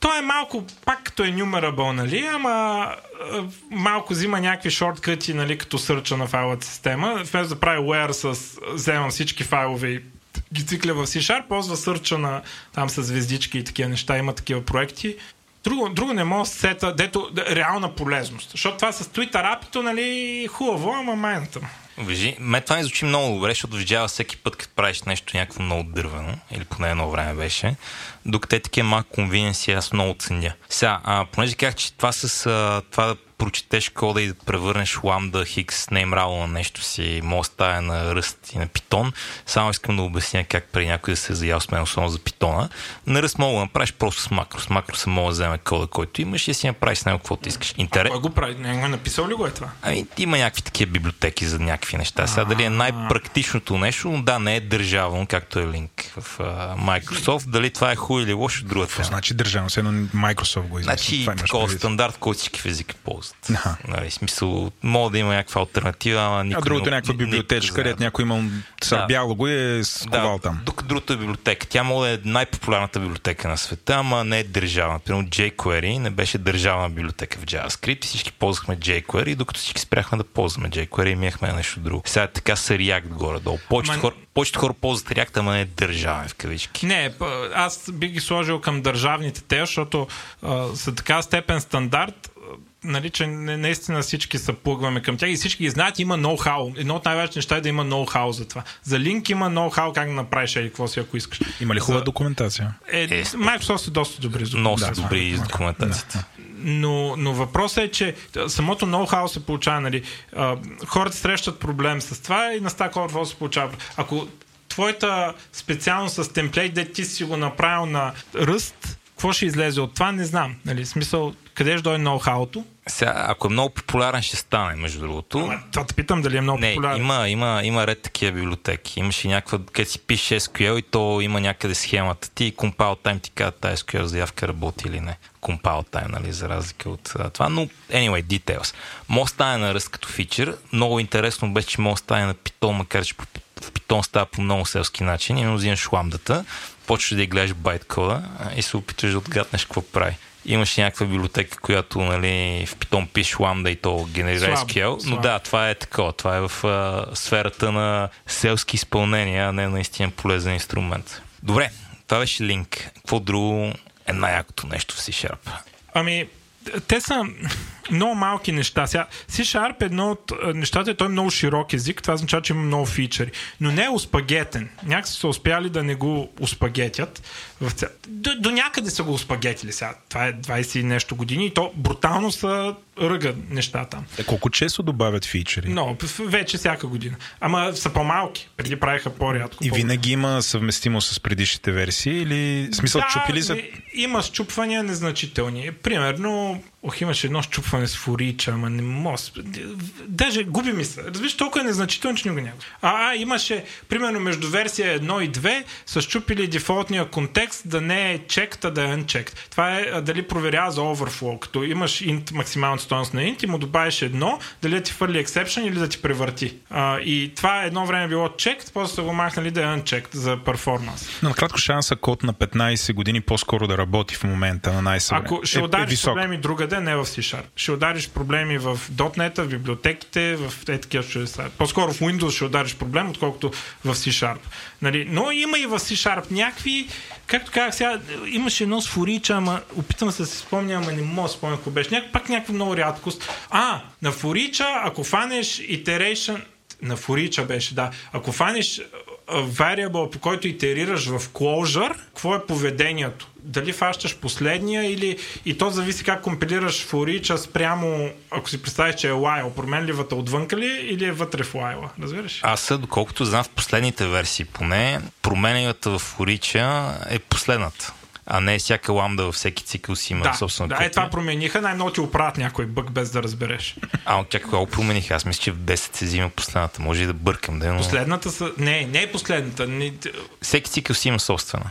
той е малко, пак като е numerable, нали, ама малко взима някакви шорткъти, нали, като сърча на файловата система. Вместо да прави where с вземам всички файлове и ги цикля в C-Sharp, ползва сърча на там с звездички и такива неща. Има такива проекти. Друго, друго не мога да сета, дето реална полезност. Защото това с Twitter апито, нали, хубаво, ама майната. Вижи, ме това ми звучи много добре, защото видява всеки път, като правиш нещо някакво много дървено, или поне едно време беше, докато е такива малко конвиненси, аз много ценя. Сега, а, понеже казах, че това с а, това да прочетеш кода и да превърнеш ламда хикс неймрало на нещо си, да става на ръст и на питон. Само искам да обясня как при някой да се е заял с мен, особено за питона. На ръст мога да направиш просто с макро. С макро се мога да вземе кода, който имаш и си направиш с него каквото искаш. Интерес... А кой го прави? Не го е написал ли го е това? Ами, има някакви такива библиотеки за някакви неща. Сега дали е най-практичното нещо, но да, не е държавно, както е линк в uh, Microsoft. Дали това е хубаво или лошо, другата. Значи държавно? Едно Microsoft го измисля. Значи, такова стандарт, който всички физики ползват глупост. Нали, смисъл, мога да има някаква альтернатива, ама никой А другото е някаква библиотечка, където някой има сърбяло го и е сковал да, там. Тук другата е библиотека. Тя може да е най-популярната библиотека на света, ама не е държавна. Например, jQuery не беше държавна библиотека в JavaScript. Всички ползвахме jQuery, докато всички спряхме да ползваме jQuery и миехме нещо друго. Сега е така са React горе-долу. Повечето, Ама- хора, повечето хора ползват React, ама не е държавен в кавички. Не, аз би ги сложил към държавните те, защото а, са така степен стандарт, нали, че не, наистина всички се плъгваме към тях и всички ги знаят, има ноу-хау. Едно от най-важните неща е да има ноу-хау за това. За линк има ноу-хау как да направиш или какво си, ако искаш. Има ли хубава За- документация? Е, Е, Microsoft са доста добри за Много са Да, добри да, с документацията. но, но въпросът е, че самото ноу-хау се получава, нали, а, хората срещат проблем с това и на Stack Overflow се получава. Ако твоята специалност с темплейт, де ти си го направил на ръст, какво ще излезе от това, не знам. Нали, смисъл, къде ще дойде ноу-хауто? Сега, ако е много популярен, ще стане, между другото. Ама, Това те питам дали е много Не, популярен. има, има, има ред такива библиотеки. Имаше някаква, където си пише SQL и то има някъде схемата ти compile time ти казва тази SQL заявка работи или не. Compile time, нали, за разлика от това. Но, anyway, details. Може да стане на ръст като фичър. Много интересно беше, че може да стане на Python, макар че в Python става по много селски начин. Именно взимаш ламдата, почваш да гледаш байткода и се опитваш да отгаднеш какво прави. Имаше някаква библиотека, която нали, в Python пише ламда и то генерира SQL, но да, това е такова. Това е в а, сферата на селски изпълнения, а не наистина полезен инструмент. Добре, това беше линк. Какво друго е най-якото нещо в C-Sharp? Ами, те са много малки неща. Сега, C-Sharp е едно от а, нещата, той е много широк език, това означава, че има много фичъри. Но не е успагетен. Някакси са успяли да не го успагетят. До, до някъде са го успагетили сега. Това е 20 и нещо години и то брутално са ръгат нещата. Е, колко често добавят фичери? Но вече всяка година. Ама са по-малки. Преди правиха по-рядко. И винаги има съвместимо с предишните версии или смисъл да, чупили ми- Има счупвания незначителни. Примерно, ох, имаше едно счупване с фурича, ама не мога. с- Даже губи ми се. Разбираш, толкова е незначително, че никога няма. А, а, имаше, примерно, между версия 1 и 2 са щупили дефолтния контекст да не е checked, а да е unchecked. Това е а, дали проверява за overflow. Като имаш int, максималната стоеност на int и му добавиш едно, дали да ти фърли exception или да ти превърти. А, и това едно време било checked, после са го махнали да е unchecked за перформанс. Но накратко шанса код на 15 години по-скоро да работи в момента на най-съвремен. Ако ще е, е удариш висок. проблеми другаде, не в C-Sharp. Ще удариш проблеми в .NET, в библиотеките, в е такива чудеса. По-скоро в Windows ще удариш проблем, отколкото в C-Sharp. Нали? Но има и в C-Sharp някакви, както казах сега, имаше едно с фурича, ама опитвам се да се спомня, ама не мога да спомня какво беше. Няк, пак някаква много рядкост. А, на фурича, ако фанеш iteration, на фурича беше, да. Ако фанеш variable, по който итерираш в closure, какво е поведението? Дали фащаш последния или и то зависи как компилираш форича спрямо, ако си представиш, че е while, променливата отвънка ли е или е вътре в while, разбираш? Аз, доколкото знам в последните версии поне, променената в Орича е последната. А не всяка ламда във всеки цикъл си има да, собствена да, копия. е това промениха, най-много ти оправят някой бък без да разбереш. А, чакай, какво промениха? Аз мисля, че в 10 се взима последната. Може и да бъркам, да, но Последната са... Не, не е последната. Не... всеки цикъл си има собствена.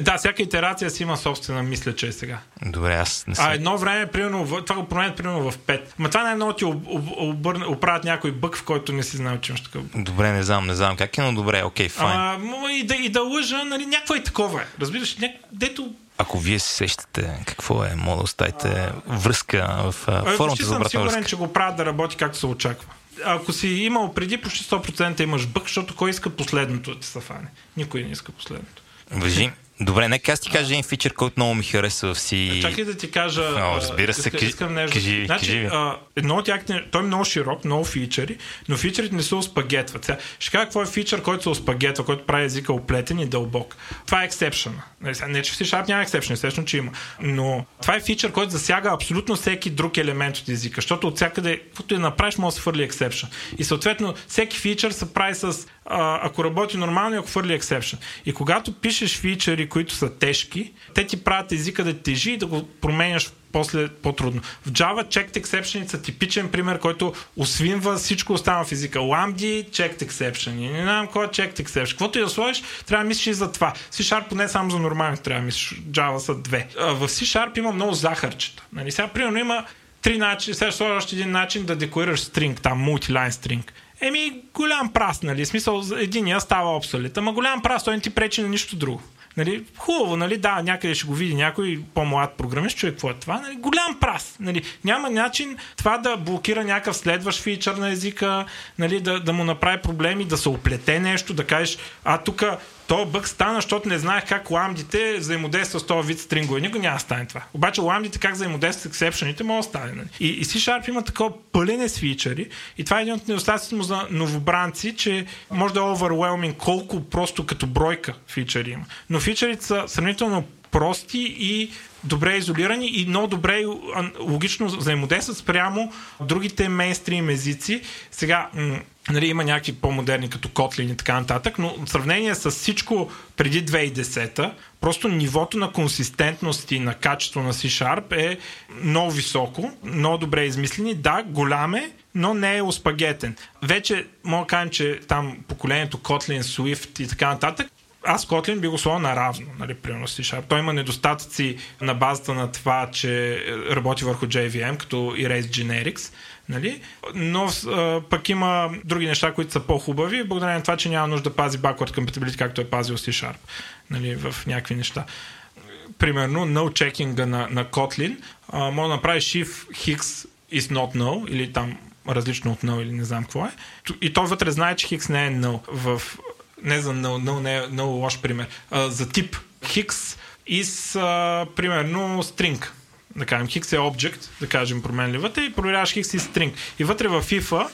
Да, всяка итерация си има собствена, мисля, че е сега. Добре, аз не съм. А едно време, примерно, в- това го променят примерно в 5. Ма това най-много ти об, об, обърна, оправят някой бък, в който не си знал, че имаш такъв. Добре, не знам, не знам как е, но добре, окей, файн. Ама м- и да, и да лъжа, нали, някаква и такова е. Разбираш, няк... дето Ако вие се сещате какво е, моля да оставите връзка в формата за обратна сигурен, връзка. че го правят да работи както се очаква. Ако си имал преди, почти 100% имаш бък, защото кой иска последното да ти се фане? Никой не иска последното. Въжи. Добре, нека аз ти кажа един фичър, който много ми харесва в си... Чакай да ти кажа. О, разбира се, иска- искам нещо. кажи- значи, кажи а, едно от тях, той е много широк, много фичъри, но фичърите не се успагетват. Сега, ще кажа какво е фичър, който се успагетва, който прави езика оплетен и дълбок. Това е ексепшън. Не, че в C-Sharp няма ексепшън, естествено, че има. Но това е фичър, който засяга абсолютно всеки друг елемент от езика, защото от всякъде, каквото и направиш, може да се фърли ексепшън. И съответно, всеки фичър се прави с а, ако работи нормално и ако фърли ексепшън. И когато пишеш фичъри, които са тежки, те ти правят езика да тежи и да го променяш после по-трудно. В Java checked exception са типичен пример, който освинва всичко останало в езика. Lambda, checked exception. Не знам кой е checked exception. Каквото и да сложиш, трябва да мислиш и за това. C-Sharp поне само за нормално трябва да мислиш. Java са две. В C-Sharp има много захарчета. Нали? Сега, примерно, има три начини, сега ще още един начин да декорираш стринг, там мултилайн стринг. Еми, голям прас, нали? Смисъл, единия става обсолит. Ама голям прас, той не ти пречи на нищо друго. Нали, хубаво, нали, да, някъде ще го види някой по-млад програмист, човек, какво е това? Нали, голям прас. Нали, няма начин това да блокира някакъв следващ фичър на езика, нали, да, да му направи проблеми, да се оплете нещо, да кажеш, а тук то бък стана, защото не знаех как ламдите взаимодействат с този вид стрингове. Никога няма да стане това. Обаче ламдите как взаимодействат с ексепшените, може да стане. Нали? И, и C-Sharp има такова пълене с фичъри. И това е един от недостатъците му за новобранци, че може да е overwhelming колко просто като бройка фичъри има. Но фичърите са сравнително прости и добре изолирани и много добре логично взаимодействат спрямо другите мейнстрим езици. Сега, нали, има някакви по-модерни като Kotlin и така нататък, но в сравнение с всичко преди 2010 просто нивото на консистентност и на качество на C-Sharp е много високо, много добре измислени. Да, голям е, но не е успагетен. Вече мога да кажем, че там поколението Kotlin, Swift и така нататък аз Kotlin би го сложил наравно, нали, примерно с C-Sharp. Той има недостатъци на базата на това, че работи върху JVM, като Erase Generics, нали? но а, пък има други неща, които са по-хубави, благодарение на това, че няма нужда да пази backward compatibility, както е пазил C-Sharp нали, в някакви неща. Примерно, no checking на, на Kotlin, а, може да направиш shift hix is not null, или там различно от null, или не знам какво е. И той вътре знае, че хикс не е null. В не за не е много лош пример, а, за тип Хикс из, а, примерно, string. Да кажем, Хикс е object, да кажем променливата и проверяваш Хикс и string. И вътре в FIFA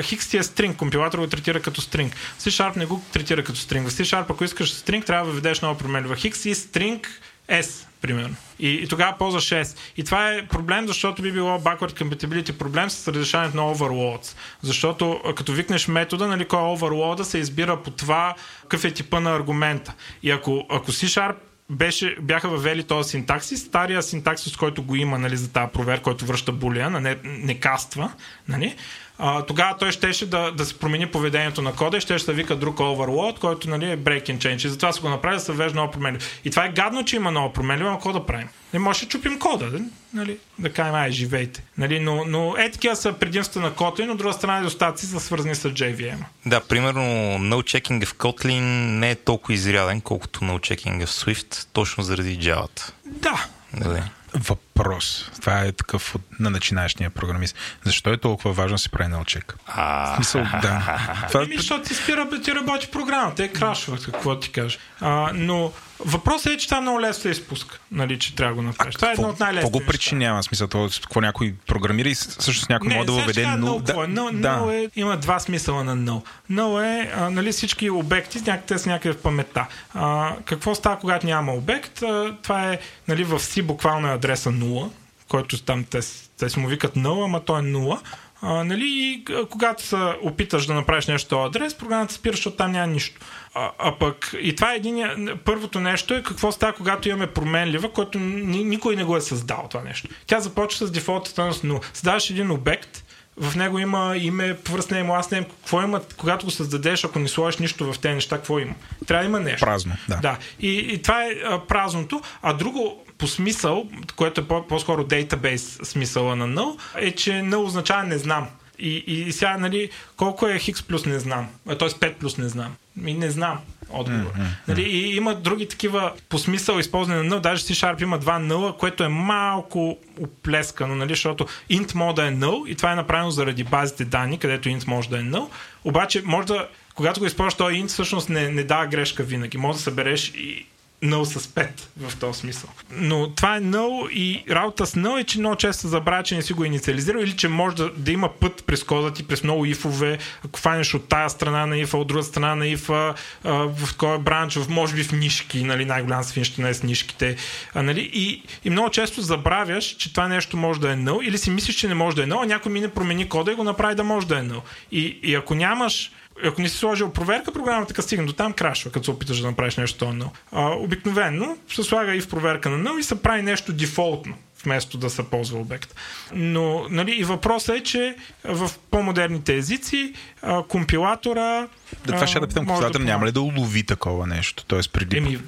Хикс ти е string, компилатор го третира като string. C-Sharp не го третира като string. В C-Sharp, ако искаш string, трябва да въведеш нова променлива. Хикс и string S, примерно. И, и тогава ползваш 6. И това е проблем, защото би било backward compatibility проблем с разрешаването на overloads. Защото като викнеш метода, нали, кой е overload, се избира по това какъв е типа на аргумента. И ако, ако C-Sharp беше, бяха въвели този синтаксис, стария синтаксис, който го има нали, за тази проверка, който връща булия, не, не каства, нали, а, тогава той щеше да, да се промени поведението на кода и ще да вика друг overload, който нали, е break and change. И затова се го направи да се вежда много променливо. И това е гадно, че има много променливо, но какво да правим? Не може да чупим кода, да, нали, да кажем, ай, живейте. Нали, но, но е такива са предимства на Kotlin, но от друга страна недостатъци са свързани с JVM. Да, примерно no checking в Kotlin не е толкова изряден, колкото no checking в Swift, точно заради Java. Да. Нали? Въпрос. Това е такъв от, на начинаещия програмист. Защо е толкова важно да се прави налчек? А, смисъл, да. Това... Еми, защото ти спира, ти работи програмата, е крашва, какво ти кажа. А, но въпросът е, че това много лесно се изпуска, нали, че трябва да го направиш. Това е едно от най-лесните Какво го причинява? Смисъл, това, какво някой програмира и всъщност някой не, може да въведе no. Да, no, да. no е, има два смисъла на no. No е а, нали, всички обекти някъде с някъде в паметта. А, какво става, когато няма обект? А, това е нали, в C буквално е адреса 0, който там те, те си му викат 0, ама той е 0. А, нали, и когато се опиташ да направиш нещо адрес, програмата спира, защото там няма нищо. А, а пък и това е един, първото нещо е какво става, когато имаме променлива, който никой не го е създал това нещо. Тя започва с дефолт стойност 0. Създаваш един обект, в него има име, first name, last name, какво има, когато го създадеш, ако не сложиш нищо в тези неща, какво има? Трябва да има нещо. Празно, да. да. И, и това е а, празното. А друго, по смисъл, което е по- по-скоро дейтабейс смисъла на null, е, че null означава не знам. И, и, и сега, нали, колко е хикс плюс не знам, т.е. 5 плюс не знам. И не знам отговор. Mm-hmm. Нали, и има други такива по смисъл използване на null, даже C-Sharp има два нула, което е малко оплескано, нали, защото int може да е null и това е направено заради базите данни, където int може да е null, обаче може да когато го използваш този int, всъщност не, не дава грешка винаги. Може да събереш и null с 5 в този смисъл. Но това е null и работа с null е, че много често забравя, че не си го инициализирал или че може да, да има път през кода ти, през много ифове, ако фанеш от тая страна на ифа, от друга страна на ифа, в кой бранч, в, може би в нишки, нали, най-голям свинщина е с нишките. А, нали, и, и много често забравяш, че това нещо може да е null или си мислиш, че не може да е null, а някой мине промени кода и го направи да може да е null. И, и ако нямаш ако не си сложил проверка, програмата така стигне до там, крашва, като се опиташ да направиш нещо то null. Обикновено се слага и в проверка на null и се прави нещо дефолтно вместо да се ползва обект. Но нали, и въпросът е, че в по-модерните езици а, компилатора Да, това ще да питам, може да компилатор няма ли да улови такова нещо? Тоест преди... Еми,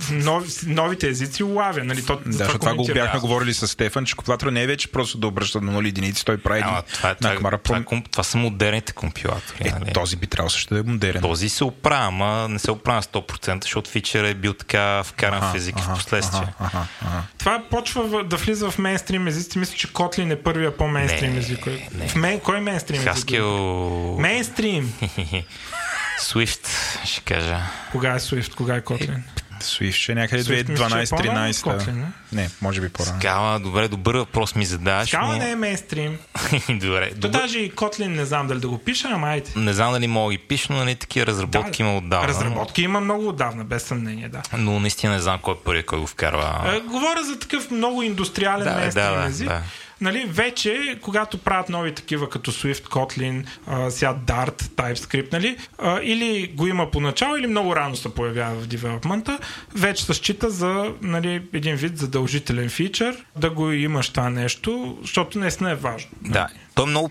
в нови, новите езици улавя, нали? То, Да, защото това го бяхме говорили с Стефан, че компилатора не е вече просто да обръща на нули единици, той прави Ама, това, е- това, на камара. това, това, това, това са модерните компилатори. Е, нали? този би трябвало също да е модерен. Този се оправя, ама не се оправя на 100%, защото фичър е бил така вкаран в език в последствие. Ага, ага, ага. Това почва да влиза в мейнстрим езици. Мисля, че Kotlin е първия по-мейнстрим Не, език. В мей, кой е мейнстрим език? Haskell... Мейнстрим! Swift, ще кажа. Кога е Swift, кога е Kotlin? Е Swift е от 2012-13. Kotlin, не? Не, може би по-рано. Скала, добре, добър въпрос ми задаваш. Скала не е мейнстрим. добре, То добър... даже и Kotlin не знам дали да го пиша, ама айде. Не знам дали мога да ги пиша, но нали, такива разработки има отдавна. Разработки има много отдавна, без съмнение, да. Но наистина не знам кой е първият, кой го вкарва. Е, говоря за такъв много индустриален Да, мейнстрим да, да, език. да. Нали, вече, когато правят нови такива като Swift, Kotlin, сега Dart, TypeScript, нали, а, или го има поначало, или много рано се появява в девелопмента, вече се счита за нали, един вид задължителен фичър да го имаш това нещо, защото наистина е важно. Да, то е много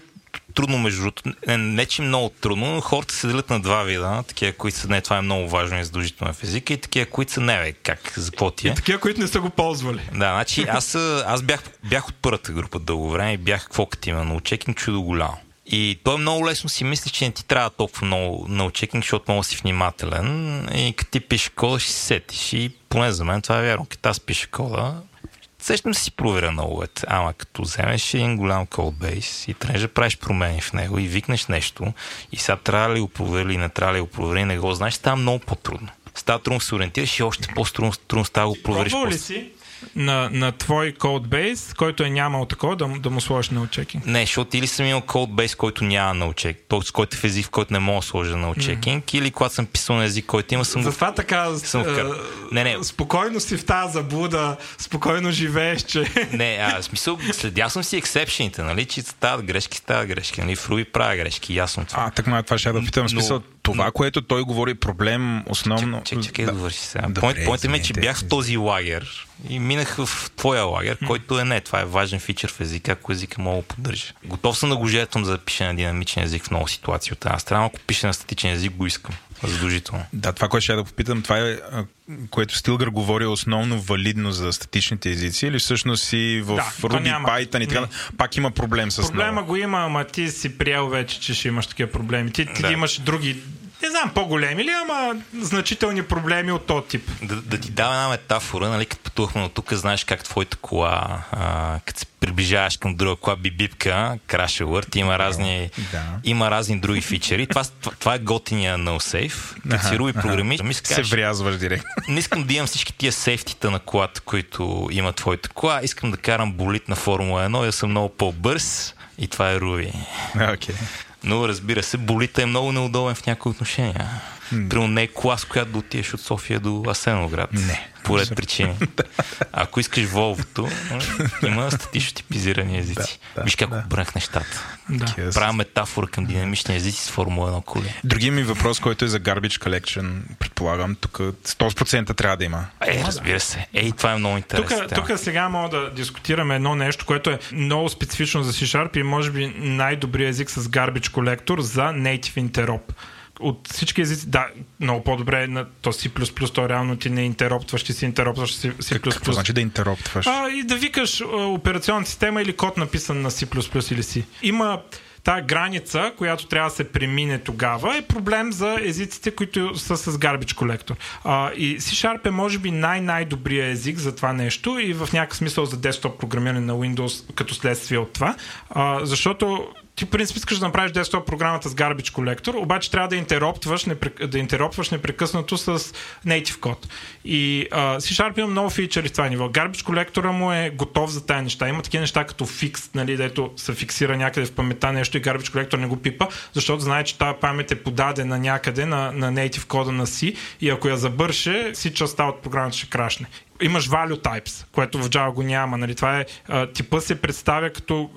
трудно между другото. Не, не, че много трудно, но хората се делят на два вида. Такива, които са не, това е много важно и задължително в езика и такива, които са не, бе, как, за какво ти е. Такива, които не са го ползвали. Да, значи аз, аз бях, бях от първата група дълго време и бях какво като има на чудо голямо. И то е много лесно си мисли, че не ти трябва толкова много на чекинг, защото много си внимателен. И като ти пише кода, ще си сетиш. И поне за мен това е вярно. Като аз пиша кода, сещам си проверя налогът. Ама като вземеш един голям кодбейс и тръгнеш да правиш промени в него и викнеш нещо и сега трябва ли го провери или не трябва ли го провери, не го знаеш, става много по-трудно. Става трудно се ориентираш и още по-трудно трудно става го провериш. Пробвал ли си на, на твой кодбейс, който е нямал такова, да, му- да му сложиш на чекинг? Не, защото или съм имал кодбейс, който няма на чек, т.е. който е в език, в който не мога да сложа на чекинг, или когато съм писал на език, който има, съм го Затова така съм е, вкарал. Не, не. спокойно си в тази заблуда, спокойно живееш, че... Не, а, в смисъл, следял съм си ексепшените, нали, че стават грешки, стават грешки, нали, в Руби правя грешки, ясно това. А, так ма, това ще я да питам. В Но- смисъл, това, което той говори проблем, основно... Чакай, чакай да, довърши сега. Добре, Point, Поинтът ми е, че извинете. бях в този лагер и минах в твоя лагер, който е не. Това е важен фичър в езика, ако езика мога да поддържа. Готов съм да го жертвам за да пише на динамичен език в много ситуации от една страна. Ако пише на статичен език, го искам. Задължително. Да, това, което ще я да попитам, това е, което Стилгър говори, основно валидно за статичните езици или всъщност и в Да, Ruby, няма. Python и така, Не. пак има проблем с Проблема много. го има, ама ти си приел вече, че ще имаш такива проблеми. Ти, ти Да. имаш други, не знам, по-големи ли, ама значителни проблеми от този тип. Да, да ти дам една метафора, нали, като пътувахме от тук, знаеш как твоята кола, а, като се приближаваш към друга кола, бибипка, краш алърт, има разни, Да. има разни други фичери. Това, това, това е готиния no safe. Като си руби програмист, ми се врязваш директно. не искам да имам всички тия сейфтита на колата, които има твоята кола. Искам да карам болит на Формула 1 и да съм много по-бърз. И това е Руби. Окей. Но разбира се, болита е много неудобен в някои отношения. Примерно не е клас, която да отидеш от София до Асеновград. Не. Поред причини. Ако искаш Волвото, има статично типизирани езици. Да, да, Виж как да. обърнах нещата. Да. Yes. Правя метафора към динамични езици с Формула 1 коли. Другия ми въпрос, който е за Garbage Collection, предполагам, тук 100% трябва да има. Е, разбира се. Ей, това е много интересно. Тук, тук сега мога да дискутираме едно нещо, което е много специфично за C-Sharp и може би най-добрият език с Garbage Collector за Native Interop. От всички езици, да, много по-добре е на то C++, то реално ти не интероптваш, ти си интероптваш C++. Как, какво значи да интероптваш? А, и да викаш а, операционна система или код написан на C++ или C. Има тази граница, която трябва да се премине тогава, е проблем за езиците, които са с Garbage Collector. А, и C-Sharp е може би най-най-добрия език за това нещо и в някакъв смисъл за десктоп програмиране на Windows като следствие от това, а, защото ти в принцип искаш да направиш десктоп програмата с Garbage Collector, обаче трябва да интероптваш, непрек... да интероптваш непрекъснато с native код. И а, C-Sharp има много фичъри в това ниво. Garbage Collector му е готов за тази неща. Има такива неща като фикс, нали, дето се фиксира някъде в паметта нещо и Garbage Collector не го пипа, защото знае, че тази памет е подадена някъде на, на native кода на C и ако я забърше, си частта от програмата ще крашне. Имаш value types, което в Java го няма. Нали? Това е, типа се представя като,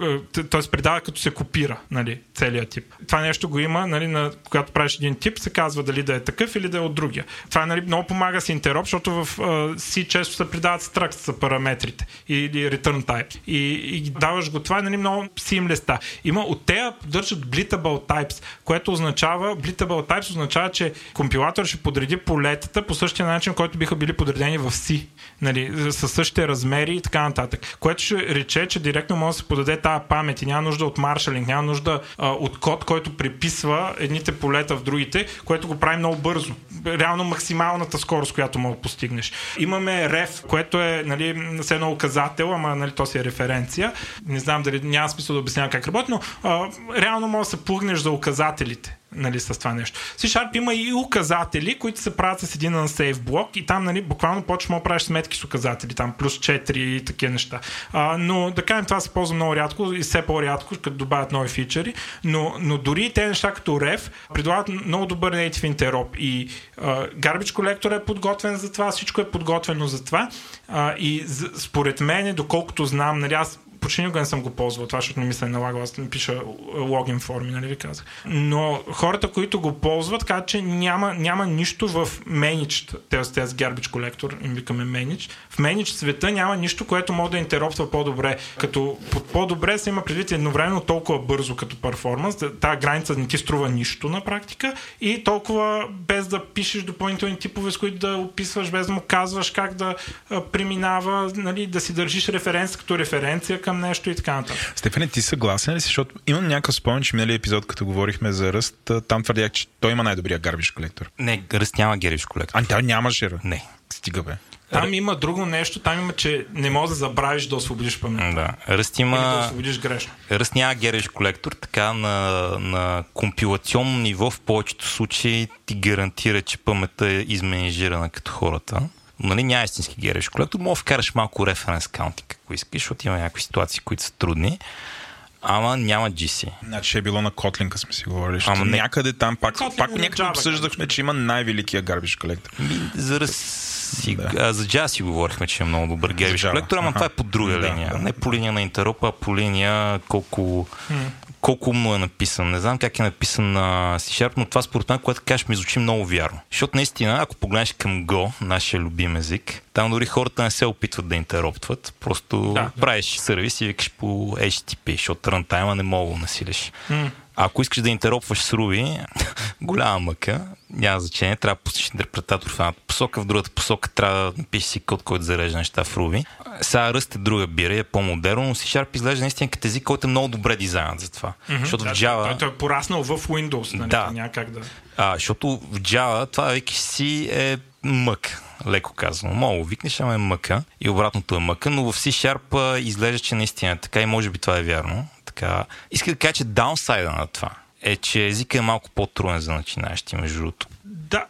т.е. предава като се копира нали, целият тип. Това нещо го има, нали, на, когато правиш един тип, се казва дали да е такъв или да е от другия. Това нали, много помага с интероп, защото в а, C често се придават structs за параметрите или return type. И, и даваш го това, нали, много seamless. Има от тея поддържат blittable types, което означава, blittable types означава, че компилатор ще подреди полетата по същия начин, който биха били подредени в C нали, със същите размери и така нататък. Което ще рече, че директно може да се подаде тази памет и няма нужда от маршалинг, няма нужда а, от код, който приписва едните полета в другите, което го прави много бързо. Реално максималната скорост, която мога да постигнеш. Имаме ref, което е нали, с едно указател, ама нали, то си е референция. Не знам дали няма смисъл да обяснявам как работи, но а, реално може да се плъгнеш за указателите нали, с това нещо. C-Sharp има и указатели, които се правят с един unsafe блок и там нали, буквално почваш да правиш сметки с указатели, там плюс 4 и такива неща. А, но да кажем, това се ползва много рядко и все по-рядко, като добавят нови фичери, но, но дори те неща като Ref предлагат много добър native interop и а, Garbage Collector е подготвен за това, всичко е подготвено за това а, и според мен, доколкото знам, нали, аз почти никога не съм го ползвал, това, защото не ми се е налагало, аз ми пиша логин форми, нали ви казах. Но хората, които го ползват, казват, че няма, няма нищо в Managed, тези, тези garbage collector, им викаме Managed, в Managed света няма нищо, което може да интероптва по-добре. Като под по-добре се има предвид едновременно толкова бързо като перформанс, тази граница не ти струва нищо на практика и толкова без да пишеш допълнителни типове, с които да описваш, без да му казваш как да преминава, нали, да си държиш референс като референция към нещо и така нататък. Стефани, ти съгласен ли си? Защото имам някакъв спомен, че миналия епизод, като говорихме за ръст, там твърдях, че той има най-добрия гарбиш колектор. Не, ръст няма гарбиш колектор. А, той нямаше. Не. Стига бе. Там има друго нещо, там има, че не можеш да забравиш да освободиш памет. Да. Ръст има... Или да освободиш грешно. Ръст няма гереш колектор, така на, на компилационно ниво в повечето случаи ти гарантира, че паметта е изменежирана като хората нали, няма истински гереш колектор, мога да вкараш малко референс каунтинг, ако искаш, защото има някакви ситуации, които са трудни. Ама няма GC. Значи е било на Котлинка сме си говорили. Ама не... някъде там пак, Kotlin пак някъде обсъждахме, че има най-великия гарбиш колектор. За, си, да. а, за Java си говорихме, че е много добър гарбиш колектор, ама това е по друга да, линия. Не по линия на интеропа, а по линия колко колко умно е написан. Не знам как е написан на C-Sharp, но това според мен, което кажеш, ми звучи много вярно. Защото наистина, ако погледнеш към Go, нашия любим език, там дори хората не се опитват да интероптват. Просто да, правиш да. сервис и викаш по HTTP, защото рантайма не мога да насилиш. Mm. Ако искаш да интеропваш с Ruby, голяма мъка, няма значение, трябва да пустиш интерпретатор в едната посока, в другата посока трябва да напишеш си код, който зарежда неща в Ruby. Сега ръст е друга бира, е по-модерно, но C-Sharp изглежда наистина като език, който е много добре дизайнът за това. Mm-hmm, защото да, в Java... Той е пораснал в Windows, нали? Да. Няма как да... А, защото в Java това викаш си е мък леко казано. Мога викнеш, ама е мъка и обратното е мъка, но в C-Sharp изглежда, че наистина е така и може би това е вярно. Така. Иска да кажа, че даунсайда на това е, че езика е малко по-труден за начинаещи, между другото. Да,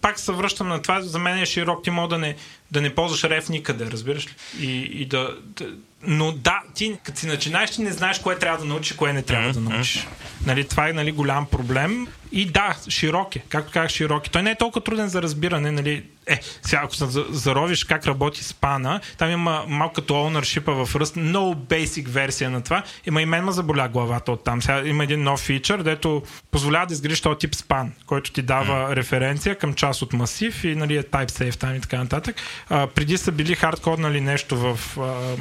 пак се връщам на това. За мен е широк, ти мога да не, да не ползваш реф никъде, разбираш ли? И, и да, да, но да, ти като си начинаеш, ти не знаеш кое трябва да научиш, кое не трябва да научиш. Нали, това е нали, голям проблем. И да, широк е. Както казах, широк е. Той не е толкова труден за разбиране. Нали. Е, сега ако се заровиш как работи спана, там има малко като ownership в ръст, много basic версия на това. Има и мен ма заболя главата от там. Сега има един нов фичър, дето позволява да изградиш този тип спан, който ти дава mm. референция към част от масив и нали, е type safe там и така нататък. А, преди са били хардкоднали нещо в а,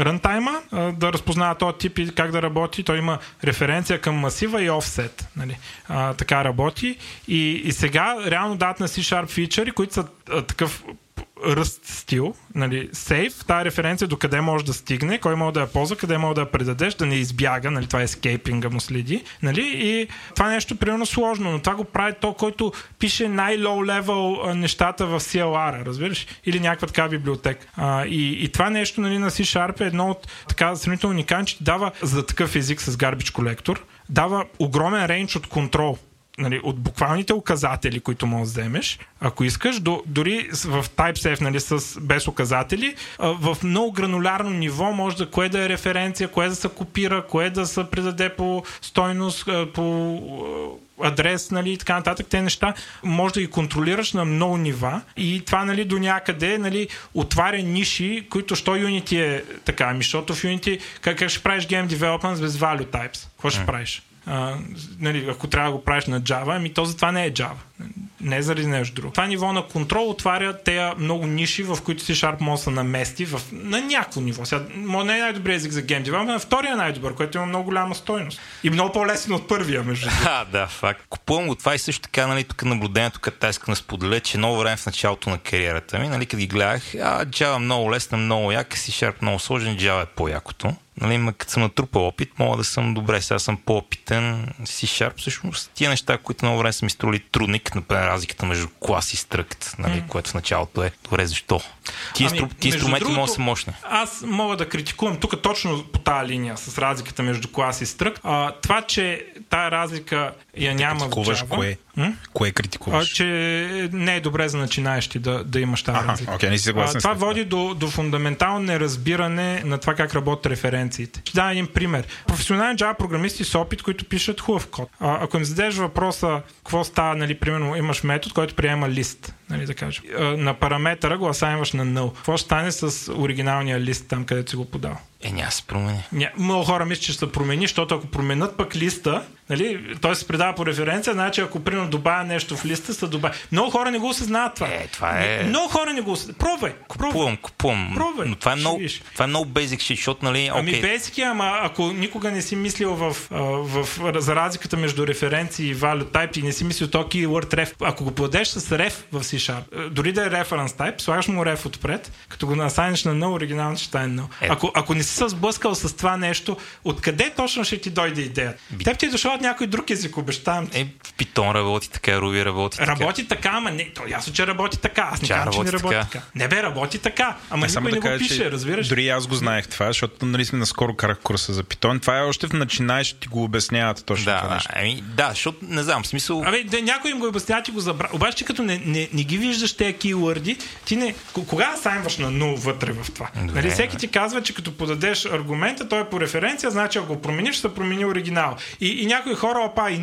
рънтайма, да разпознава този тип и как да работи. Той има референция към масива и офсет. Нали? А, така работи. И, и сега реално дадат на C-Sharp фичъри, които са а, такъв ръст стил, нали, сейф, тази референция до къде може да стигне, кой може да я ползва, къде може да я предадеш, да не избяга, нали, това е скейпинга му следи, нали, и това нещо е примерно сложно, но това го прави то, който пише най-лоу левел нещата в CLR, разбираш, или някаква така библиотека. А, и, и това нещо, нали, на C-Sharp е едно от така сравнително уникален, че дава за такъв език с Garbage Collector, дава огромен рейндж от контрол нали, от буквалните указатели, които можеш да вземеш, ако искаш, до, дори в TypeSafe, нали, с, без указатели, в много гранулярно ниво може да кое да е референция, кое да се копира, кое да се предаде по стойност, по адрес, нали, и така нататък, те неща, може да ги контролираш на много нива и това, нали, до някъде, нали, отваря ниши, които, що Unity е така, ами, защото в Unity, как, как ще правиш Game Development без Value Types? Какво ще правиш? А, нали, ако трябва да го правиш на Java, ами то затова не е Java. Не е заради нещо друго. Това ниво на контрол отваря тези много ниши, в които си Sharp може да се намести в, на някакво ниво. Сега, не е най-добрият език за Game Development, но втория е най-добър, който има много голяма стойност. И много по-лесен от първия, между другото. А, да, факт. Купувам го това и също така, нали, тук наблюдението, като искам да споделя, че много време в началото на кариерата ми, нали, като ги гледах, а, Java много лесна, много яка, си Sharp много сложен, Java е по-якото. Нали, ма, като съм натрупал опит, мога да съм добре. Сега съм по-опитен. C-Sharp, всъщност, тия неща, които много време са ми строили трудни, като например разликата между клас и стръкт, нали, mm. което в началото е. Добре, защо? Ти, ами, инстру... ти инструменти другото, могат да са мощни. Аз мога да критикувам тук точно по тази линия с разликата между клас и стръкт. А, това, че тая разлика я няма в Java. Кое? М? Кое критикуваш? А, че не е добре за начинаещи да, да имаш тази разлика. Okay, не си а, това води до, до фундаментално неразбиране на това как работят референциите. Ще дам един пример. Професионални Java програмисти с опит, които пишат хубав код. А, ако им зададеш въпроса какво става, нали, примерно имаш метод, който приема лист, нали, да кажем. На параметъра го асайнваш на null. Какво ще стане с оригиналния лист там, където си го подал? Е, няма се промени. Ня, много хора мислят, че ще се промени, защото ако променят пък листа, нали, той се предава по референция, значи ако примерно добавя нещо в листа, се добавя. Много хора не го осъзнават това. Е, това е... Много хора не го осъзнават. Пробвай. Купувам, купувам. Пробвай. Но това е много, това е много basic shit, защото, нали, okay. Ами basic, ама ако никога не си мислил в, в, в, за разликата между референции и value type и не си мислил то keyword ref, ако го подадеш с ref в C-Sharp, дори да е reference type, слагаш му ref отпред, като го насайнеш на null, оригинално ще стане null. Е. Ако, ако не си се сблъскал с това нещо, откъде точно ще ти дойде идея? Би... Теб ти е дошъл от някой друг език, обещавам ти. Е, Python работи така, Ruby работи така. Работи така, ама не, то ясно, че работи така. Аз не казвам, че не работи така. така. Не бе, работи така. Ама не, никой да не кажа, го пише, разбираш? Дори аз го знаех това, защото нали сме наскоро карах курса за Python. Това е още в начинаеш, ти го обясняват точно да, това нещо. Ами, да, защото не знам, смисъл. Абе, да, някой им го обяснява, ти го забра. Обаче, като не, не, не, ги виждаш тези кейворди, ти не. Кога сайнваш на 0 вътре в това? Добре, нали, всеки ти казва, че като подадеш аргумента, той е по референция, значи ако го промениш, ще промени оригинал. И, и някои хора, опа, и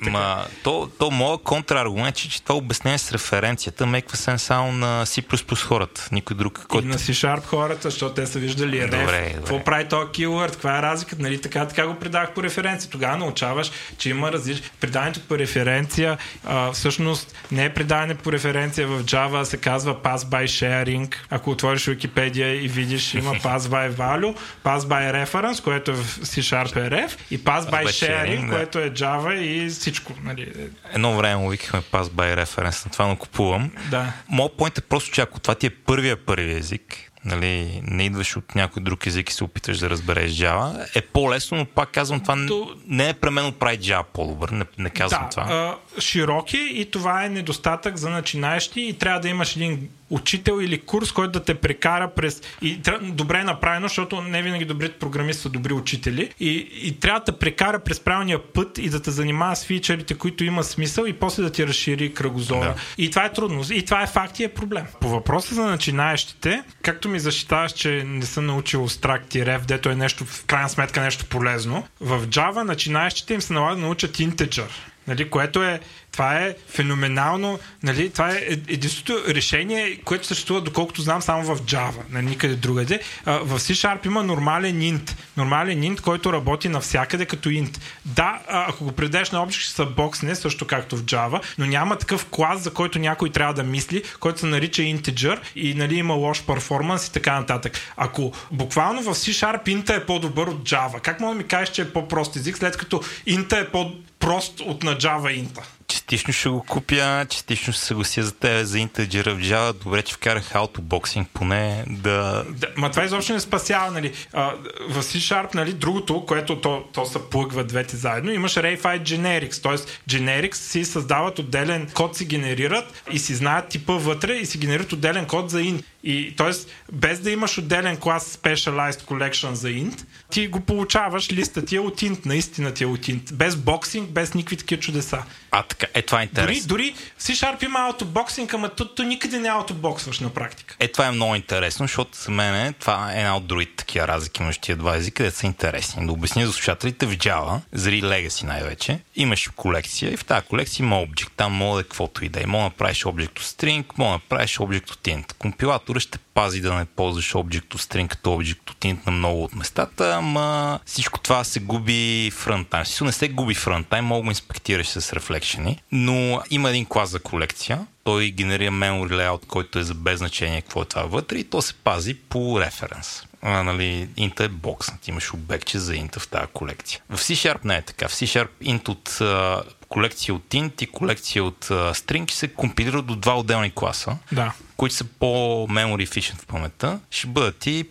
Ма, то, то моят контраргумент е, че това обяснение с референцията меква се само на C++ хората. Никой друг. Който... И на C-Sharp хората, защото те са виждали реф. Добре, Какво прави този keyword? Каква е разликата? Нали, така, така го предах по референция. Тогава научаваш, че има различни. Предаването по референция а, всъщност не е предаване по референция в Java, се казва pass by sharing. Ако отвориш Wikipedia и видиш, има pass by value, pass by reference, което е в C-Sharp RF и pass by sharing, да. което е Java и всичко. Нали. Едно време му викахме pass by reference, на това но купувам. Да. Моят поинт е просто, че ако това ти е първия първи език, нали, не идваш от някой друг език и се опиташ да разбереш Java, е по-лесно, но пак казвам, това То... не е пременно прави Java по-добър, не, не казвам да, това. А, широк е и това е недостатък за начинаещи и трябва да имаш един учител или курс, който да те прекара през... И добре е направено, защото не винаги добрите програмисти са добри учители. И, и трябва да те прекара през правилния път и да те занимава с фичерите, които има смисъл и после да ти разшири кръгозора. Да. И това е трудно. И това е факт и е проблем. По въпроса за начинаещите, както ми защитаваш, че не съм научил стракт и рев, дето е нещо, в крайна сметка нещо полезно, в Java начинаещите им се налага да научат integer. Нали, което е това е феноменално. Нали? Това е единственото решение, което съществува, доколкото знам, само в Java, на нали? никъде другаде. В C-Sharp има нормален int. Нормален int, който работи навсякъде като int. Да, ако го предадеш на общ, ще се боксне, също както в Java, но няма такъв клас, за който някой трябва да мисли, който се нарича integer и нали, има лош перформанс и така нататък. Ако буквално в C-Sharp int е по-добър от Java, как мога да ми кажеш, че е по-прост език, след като int е по- прост от на Java Inta частично ще го купя, частично ще се съглася за тебе за интеджера в Java. Добре, че вкарах аутобоксинг, поне да... да ма това изобщо не спасява, нали. А, в C-Sharp, нали, другото, което то, то се плъгва двете заедно, имаш Rayfight Generics, т.е. Generics си създават отделен код, си генерират и си знаят типа вътре и си генерират отделен код за int. И, т.е. без да имаш отделен клас Specialized Collection за int, ти го получаваш, листа ти е от int, наистина ти е от int. Без боксинг, без никакви такива чудеса. А, така, е това е интересно. Дори, дори C-Sharp има аутобоксинг, ама то, то никъде не аутобоксваш на практика. Е, това е много интересно, защото за мен това е една от другите такива разлики между тия два езика, където са интересни. Да обясня за слушателите в Java, заради Legacy най-вече, имаш колекция и в тази колекция има обект. Там мога да е каквото и да е. Мога да направиш от string, мога да направиш от int. Компилатора ще пази да не ползваш Object to String като Object to Int на много от местата, ама всичко това се губи в runtime. Всичко не се губи в runtime, мога го инспектираш с рефлекшени, но има един клас за колекция, той генерира memory layout, който е за без значение какво е това вътре и то се пази по референс. А, нали, int е бокснат, имаш обекче за int в тази колекция. В C-Sharp не е така. В C-Sharp int от колекция от int и колекция от uh, string се компилират до два отделни класа. Да които са по-memory efficient в паметта, ще бъдат и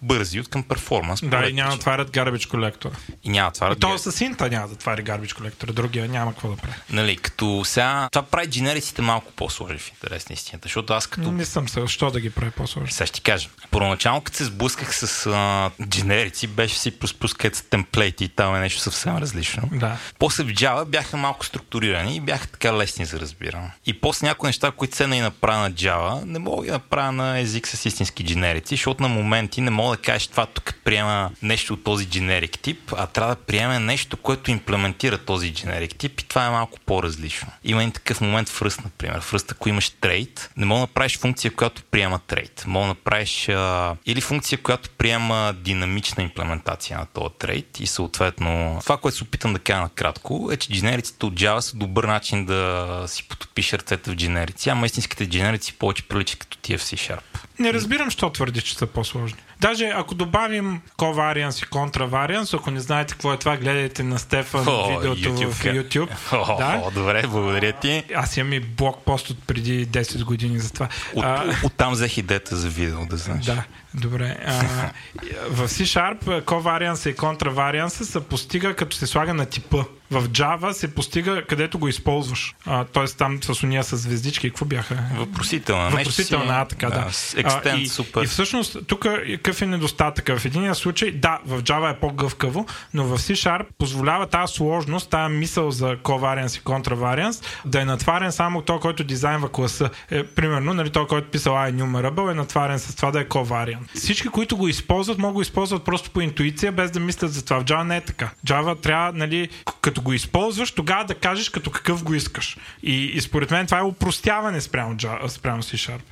по-бързи от към перформанс. Да, и няма отварят garbage колектора. И няма отварят. То с инта няма да отваря garbage колектора, другия няма какво да прави. Нали, като сега, това прави дженериците малко по-сложни в интерес на истината, защото аз като... Не съм се, що да ги прави по-сложни. Сега ще ти кажа. Първоначално, като се сблъсках с а, дженерици, беше си където с темплейти и там е нещо съвсем различно. Да. После в Java бяха малко структурирани и бяха така лесни за разбиране. И после някои неща, които се и направя на Java, не мога да направя на език с истински дженерици, защото на моменти не мога да кажеш това тук приема нещо от този дженерик тип, а трябва да приеме нещо, което имплементира този дженерик тип и това е малко по-различно. Има един такъв момент в Rust, например. В Rust, ако имаш трейд, не мога да направиш функция, която приема трейд. Мога да направиш а, или функция, която приема динамична имплементация на този трейд и съответно това, което се опитам да кажа накратко, е, че дженериците от Java са добър начин да си потопиш ръцете в дженерици, ама истинските дженерици повече приличат като тия в C-Sharp. Не разбирам, що твърди, че са по-сложни. Даже ако добавим коварианс и контраварианс, ако не знаете какво е това, гледайте на Стефан О, видеото YouTube. в YouTube. О, да? О, добре, благодаря ти. Аз имам и блокпост от преди 10 години за това. От, а, оттам взех идеята за видео, да знаеш. Да, добре. А, в C-Sharp коварианса и контраварианса се постига като се слага на типа. В Java се постига където го използваш. А, тоест там с уния с звездички, какво бяха? Въпросителна. Въпросителна, а, така да. да. Extend, а, и, супер. и всъщност тук какъв е недостатък? В един случай, да, в Java е по-гъвкаво, но в C-Sharp позволява тази сложност, тази мисъл за covariance и contravariance да е натварен само той, който дизайнва класа. Е, примерно, нали, той, който писал iNumerable е натварен с това да е covariant. Всички, които го използват, могат го използват просто по интуиция, без да мислят за това. В Java не е така. Java трябва, нали, като го използваш, тогава да кажеш като какъв го искаш. И, и според мен това е упростяване спрямо, спрямо C-Sharp.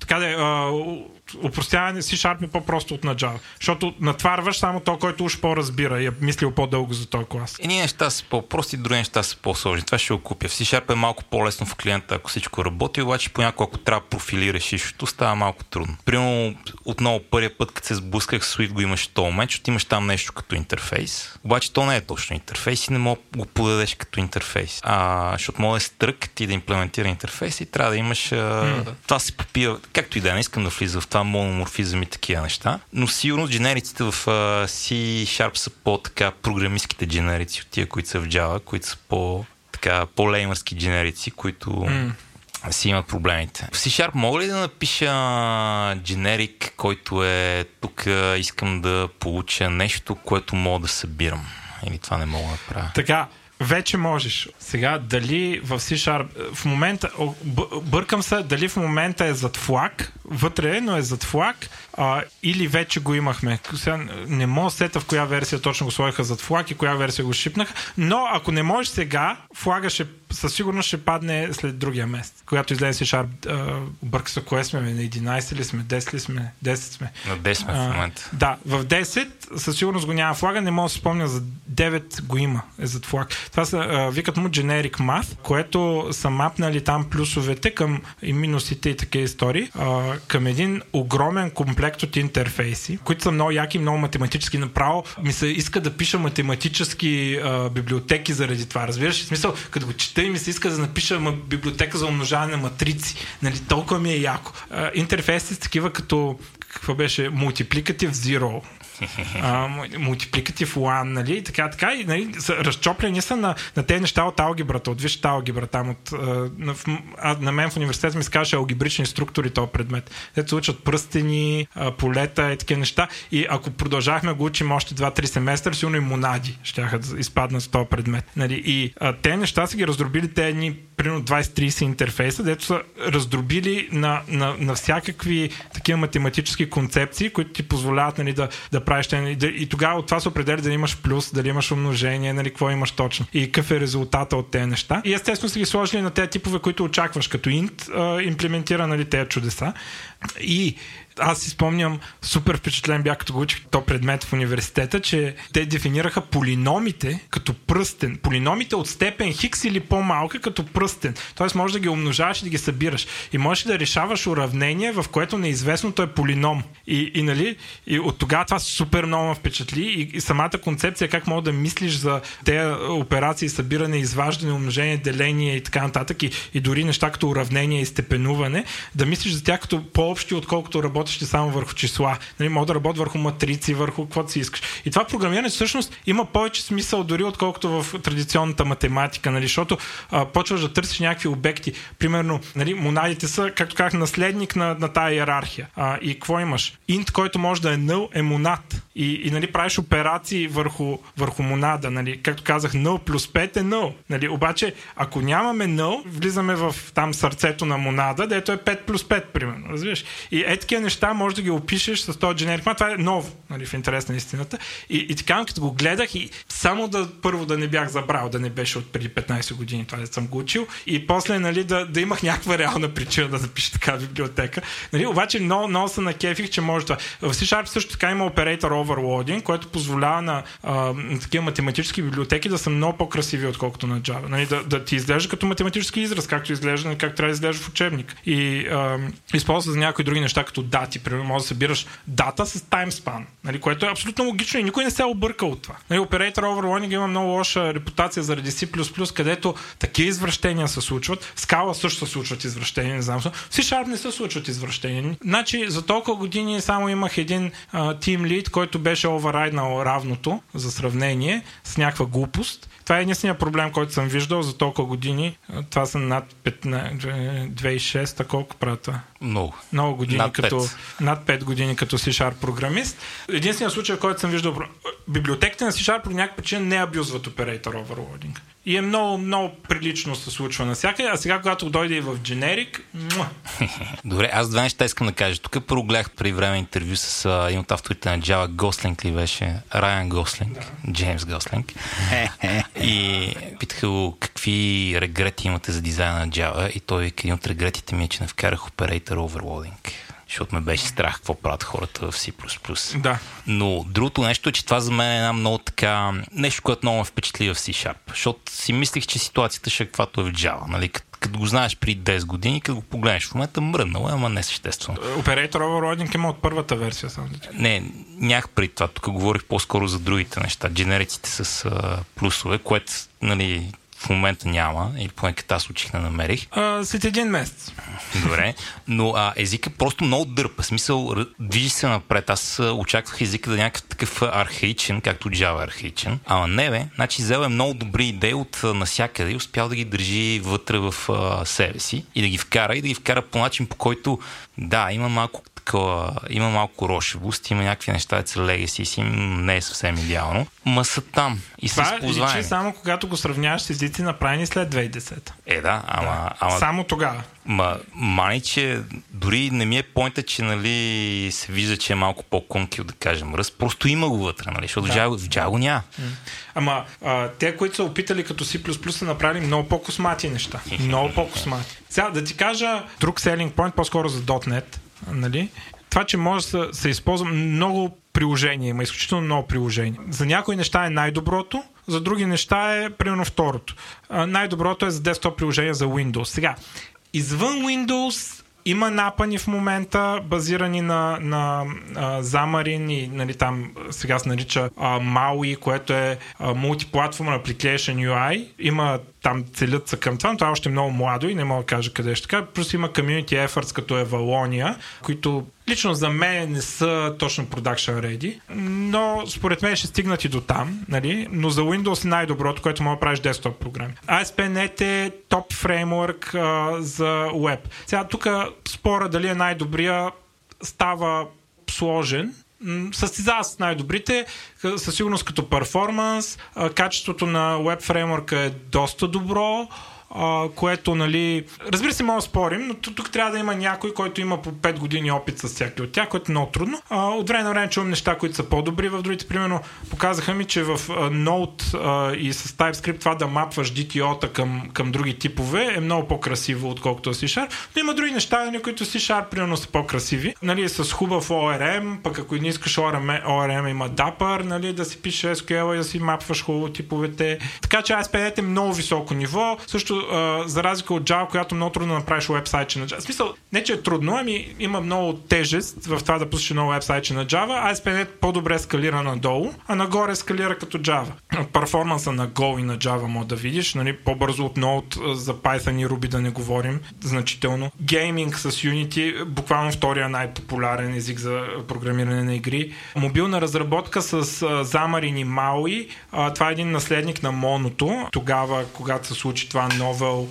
Така да е, упростяване си Sharp е по-просто от на Java. Защото натварваш само то, който уж по-разбира и е мислил по-дълго за този клас. Едни неща са по-прости, други неща са по-сложни. Това ще го купя. В C-Sharp е малко по-лесно в клиента, ако всичко работи, обаче понякога, ако трябва да профилираш ищото, става малко трудно. Примерно, отново първия път, като се сблъсках с Swift, го имаш то момент, защото имаш там нещо като интерфейс. Обаче то не е точно интерфейс и не мога да го подадеш като интерфейс. А, защото може да е стрък ти да имплементира интерфейс и трябва да имаш. А... Mm. Това се попива, както и да е, не искам да влиза в това мономорфизъм и такива неща. Но сигурно дженериците в uh, C-Sharp са по-така програмистските дженерици от тия, които са в Java, които са по така, по-леймърски дженерици, които mm. си имат проблемите. В C-Sharp мога ли да напиша дженерик, който е тук искам да получа нещо, което мога да събирам? Или това не мога да правя? Така, вече можеш. Сега, дали в C-Sharp, в момента, бъркам се, дали в момента е зад флаг, вътре е, но е зад флаг, а, или вече го имахме. Сега, не мога сета в коя версия точно го сложиха зад флаг и коя версия го шипнаха, но ако не можеш сега, флага ще, със сигурност ще падне след другия месец. Когато излезе C-Sharp, бърка се, кое сме, на 11 ли сме, 10 ли сме, 10 сме. На 10 сме в момента. Да, в 10 със сигурност го няма флага, не мога да се спомня, за 9 го има, е зад флаг. Това са, а, викат му Generic Math, което са мапнали там плюсовете към и минусите и такива истории, а, към един огромен комплект от интерфейси, които са много яки, много математически. Направо ми се иска да пиша математически а, библиотеки заради това. Разбираш? В смисъл, като го чета и ми се иска да напиша библиотека за умножаване на матрици. Нали, толкова ми е яко. А, интерфейсите с такива като какво беше Multiplicative Zero, мултипликатив one, нали, така, така, и нали, са, разчоплени са на, на тези неща от алгебрата, от висшата алгебра, там от, а, на, а, на мен в университет ми се алгебрични структури този предмет. Те се учат пръстени, а, полета и такива неща. И ако продължахме го учим още 2-3 семестра, сигурно и монади ще да изпаднат с този предмет. Нали, и а, те неща са ги раздробили те едни примерно 20-30 интерфейса, дето са раздробили на, на, на всякакви такива математически концепции, които ти позволяват нали, да, да правиш. И, и тогава от това се определя дали имаш плюс, дали имаш умножение, нали, какво имаш точно и какъв е резултата от тези неща. И естествено са ги сложили на тези типове, които очакваш, като int имплементира нали, тези чудеса. И аз си спомням, супер впечатлен бях като го учих то предмет в университета, че те дефинираха полиномите като пръстен. Полиномите от степен хикс или по-малка като пръстен. Тоест може да ги умножаваш и да ги събираш. И можеш да решаваш уравнение, в което неизвестното е полином. И, и, нали, и от тогава това супер много ме впечатли и, и самата концепция как мога да мислиш за тези операции, събиране, изваждане, умножение, деление и така нататък и, и дори неща като уравнение и степенуване, да мислиш за тях като по-общи, отколкото работещи само върху числа. Нали, мога да работя върху матрици, върху каквото си искаш. И това програмиране всъщност има повече смисъл дори отколкото в традиционната математика, нали, защото а, почваш да търсиш някакви обекти. Примерно, нали, монадите са, както казах, наследник на, на тази иерархия. А, и какво имаш? Инт, който може да е нъл, е монад. И, и нали, правиш операции върху, върху монада. Нали. Както казах, нъл плюс 5 е нъл. Нали. Обаче, ако нямаме нъл, влизаме в там сърцето на монада, дето е 5 плюс 5, примерно. Разбираш? И е такива неща може да ги опишеш с този дженерик. Това е ново, нали, в интерес на истината. И, и така, като го гледах и само да първо да не бях забрал, да не беше от преди 15 години, това да съм го учил. И после нали, да, да имах някаква реална причина да запиша така библиотека. Нали, обаче много, много се накефих, че може това. В C-Sharp също така има оператор overloading, което позволява на, на такива математически библиотеки да са много по-красиви, отколкото на Java. Нали, да, да ти изглежда като математически израз, както изглежда, как трябва да изглежда в учебник. И а, използва за някои други неща, като дати. Примерно, може да събираш дата с таймспан, нали, което е абсолютно логично и никой не се е объркал от това. Нали, Operator Overloading има много лоша репутация заради C++, където такива извращения се случват. В скала също се случват извращения, не знам. В C-Sharp не се случват извращения. Значи, за толкова години само имах един тим лид, който беше оверрайднал равното за сравнение с някаква глупост това е единствения проблем, който съм виждал за толкова години. Това са над 15, 2006, колко правя това? Много. Много години, над 5. като, над 5 години като C-Sharp програмист. Единственият случай, в който съм виждал, библиотеките на C-Sharp по някаква причина не абюзват оператор overloading. И е много, много прилично се случва навсякъде, а сега, когато дойде и в дженерик... Добре, аз две неща искам да кажа. Тук първо гледах при време интервю с а, един от авторите на Java, Гослинг ли беше? Райан Гослинг, да. Джеймс Гослинг. и питаха го какви регрети имате за дизайна на Java и той един от регретите ми е, че не вкарах оператор overloading защото ме беше страх какво правят хората в C++. Да. Но другото нещо е, че това за мен е една много така... Нещо, което много ме впечатли в C-Sharp. Защото си мислих, че ситуацията ще е каквато е в Java. Нали? Като го знаеш при 10 години, като го погледнеш в момента, мръднало, ама не съществено. Оператор Overloading има от първата версия. Само. Не, нямах при това. Тук говорих по-скоро за другите неща. Дженериците с а, плюсове, което нали, в момента няма, или поне като аз учих не намерих. А, след един месец. Добре, но а, езика просто много дърпа. Смисъл, движи се напред. Аз очаквах езика да е някакъв такъв архаичен, както Java е архаичен. Ама не бе, значи взел е много добри идеи от насякъде и успял да ги държи вътре в а, себе си и да ги вкара и да ги вкара по начин, по който да, има малко такова, има малко рошевост, има някакви неща, са легаси си, не е съвсем идеално. Ма са там и са. Това само когато го сравняваш с езици направени след 2010. Е, да, ама... Да. ама... Само тогава. Ма, мани, че дори не ми е поинта, че нали, се вижда, че е малко по-конкил, да кажем, ръст. Просто има го вътре, нали, защото да. в Java го няма. Ама а, те, които са опитали като C++, са направили много по-космати неща. много по-космати. Сега да ти кажа друг selling point, по-скоро за .NET, нали? Това, че може да се, използва много приложения, има изключително много приложения. За някои неща е най-доброто, за други неща е примерно второто. А, най-доброто е за десктоп приложение за Windows. Сега, извън Windows има напани в момента, базирани на, на а, и нали, там сега се нарича а, MAUI, което е Multiplatform Application UI. Има там целят се към това, но това е още много младо и не мога да кажа къде ще така. Плюс има community efforts като Евалония, които лично за мен не са точно production ready, но според мен ще стигнат и до там, нали? но за Windows е най-доброто, което мога да правиш десктоп програми. ASP.NET е топ фреймворк за web. Сега тук спора дали е най-добрия става сложен, състезава с най-добрите, със сигурност като перформанс, качеството на веб фреймворка е доста добро, а, което, нали, разбира се, мога да спорим, но тук трябва да има някой, който има по 5 години опит с всяки от тях, което е много трудно. А, от време на време чувам неща, които са по-добри в другите. Примерно, показаха ми, че в Node а, и с TypeScript това да мапваш DTO-та към, към други типове е много по-красиво, отколкото C-Sharp. Но има други неща, нали, които C-Sharp примерно са по-красиви. Нали, с хубав ORM, пък ако не искаш ORM, ORM има Dapper, нали, да си пишеш SQL и да си мапваш хубаво типовете. Така че ASP.NET е много високо ниво. Също за разлика от Java, която много трудно да направиш вебсайт на Java. В смисъл, не че е трудно, ами има много тежест в това да пуснеш ново вебсайт на Java. ASP.NET по-добре скалира надолу, а нагоре скалира като Java. Перформанса на Go и на Java може да видиш, нали, по-бързо от Node за Python и Ruby да не говорим значително. Гейминг с Unity, буквално втория най-популярен език за програмиране на игри. Мобилна разработка с Xamarin и Maui. Това е един наследник на Моното. Тогава, когато се случи това Новел,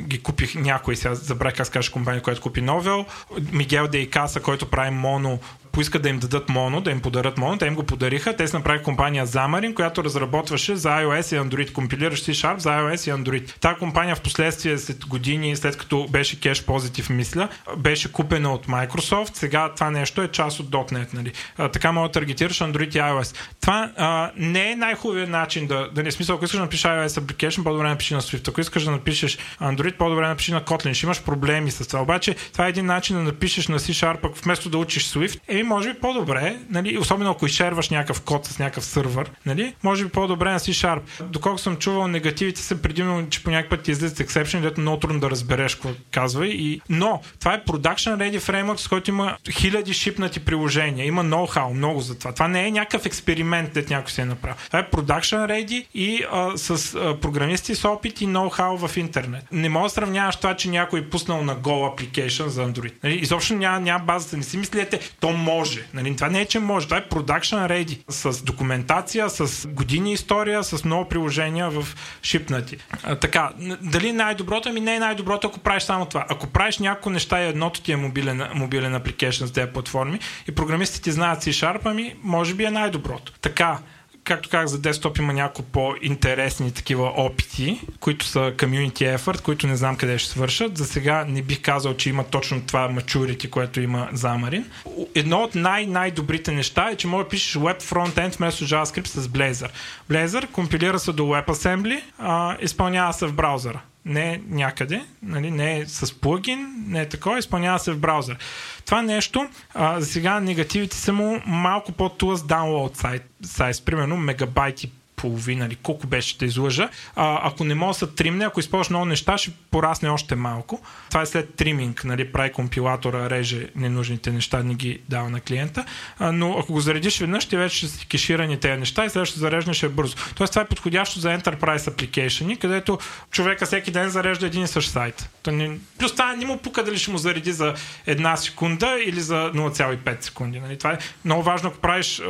ги купих някой, сега забравих как се каже компания, която купи Новел. Мигел Дейкаса, който прави Моно, поискат да им дадат моно, да им подарят моно, те им го подариха. Те са направили компания Xamarin, която разработваше за iOS и Android, компилиращ C Sharp за iOS и Android. Та компания в последствие след години, след като беше кеш позитив, мисля, беше купена от Microsoft. Сега това нещо е част от .NET. Нали? А, така мога да таргетираш Android и iOS. Това а, не е най-хубавият начин да, да не смисъл, ако искаш да напишеш iOS application, по-добре напиши на Swift. Ако искаш да напишеш Android, по-добре напиши на Kotlin. Ще имаш проблеми с това. Обаче това е един начин да напишеш на C Sharp, вместо да учиш Swift. Е, може би по-добре, нали, особено ако изшерваш някакъв код с някакъв сървър, нали, може би по-добре на C-Sharp. Доколко съм чувал, негативите са предимно, че по някакъв път излизат exception, дето много трудно да разбереш какво казва. И... Но това е production ready framework, с който има хиляди шипнати приложения. Има ноу-хау много за това. Това не е някакъв експеримент, дето някой се е направил. Това е production ready и а, с а, програмисти с опит и ноу-хау в интернет. Не мога да сравняваш това, че някой е пуснал на Go application за Android. Нали, изобщо няма, няма базата. Не си мислете, то може. Нали, това не е, че може. Това е production ready. С документация, с години история, с много приложения в шипнати. А, така, дали най-доброто? Ами не е най-доброто, ако правиш само това. Ако правиш някои неща и едното ти е мобилен, мобилен application с тези платформи и програмистите знаят C-Sharp, ами може би е най-доброто. Така, както казах, за десктоп има някои по-интересни такива опити, които са community effort, които не знам къде ще свършат. За сега не бих казал, че има точно това maturity, което има Xamarin. Едно от най-най-добрите неща е, че може да пишеш web frontend вместо JavaScript с Blazor. Blazor компилира се до WebAssembly, а, изпълнява се в браузъра не някъде, нали, не с плагин, не е такова, изпълнява се в браузър. Това нещо, а, за сега негативите са му малко по-тлъс download сайт, сайз, примерно мегабайти половина или колко беше, да излъжа. А, ако не мога да се тримне, ако използваш много неща, ще порасне още малко. Това е след триминг, нали, прави компилатора, реже ненужните неща, не ги дава на клиента. А, но ако го заредиш веднъж, ти вече ще си кеширани тези неща и следващото зареждане е бързо. Тоест това е подходящо за Enterprise Application, където човека всеки ден зарежда един и същ сайт. То не... Плюс това не му пука дали ще му зареди за една секунда или за 0,5 секунди. Нали? Това е много важно, ако правиш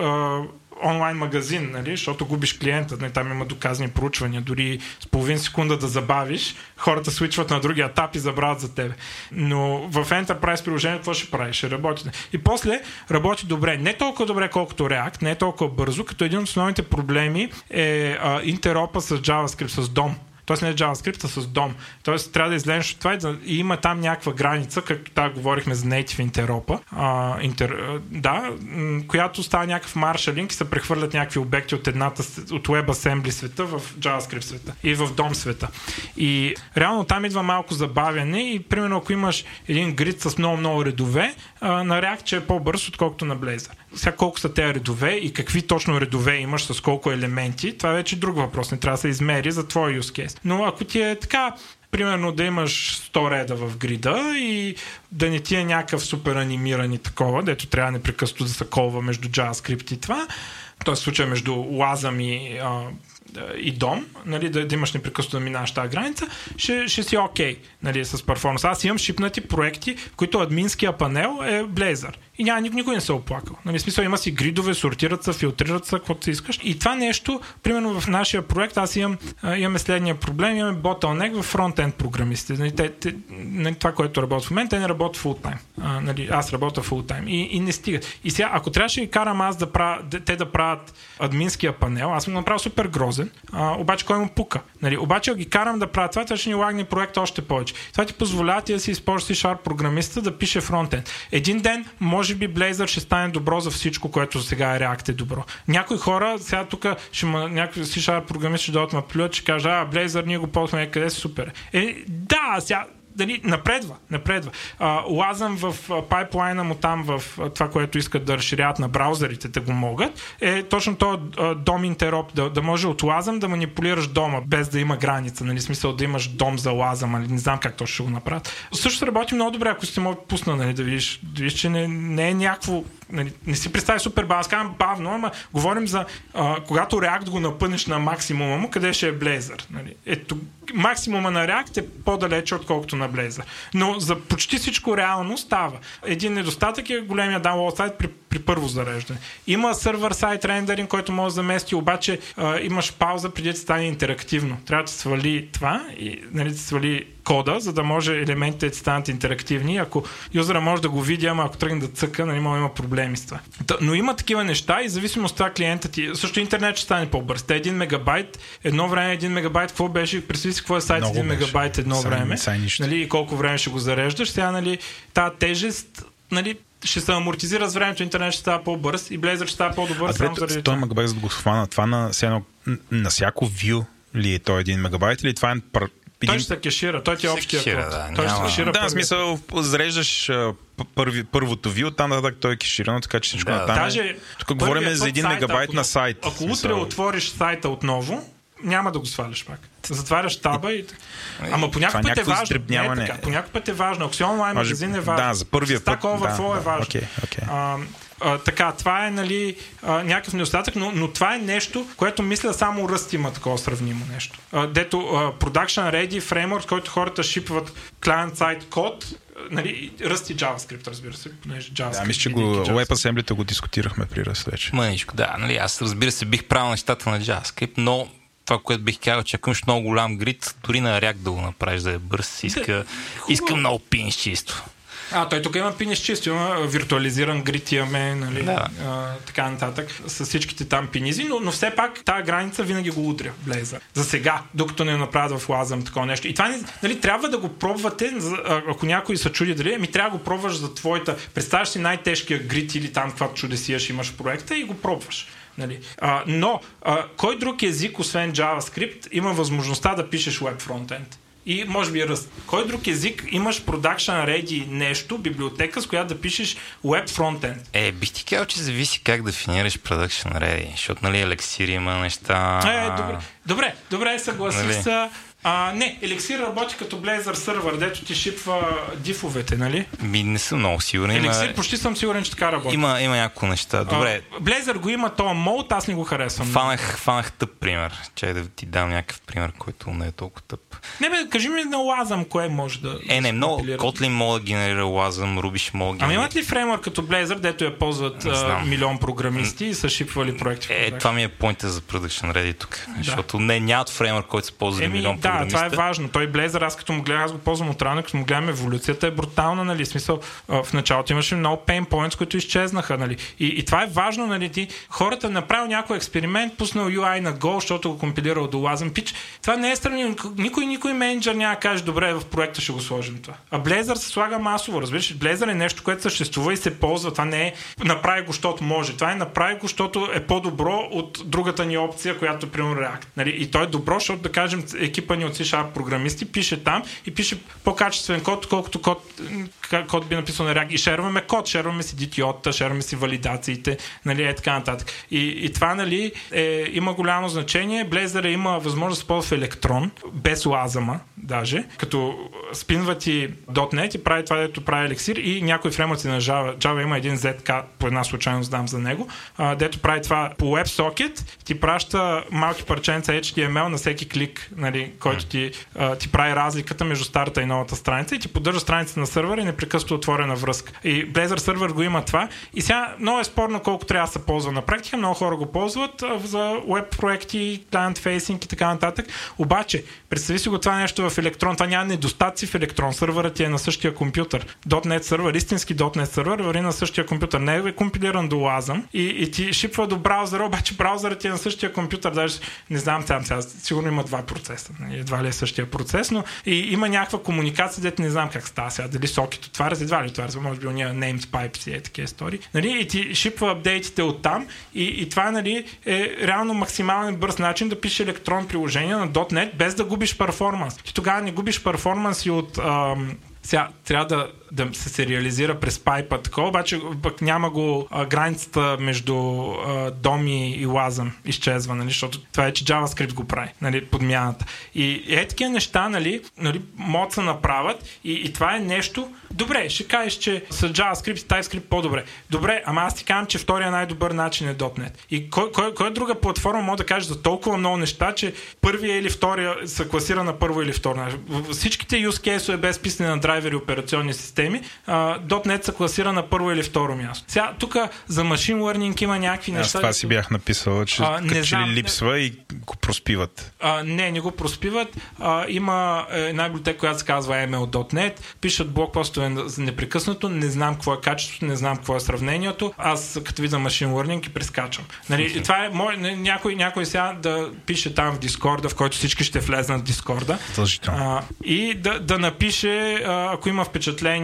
онлайн магазин, нали, защото губиш клиента. Нали, там има доказани проучвания. Дори с половин секунда да забавиш, хората свичват на другия етап и забравят за тебе. Но в Enterprise приложението какво ще правиш? Ще работи. И после работи добре. Не толкова добре, колкото React, не е толкова бързо, като един от основните проблеми е а, интеропа с JavaScript, с DOM. Тоест не е JavaScript, а с DOM. Тоест трябва да излезеш от това и има там някаква граница, както тази говорихме за Native Interopa, а, интер, да, която става някакъв маршалинг и се прехвърлят някакви обекти от едната, от WebAssembly света в JavaScript света и в DOM света. И реално там идва малко забавяне и примерно ако имаш един грид с много-много редове, а, на React че е по-бърз, отколкото на Blazor. Сега колко са тези редове и какви точно редове имаш с колко елементи, това е вече друг въпрос. Не трябва да се измери за твой use case. Но ако ти е така примерно да имаш 100 реда в грида и да не ти е някакъв супер анимиран и такова, дето трябва непрекъснато да се колва между JavaScript и това. Тоест случая между лазъм и а, и дом, нали, да, да имаш непрекъснато да минаваш тази граница, ще, ще си окей okay, нали, с перформанс. Аз имам шипнати проекти, в които админския панел е Blazor. И няма, никой не се е оплакал. Нали, смисъл има си гридове, сортират се, филтрират се, каквото си искаш. И това нещо, примерно в нашия проект, аз имам, имаме следния проблем, имаме bottleneck в фронтенд програмистите. Нали, те, те, нали, това, което работят в момента, те не работят full time. Нали, аз работя full time и, и не стига. И сега, ако трябваше да карам аз да правя, те да правят админския панел, аз съм направил супер грозен, а, обаче кой му пука. Нали, обаче, ги карам да правят това, това ще ни лагне проект още повече. Това ти позволява ти да си използваш C-Sharp програмиста да пише фронтенд. Един ден може би Blazor ще стане добро за всичко, което сега е React е добро. Някои хора, сега тук ще ма, някои C-Sharp програмисти ще дойдат ма плюят, ще кажат, а, Blazor ние го ползваме къде си супер. Е, да, сега дали, напредва, напредва. А, лазам в пайплайна му там в това, което искат да разширяват на браузърите, да го могат, е точно то дом интероп, да, да може от лазам да манипулираш дома, без да има граница, нали, смисъл да имаш дом за лазам, нали, не знам как точно ще го направят. Също работи много добре, ако сте могат пусна, нали, да видиш, да видиш, че не, не е някакво нали, не си представи супер бавно. Казвам бавно, ама говорим за а, когато React го напънеш на максимума му, къде ще е Blazor. Нали. Ето, максимума на React е по-далече, отколкото на Blazor. Но за почти всичко реално става. Един недостатък е големия download сайт при, при първо зареждане. Има сервер сайт рендеринг, който може да замести, обаче а, имаш пауза преди да стане интерактивно. Трябва да свали това и нали, да свали кода, за да може елементите да станат интерактивни. Ако юзера може да го види, ама ако тръгне да цъка, нали, има, има проблеми с това. Но има такива неща и зависимо от това клиента ти. Също интернет ще стане по-бърз. Те 1 мегабайт, едно време 1 мегабайт, какво беше? Представи си какво е сайт 1 мегабайт едно Сам, време. Нали, и колко време ще го зареждаш. Сега, нали, тази тежест, нали, ще се амортизира с времето, интернет ще става по-бърз и Blazor ще става по-добър. А само заради 100 мегабайт за да го хвана, това на, на, на всяко view ли е той 1 мегабайт или това е той ще се кешира, той ти е общия код. Да, той ще кешира да, в смисъл, зареждаш първи, първото ви, оттам нататък той е кеширано, така че всичко да, натам. Е- даже, тук говорим за 1 мегабайт на сайт. Ако утре отвориш сайта отново, няма да го сваляш пак. Затваряш таба и... Ама по някакъв път е важно. Не, така. По някакъв път е важно. Ако си онлайн магазин е важно. Да, за първия път. Stack Overflow да, е важно. Okay, okay. А, а, така, това е нали, а, някакъв недостатък, но, но това е нещо, което мисля само ръст има такова сравнимо нещо. А, дето а, Production Ready Framework, който хората шипват client-side код, нали, ръсти JavaScript, разбира се, понеже JavaScript. Да, мисля, че го, WebAssembly го дискутирахме при ръст вече. Мъничко, да, нали, аз разбира се бих правил нещата на JavaScript, но това, което бих казал, че ако имаш много голям грид, дори на React да го направиш да е бърз, иска, иска много пин чисто. А, той тук има пини с чисто, има виртуализиран грид имаме, нали, да. а, така нататък, с всичките там пинизи, но, но все пак тази граница винаги го удря, Blazor. За сега, докато не направят в Лазъм такова нещо. И това нали, трябва да го пробвате, ако някой се чуди дали, ми трябва да го пробваш за твоята, представяш си най-тежкия грид или там каквато чудесия ще имаш в проекта и го пробваш. Нали. А, но а, кой друг език, освен JavaScript, има възможността да пишеш web frontend? и може би ръст. Кой друг език имаш production ready нещо, библиотека, с която да пишеш web frontend? Е, бих ти казал, че зависи как дефинираш production ready, защото нали елексир има неща... Е, добре, добре, добре съгласих нали? се. А, не, Елексир работи като Blazor сервер, дето ти шипва дифовете, нали? Ми не съм много сигурен. Елексир има... почти съм сигурен, че така работи. Има, има няколко неща. Добре. А, Blazor го има то мод, аз не го харесвам. Фанах, фанах тъп пример. Чай да ти дам някакъв пример, който не е толкова тъп. Не бе, кажи ми на Лазъм, кое може да. Е, не, много. Kotlin мога да генерира Лазъм, Ruby мога да генерира. Ами имат ли фреймворк като Blazor, дето я ползват а, милион програмисти и са шипвали проекти? Е, това ми е поинта за Production Ready тук. Да. Защото не, нямат фреймворк, който се ползва Еми, милион да, програмисти. това е важно. Той Blazor, аз като му гледам, аз го ползвам от рано, като му гледам еволюцията е брутална, нали? Смисъл, в началото имаше много pain points, които изчезнаха, нали? И, и това е важно, нали? Ти, хората направил някой експеримент, пуснал UI на Go, защото го компилирал до Lazem Pitch. Това не е страни. Никой, никой менеджер няма да каже, добре, в проекта ще го сложим това. А Blazor се слага масово, разбираш? Blazor е нещо, което съществува и се ползва. Това не е направи го, защото може. Това е направи го, защото е по-добро от другата ни опция, която е примерно React. Нали? И той е добро, защото да кажем, екипа пълни от C-Sharp програмисти, пише там и пише по-качествен код, колкото код, код би написал на React. И шерваме код, шерваме си DTO-та, шерваме си валидациите, нали, е така нататък. И, и това, нали, е, има голямо значение. Blazor има възможност да ползва електрон, без лазама, даже, като спинва ти .NET и прави това, дето прави Elixir и някои фреймворци на Java. Java има един ZK, по една случайно знам за него, а, дето прави това по WebSocket, ти праща малки парченца HTML на всеки клик, нали, който ти, ти прави разликата между старата и новата страница и ти поддържа страницата на сървъра и непрекъснато отворена връзка. И Blazor сервер го има това. И сега много е спорно колко трябва да се ползва на практика. Много хора го ползват за веб проекти, client facing и така нататък. Обаче, представи си го това нещо в електрон. Това няма недостатъци в електрон. Сървърът ти е на същия компютър. .NET сервер, истински .NET сервер, върви на същия компютър. Не е компилиран до Lazam и, и ти шипва до браузъра, обаче браузърът ти е на същия компютър. Даже не знам там сега, сигурно има два процеса. Нали, едва ли е същия процес, но и има някаква комуникация, дете не знам как става сега. Дали сокет отваря, едва ли отваря, може би уния namespipes и е такива истории. Нали, и ти шипва апдейтите от там и, и това нали, е реално максимален бърз начин да пише електрон приложение на .NET без да губиш перформанс. Ти тогава не губиш перформанс и от ам, сега трябва да, да се сериализира през пайпа такова, обаче пък няма го а, границата между а, доми и лазъм изчезва, нали, защото това е, че JavaScript го прави, нали, подмяната. И е такива неща, нали, нали, могат се направят и, и това е нещо, добре, ще кажеш, че с JavaScript и TypeScript по-добре. Добре, ама аз ти казвам, че втория най-добър начин е .NET. И кой, кой, кой друга платформа може да каже за толкова много неща, че първия или втория се класира на първо или второ? Всичките use case е без писане на драйвери операционни системи, uh, .NET се класира на първо или второ място. Сега, тук за машин learning има някакви неща. Аз това си бях написал, че а, не че ли липсва не... и го проспиват. А, не, не го проспиват. А, има една библиотека, която се казва ML.NET, пишат блокпостове непрекъснато, не знам какво е качеството, не знам какво е сравнението. Аз като видя машин learning и прескачам. Нали, okay. Това е мой, някой, някой сега да пише там в Дискорда, в който всички ще влезнат в Дискорда. А, и да, да напише, ако има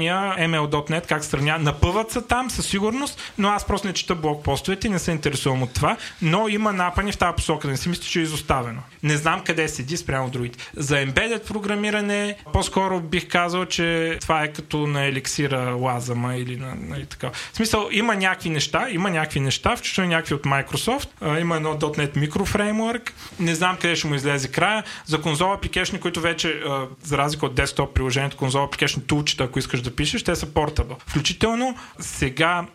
впечатления, ML.NET, как сравня. Напъват са там със сигурност, но аз просто не чета блокпостовете и не се интересувам от това. Но има напани в тази посока. Не си мисля, че е изоставено. Не знам къде седи спрямо другите. За embedded програмиране, по-скоро бих казал, че това е като на еликсира лазама или на, нали, така. В смисъл, има някакви неща, има някакви неща, включително някакви от Microsoft. А, има едно .NET Framework. Не знам къде ще му излезе края. За конзола application, които вече, а, за разлика от десктоп приложението, конзола application тулчета, ако искаш да пишеш, те са портабъл. Включително сега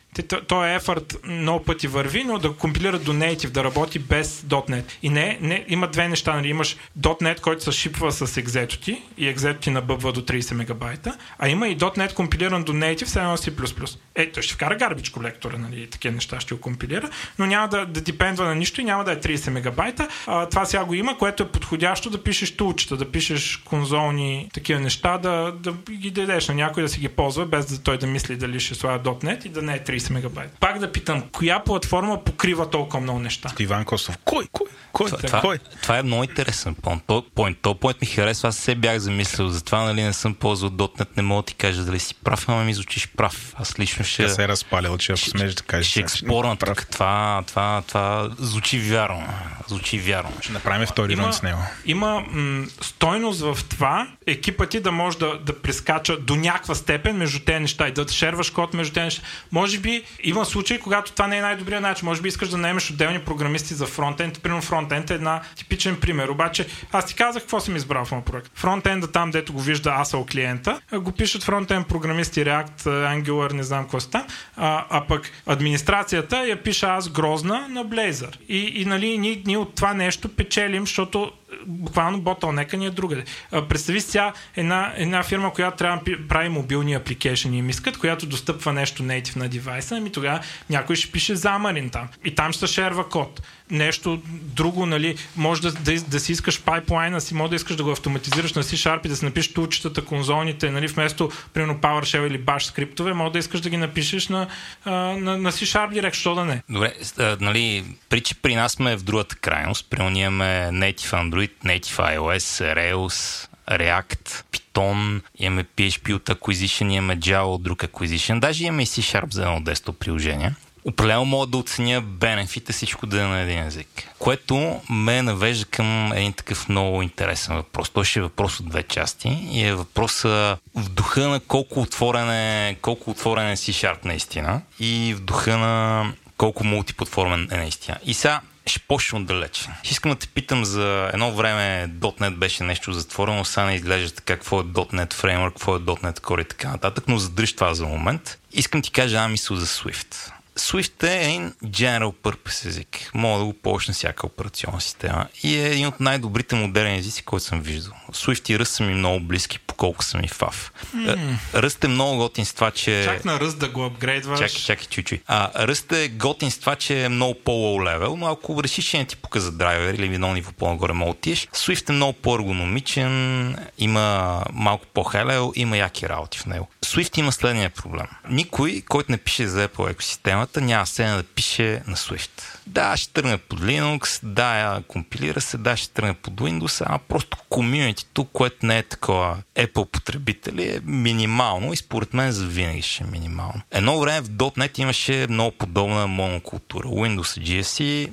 то е ефорт много пъти върви, но да компилира до native, да работи без .NET. И не, не има две неща. Нали? Имаш .NET, който се шипва с ти и екзето ти набъбва до 30 мегабайта, а има и .NET компилиран до native, все едно C++. Е, той ще вкара garbage колектора, нали? такива неща ще го компилира, но няма да, да депендва на нищо и няма да е 30 мегабайта. А, това сега го има, което е подходящо да пишеш тулчета, да пишеш конзолни такива неща, да, да ги дадеш на някой да си ги ползва, без да той да мисли дали ще слага .NET и да не е 30 30 мегабайта. Пак да питам, коя платформа покрива толкова много неща? Иван Костов, кой? Кой? Кой? Това, това, кой? това е много интересен point. То, point. То point ми харесва. Аз се бях замислил. Затова нали, не съм ползвал .NET. Не мога да ти кажа дали си прав, ама ми звучиш прав. Аз лично ще... Да се е разпалял, че ако смееш да кажеш. Ще експорна тук. Това, това, това звучи вярно. Звучи вярно. Ще направим втори рун с него. Има м- стойност в това екипа ти да може да, да прескача до някаква степен между тези неща и да шерваш код между тези неща. Може би има случаи, когато това не е най-добрият начин. Може би искаш да наемеш отделни програмисти за фронтенд. Примерно фронтенд е една типичен пример. Обаче аз ти казах какво съм избрал в моят проект. Фронтенда там, дето го вижда ASL клиента, го пишат фронтенд програмисти React, Angular, не знам какво ста. А, а пък администрацията я пиша аз грозна на Blazor. И, и нали, ние, ние от това нещо печелим, защото буквално ботълнека ни е другаде. Представи сега една, една фирма, която трябва да прави мобилни апликейшени им искат, която достъпва нещо native на девайса, ами тогава някой ще пише замарин там. И там ще шерва код нещо друго, нали, може да, да, да си искаш пайплайна си, може да искаш да го автоматизираш на C-Sharp и да си напишеш тулчетата, конзолните, нали, вместо, примерно, PowerShell или Bash скриптове, може да искаш да ги напишеш на, на, на C-Sharp директ, що да не. Добре, нали, при, че при нас сме в другата крайност, при ние имаме Native Android, Native iOS, Rails, React, Python, имаме PHP от Acquisition, имаме Java от друг Acquisition, даже имаме и C-Sharp за едно десктоп приложение. Определено мога да оценя бенефита всичко да е на един език. Което ме навежда към един такъв много интересен въпрос. Той ще е въпрос от две части и е въпрос в духа на колко отворен е, колко отворен е C-Sharp наистина и в духа на колко мултиплатформен е наистина. И сега ще почна отдалече. Искам да те питам за едно време .NET беше нещо затворено, сега не изглежда така какво е .NET Framework, какво е .NET Core и така нататък, но задръж това за момент. Искам ти кажа една мисъл за Swift. Swift е един general purpose език. Мога да го ползваш на всяка операционна система. И е един от най-добрите модерни езици, който съм виждал. Swift и Rust са ми много близки, поколко съм и фав. Mm. Rust е много готин с това, че... Чак на Rust да го апгрейдваш. Чакай, чакай, чуй-чуй. А, Rust е готин с това, че е много по-лоу левел, но ако решиш, че не ти показа драйвер или едно ниво по-нагоре мога отиеш. Swift е много по-ергономичен, има малко по-хелел, има яки работи в него. Swift има следния проблем. Никой, който не пише за Apple екосистемата, няма сцена да пише на Swift. Да, ще тръгне под Linux, да, компилира се, да, ще тръгне под Windows, а просто комьюнитито, което не е такова Apple потребители, е минимално и според мен за винаги ще е минимално. Едно време в .NET имаше много подобна монокултура. Windows GSC,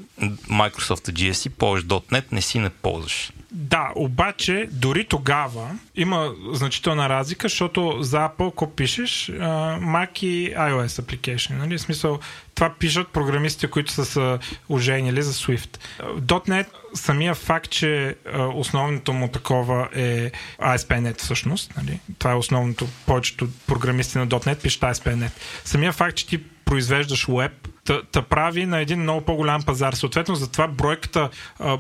Microsoft GSC, ползваш .NET, не си не ползваш. Да, обаче дори тогава има значителна разлика, защото за Apple, ако пишеш, Mac и iOS application, нали? В смисъл, това пишат програмистите, които са се оженили за Swift. .NET, самия факт, че основното му такова е ASP.NET всъщност, нали? това е основното, повечето програмисти на .NET пишат ASP.NET. Самия факт, че ти произвеждаш web, та, прави на един много по-голям пазар. Съответно, затова бройката,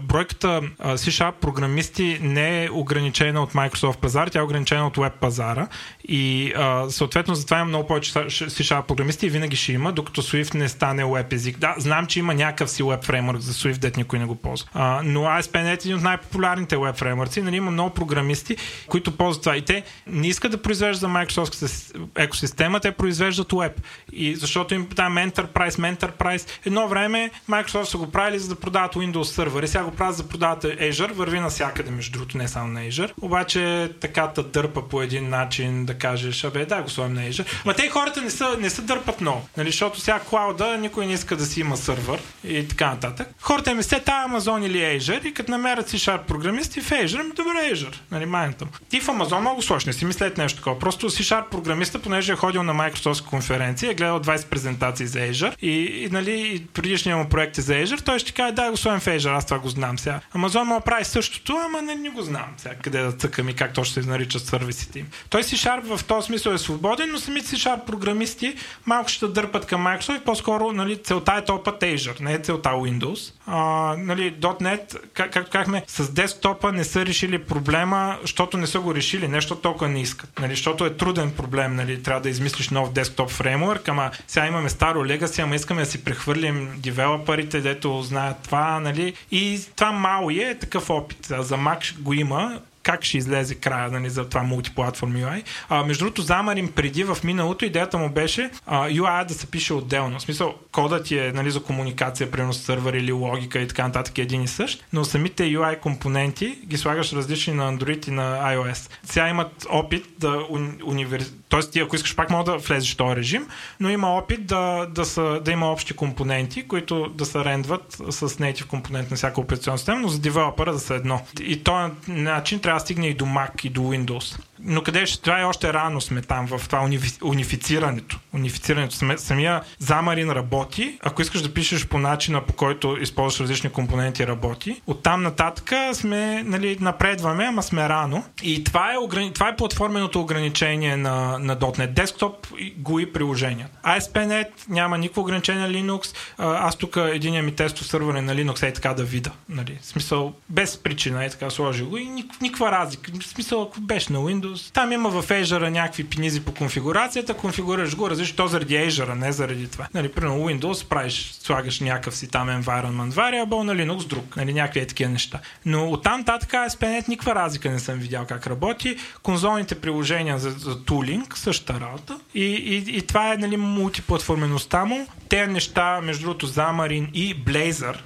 бройката C-Sharp програмисти не е ограничена от Microsoft пазар, тя е ограничена от веб пазара и съответно затова има много повече C-Sharp програмисти и винаги ще има, докато Swift не стане веб език. Да, знам, че има някакъв си веб фреймворк за Swift, дет никой не го ползва. А, но ASP.NET е един от най-популярните веб фреймворци. Нали, има много програмисти, които ползват това. И те не искат да произвеждат за Microsoft екосистема, те произвеждат веб. И защото им там Enterprise, Enterprise. Едно време Microsoft са го правили за да продават Windows сервери, сега го правят за да продават Azure, върви навсякъде, между другото, не само на Azure. Обаче така та дърпа по един начин да кажеш, абе, да, го сложим на Azure. Ма те хората не са, не са дърпат много, нали, защото сега клауда никой не иска да си има сървър и така нататък. Хората им се тая Amazon или Azure и като намерят си шарп програмисти в Azure, ми добре Azure, нали, майната Ти в Amazon много сложно, не си мислете нещо такова. Просто си шарп програмиста, понеже е ходил на Microsoft конференция, е гледал 20 презентации за Azure и, и нали, предишния му проект е за Azure, той ще каже, да, го сложим в Azure, аз това го знам сега. Amazon му прави същото, ама не, не го знам сега, къде да цъкам и как точно се наричат сервисите им. Той си шарп в този смисъл е свободен, но самите шарп програмисти малко ще дърпат към Microsoft и по-скоро нали, целта е топът Azure, не е целта Windows. А, нали, .NET, как, както казахме, с десктопа не са решили проблема, защото не са го решили, нещо толкова не искат. Нали, защото е труден проблем, нали, трябва да измислиш нов десктоп фреймворк, ама сега имаме старо Legacy, ама искаме да си прехвърлим девелоперите, дето знаят това, нали? И това мало е такъв опит. За Mac го има, как ще излезе края нали, за това мултиплатформ UI. А, между другото, Замарин преди в миналото идеята му беше а, UI да се пише отделно. В смисъл, кодът ти е нали, за комуникация, пренос сервер или логика и така нататък е един и същ, но самите UI компоненти ги слагаш различни на Android и на iOS. Сега имат опит да универ... Тоест, ти ако искаш пак мога да влезеш в този режим, но има опит да, да, са, да има общи компоненти, които да се рендват с native компонент на всяка операционна система, но за девелопера да са едно. И този начин трябва да стигне и до Mac и до Windows но къде ще трябва още рано сме там в това унифи, унифицирането. Унифицирането. Самия Замарин работи. Ако искаш да пишеш по начина, по който използваш различни компоненти, работи. Оттам нататък сме, нали, напредваме, ама сме рано. И това е, ограни... това е платформеното ограничение на, на .NET. Desktop го и приложения. ASP.NET няма никакво ограничение на Linux. Аз тук единия ми тестов сървър е на Linux, е така да вида. Нали. В смисъл, без причина е така сложил го и никаква разлика. В смисъл, ако беше на Windows, Там има в Azure някакви пинизи по конфигурацията, конфигурираш го, различно то заради Azure, не заради това. Нали, примерно Windows правиш, слагаш някакъв си там environment variable, на Linux друг, нали, някакви е такива неща. Но оттам татък ASP.NET никаква разлика не съм видял как работи. Конзолните приложения за, за тулинг, същата работа. И, и, и това е нали, мултиплатформеността му. Те неща, между другото, Xamarin и Blazor,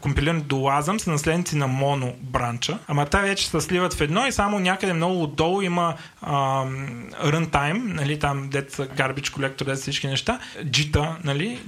компилирани до Lazam, са наследници на Mono бранча. Ама те вече се сливат в едно и само някъде много отдолу има има runtime, нали, там деца garbage collector, деца всички неща, JIT, нали,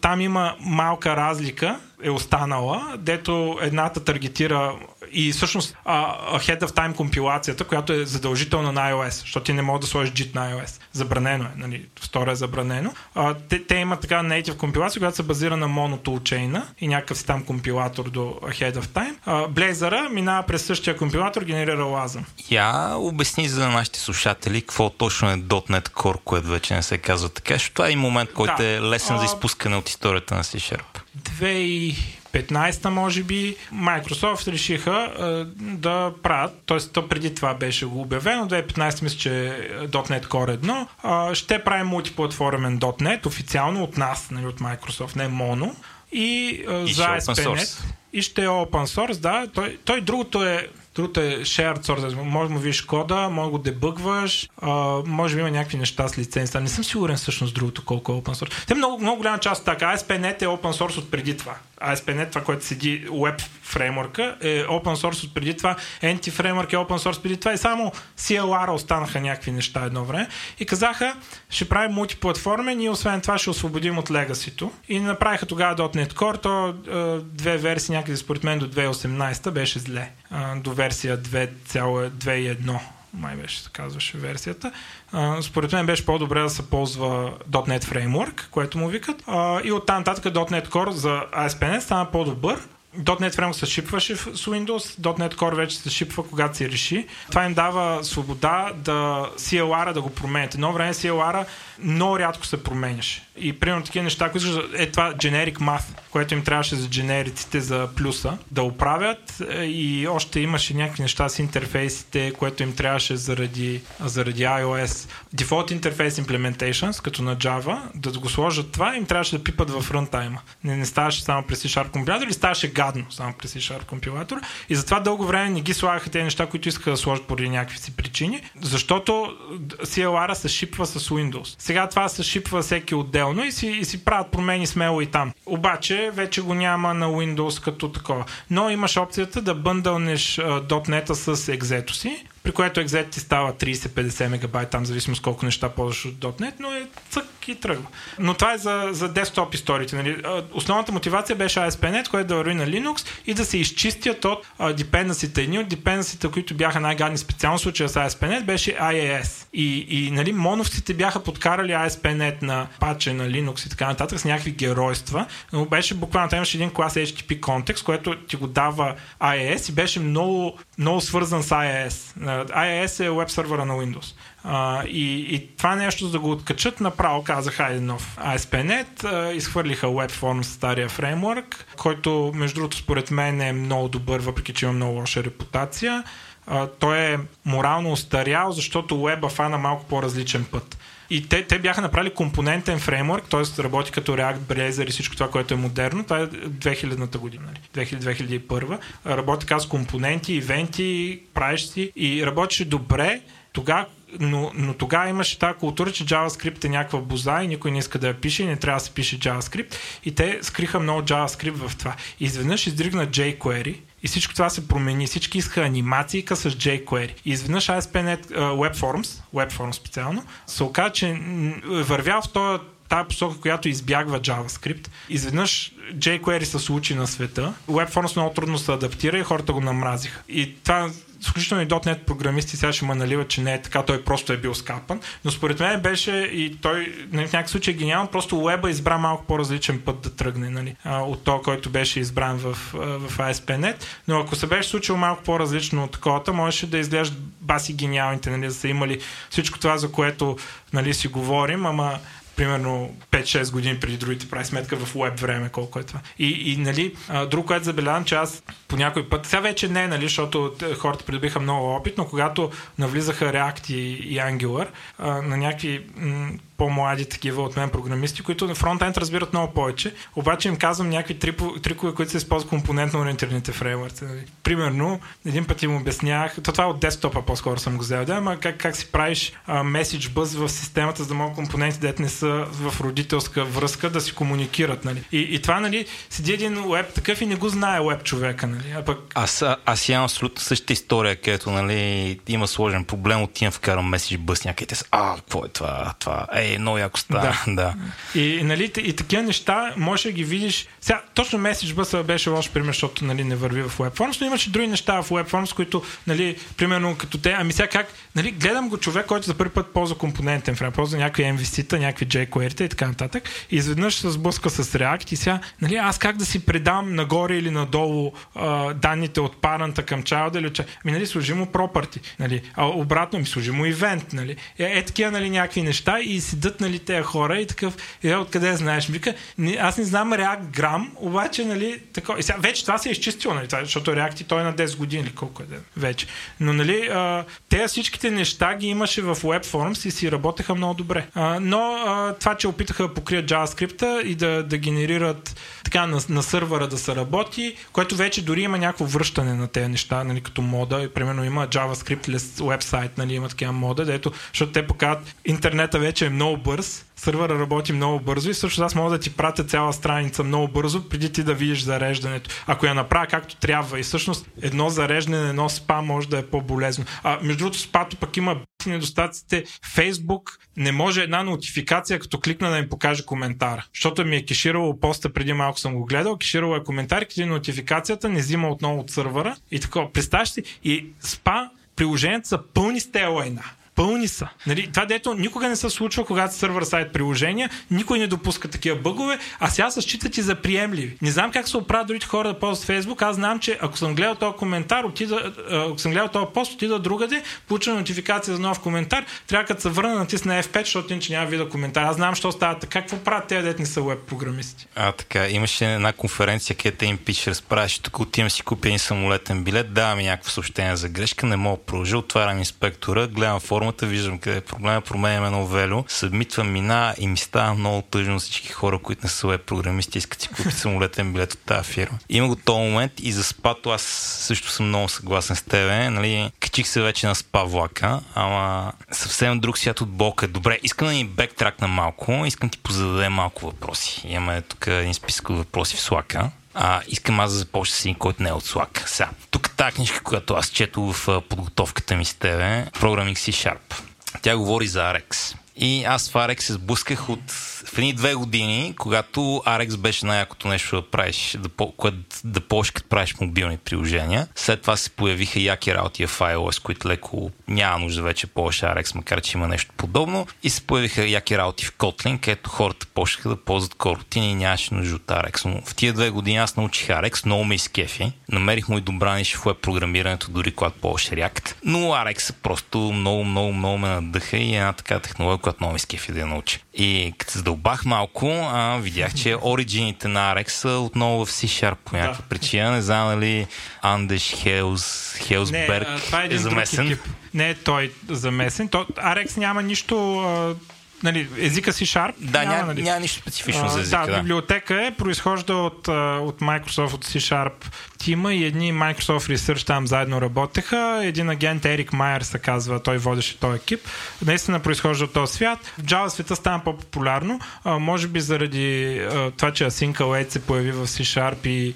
там има малка разлика, е останала, дето едната таргетира и всъщност uh, Ahead of Time компилацията, която е задължителна на iOS, защото ти не мога да сложиш JIT на iOS. Забранено е, нали, втора е забранено. Uh, те, те имат така native компилация, която се базира на Mono monotoolchain и някакъв си там компилатор до Head of Time. Uh, Blazor минава през същия компилатор, генерира лазъм. Я обясни за нашите слушатели какво точно е .NET Core, което вече не се казва така, защото това е и момент, който да. е лесен uh, за изпускане от историята на C-Sharp. 2000 15-та, може би, Microsoft решиха е, да правят, т.е. то преди това беше го обявено, 2015 мисля, че е .NET Core 1, е, ще правим мултиплатформен .NET, официално от нас, нали, от Microsoft, не моно, и, е, и за ASP.NET. И ще е open source, да. Той, той другото е Другото е shared source, може да му виж кода, може го дебъгваш, а, може би има някакви неща с лицензия. Не съм сигурен всъщност другото колко е open source. Те много, много голяма част така. ASP.NET е open source от преди това. ASP.NET, това, което седи web фреймворка, е open source от преди това, Anti фреймворк е open source преди това и само CLR останаха някакви неща едно време и казаха, ще правим мултиплатформен и освен това ще освободим от легасито. И направиха тогава .NET Core, то две версии някъде според мен до 2018 беше зле. До версия 2.2.1 май беше се казваше версията. А, според мен беше по-добре да се ползва .NET Framework, което му викат. А, и оттам нататък .NET Core за ASP.NET стана по-добър. .NET Framework се шипваше с Windows, .NET Core вече се шипва, когато си реши. Това им дава свобода да CLR да го променят. Едно време CLR много рядко се променяше. И примерно такива неща, които е това generic math, което им трябваше за генериците за плюса да оправят е, и още имаше някакви неща с интерфейсите, което им трябваше заради, заради iOS. Default Interface Implementations, като на Java, да го сложат това, им трябваше да пипат в рънтайма. Не, не ставаше само през C-Sharp компилатор, или ставаше гадно само през C-Sharp компилатор. И затова дълго време не ги слагаха тези неща, които искаха да сложат поради някакви си причини, защото CLR се шипва с Windows. Сега това се шипва всеки отделно и си, и си правят промени смело и там. Обаче вече го няма на Windows като такова. Но имаш опцията да бъндълнеш .NET с екзето си, при което екзет ти става 30-50 мегабайт, там зависимо с колко неща ползваш от .NET, но е цък и тръгва. Но това е за, за десктоп историите. Нали? Основната мотивация беше ASP.NET, което да върви на Linux и да се изчистят от депенденсите. Едни от депенденсите, които бяха най-гадни специално случая с ASP.NET, беше IAS. И, и нали, моновците бяха подкарали ASP.NET на паче на Linux и така нататък с някакви геройства, но беше буквално, там имаше един клас HTTP контекст, което ти го дава IAS и беше много, много свързан с IAS. IAS е веб сервера на Windows. Uh, и, и това нещо, за да го откачат, направо казаха айде нов ASP.NET, uh, изхвърлиха WebForms стария фреймворк, който между другото според мен е много добър, въпреки че има много лоша репутация. Uh, той е морално устарял, защото Web фана малко по-различен път. И те, те бяха направили компонентен фреймворк, т.е. работи като React, Blazor и всичко това, което е модерно. Това е 2000-та година, 2000-2001. Нали? Работи с компоненти, ивенти, правиш и работеше добре. Тогава но, но тогава имаше тази култура, че JavaScript е някаква боза и никой не иска да я пише и не трябва да се пише JavaScript. И те скриха много JavaScript в това. И изведнъж издригна jQuery и всичко това се промени. Всички искаха анимации с jQuery. И изведнъж ASP.NET uh, WebForms, WebForms специално, се оказа, че е вървял в този тази посока, която избягва JavaScript. Изведнъж jQuery се случи на света. WebForms много трудно се адаптира и хората го намразиха. И това включително и .NET програмисти сега ще ме наливат, че не е така, той просто е бил скапан. Но според мен беше и той в някакъв случай е гениално, просто Уеба избра малко по-различен път да тръгне нали, от то, който беше избран в, в ASP.NET. Но ако се беше случило малко по-различно от такова, можеше да изглежда баси гениалните, нали, да са имали всичко това, за което нали, си говорим, ама примерно 5-6 години преди другите прави сметка в веб време колко е това. И, и нали, друго, което забелявам, че аз по някой път, сега вече не, нали, защото хората придобиха много опит, но когато навлизаха React и, и Angular, на някакви по-млади такива от мен програмисти, които на фронтенд разбират много повече, обаче им казвам някакви трикове, които се използват компонентно ориентираните фреймворци. Примерно, един път им обяснях, то това е от десктопа по-скоро съм го взел, да, ама как, как си правиш меседж бъз в системата, за да могат компоненти, дете не са в родителска връзка, да си комуникират. Нали. И, и това, нали, седи един веб такъв и не го знае веб човека. Нали. А пък... Аз, аз имам абсолютно същата история, където нали, има сложен проблем, отивам вкарам меседж бъз някъде. А, какво е това? това? Много яко става. Да. да. И, нали, и такива неща можеш да ги видиш. Сега, точно меседж бъс беше лош пример, защото нали, не върви в WebForms, но имаше други неща в WebForms, които, нали, примерно като те, ами сега как, нали, гледам го човек, който за първи път ползва компонентен фрейм, ползва някакви MVC-та, някакви jQuery и така нататък. И изведнъж се сблъска с React и сега, нали, аз как да си предам нагоре или надолу а, данните от паранта към child или от Ами, нали, служи му property, нали, а обратно ми служи му event, нали. Е, е такива, нали, някакви неща и седат, нали, тези хора и такъв, е, откъде знаеш? Вика, аз не знам React грам, обаче, нали, тако, и сега, вече това се е изчистило, нали, защото React и той е на 10 години или колко е вече. Но, нали, а, те всичките неща ги имаше в WebForms и си работеха много добре. А, но а, това, че опитаха да покрият JavaScript и да, да генерират така на, на сървъра да се работи, което вече дори има някакво връщане на тези неща, нали, като мода. Примерно има JavaScript вебсайт, нали, има такива мода, дето, защото те показват интернета вече е много бърз сървъра работи много бързо и също аз мога да ти пратя цяла страница много бързо, преди ти да видиш зареждането. Ако я направя както трябва и всъщност едно зареждане, едно спа може да е по-болезно. А между другото спато пък има недостатъците. Фейсбук не може една нотификация, като кликна да ми покаже коментар. Защото ми е кеширало поста преди малко съм го гледал, кеширало е коментар, къде нотификацията не взима отново от сървъра и такова. Представяш си, и спа приложенията са пълни с тези лайна. Пълни са. Нали, това дето никога не се случва, когато сървър сайт приложения, никой не допуска такива бъгове, а сега се считат и за приемливи. Не знам как се оправят другите хора да ползват Фейсбук. Аз знам, че ако съм гледал този коментар, отида, ако съм гледал този пост, отида другаде, получа нотификация за нов коментар, трябва като се върна натисна F5, защото иначе няма вида коментар. Аз знам, що става така. Какво правят тези дете не са веб програмисти? А, така. Имаше една конференция, където им пише, разправяше, тук отивам си купя един самолетен билет, давам ми някакво съобщение за грешка, не мога да продължа, отварям инспектора, гледам форма формата, виждам къде е проблема, променяме едно вело, събмитвам мина и ми става много тъжно всички хора, които не са програмисти, искат си купят самолетен билет от тази фирма. Има го този момент и за спато аз също съм много съгласен с тебе. Нали? Качих се вече на спа влака, ама съвсем друг свят от бока. Добре, искам да ни бектракна малко, искам ти позададе малко въпроси. Имаме тук един списък от въпроси в Слака. А, искам аз да започна с един, който не е от Slack. Сега, тук тази книжка, която аз чето в подготовката ми с тебе, Programming C Sharp. Тя говори за Arex. И аз в Arex се сблъсках от в едни две години, когато Arex беше най-якото нещо да правиш, да, което да ползваш като правиш мобилни приложения. След това се появиха яки работи в iOS, които леко няма нужда вече ползваш Arex, макар че има нещо подобно. И се появиха яки работи в Kotlin, където хората почнаха да ползват коротини и нямаше нужда от Arex. Но в тия две години аз научих Arex, много ме изкефи. Намерих му и добра ниша в програмирането, дори когато ползваш React. Но Arex просто много, много, много ме надъха и една така технология, която много ме изкефи да я науча. И като се задълбах малко, а, видях, че оригините на Arex са отново в C-Sharp по някаква да. причина. Не знам дали Андеш Хелс, Хелсберг Не, това е, е замесен. Не е той замесен. То, Arex няма нищо нали, езика си Sharp. Да, няма, нали? няма нищо специфично за езика. Да, да, библиотека е, произхожда от, от Microsoft, от C Sharp тима и едни Microsoft Research там заедно работеха. Един агент Ерик Майер се казва, той водеше този екип. Наистина произхожда от този свят. В Java света стана по-популярно. А, може би заради а, това, че Async Await се появи в C Sharp и,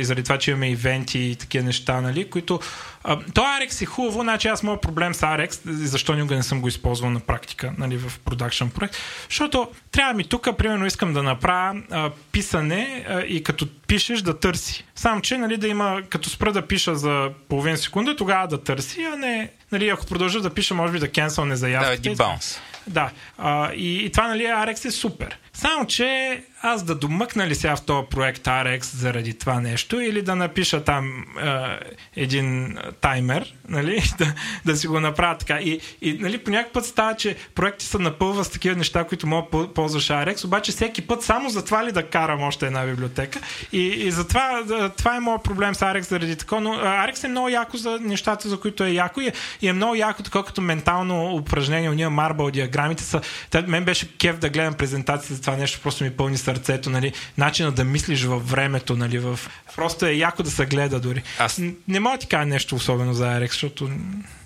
и заради това, че имаме ивенти и такива неща, нали, които а, то Arex е хубаво, значи аз моят проблем с Arex, защо никога не съм го използвал на практика нали, в продакшн проект, защото трябва ми тук, примерно искам да направя а, писане а, и като пишеш да търси. Само, че нали, да има, като спра да пиша за половин секунда, тогава да търси, а не, нали, ако продължа да пиша, може би да кенсълне заявките. Да, дебаунс. Да, а, и, и това, нали, Arex е супер. Само, че аз да домъкна ли сега в този проект RX заради това нещо или да напиша там е, един таймер, нали, да, да си го направя така. И, и нали, по някакъв път става, че проекти са напълва с такива неща, които мога да ползваш RX, обаче всеки път само за това ли да карам още една библиотека. И, и затова това е моят проблем с RX заради такова. Но RX е много яко за нещата, за които е яко и е, и е много яко такова като ментално упражнение. Уния марбъл диаграмите са. Те, мен беше кеф да гледам презентация за това нещо, просто ми пълни сърцето, нали, начина да мислиш във времето, нали, в... просто е яко да се гледа дори. Аз... Не мога да ти кажа нещо особено за RX, защото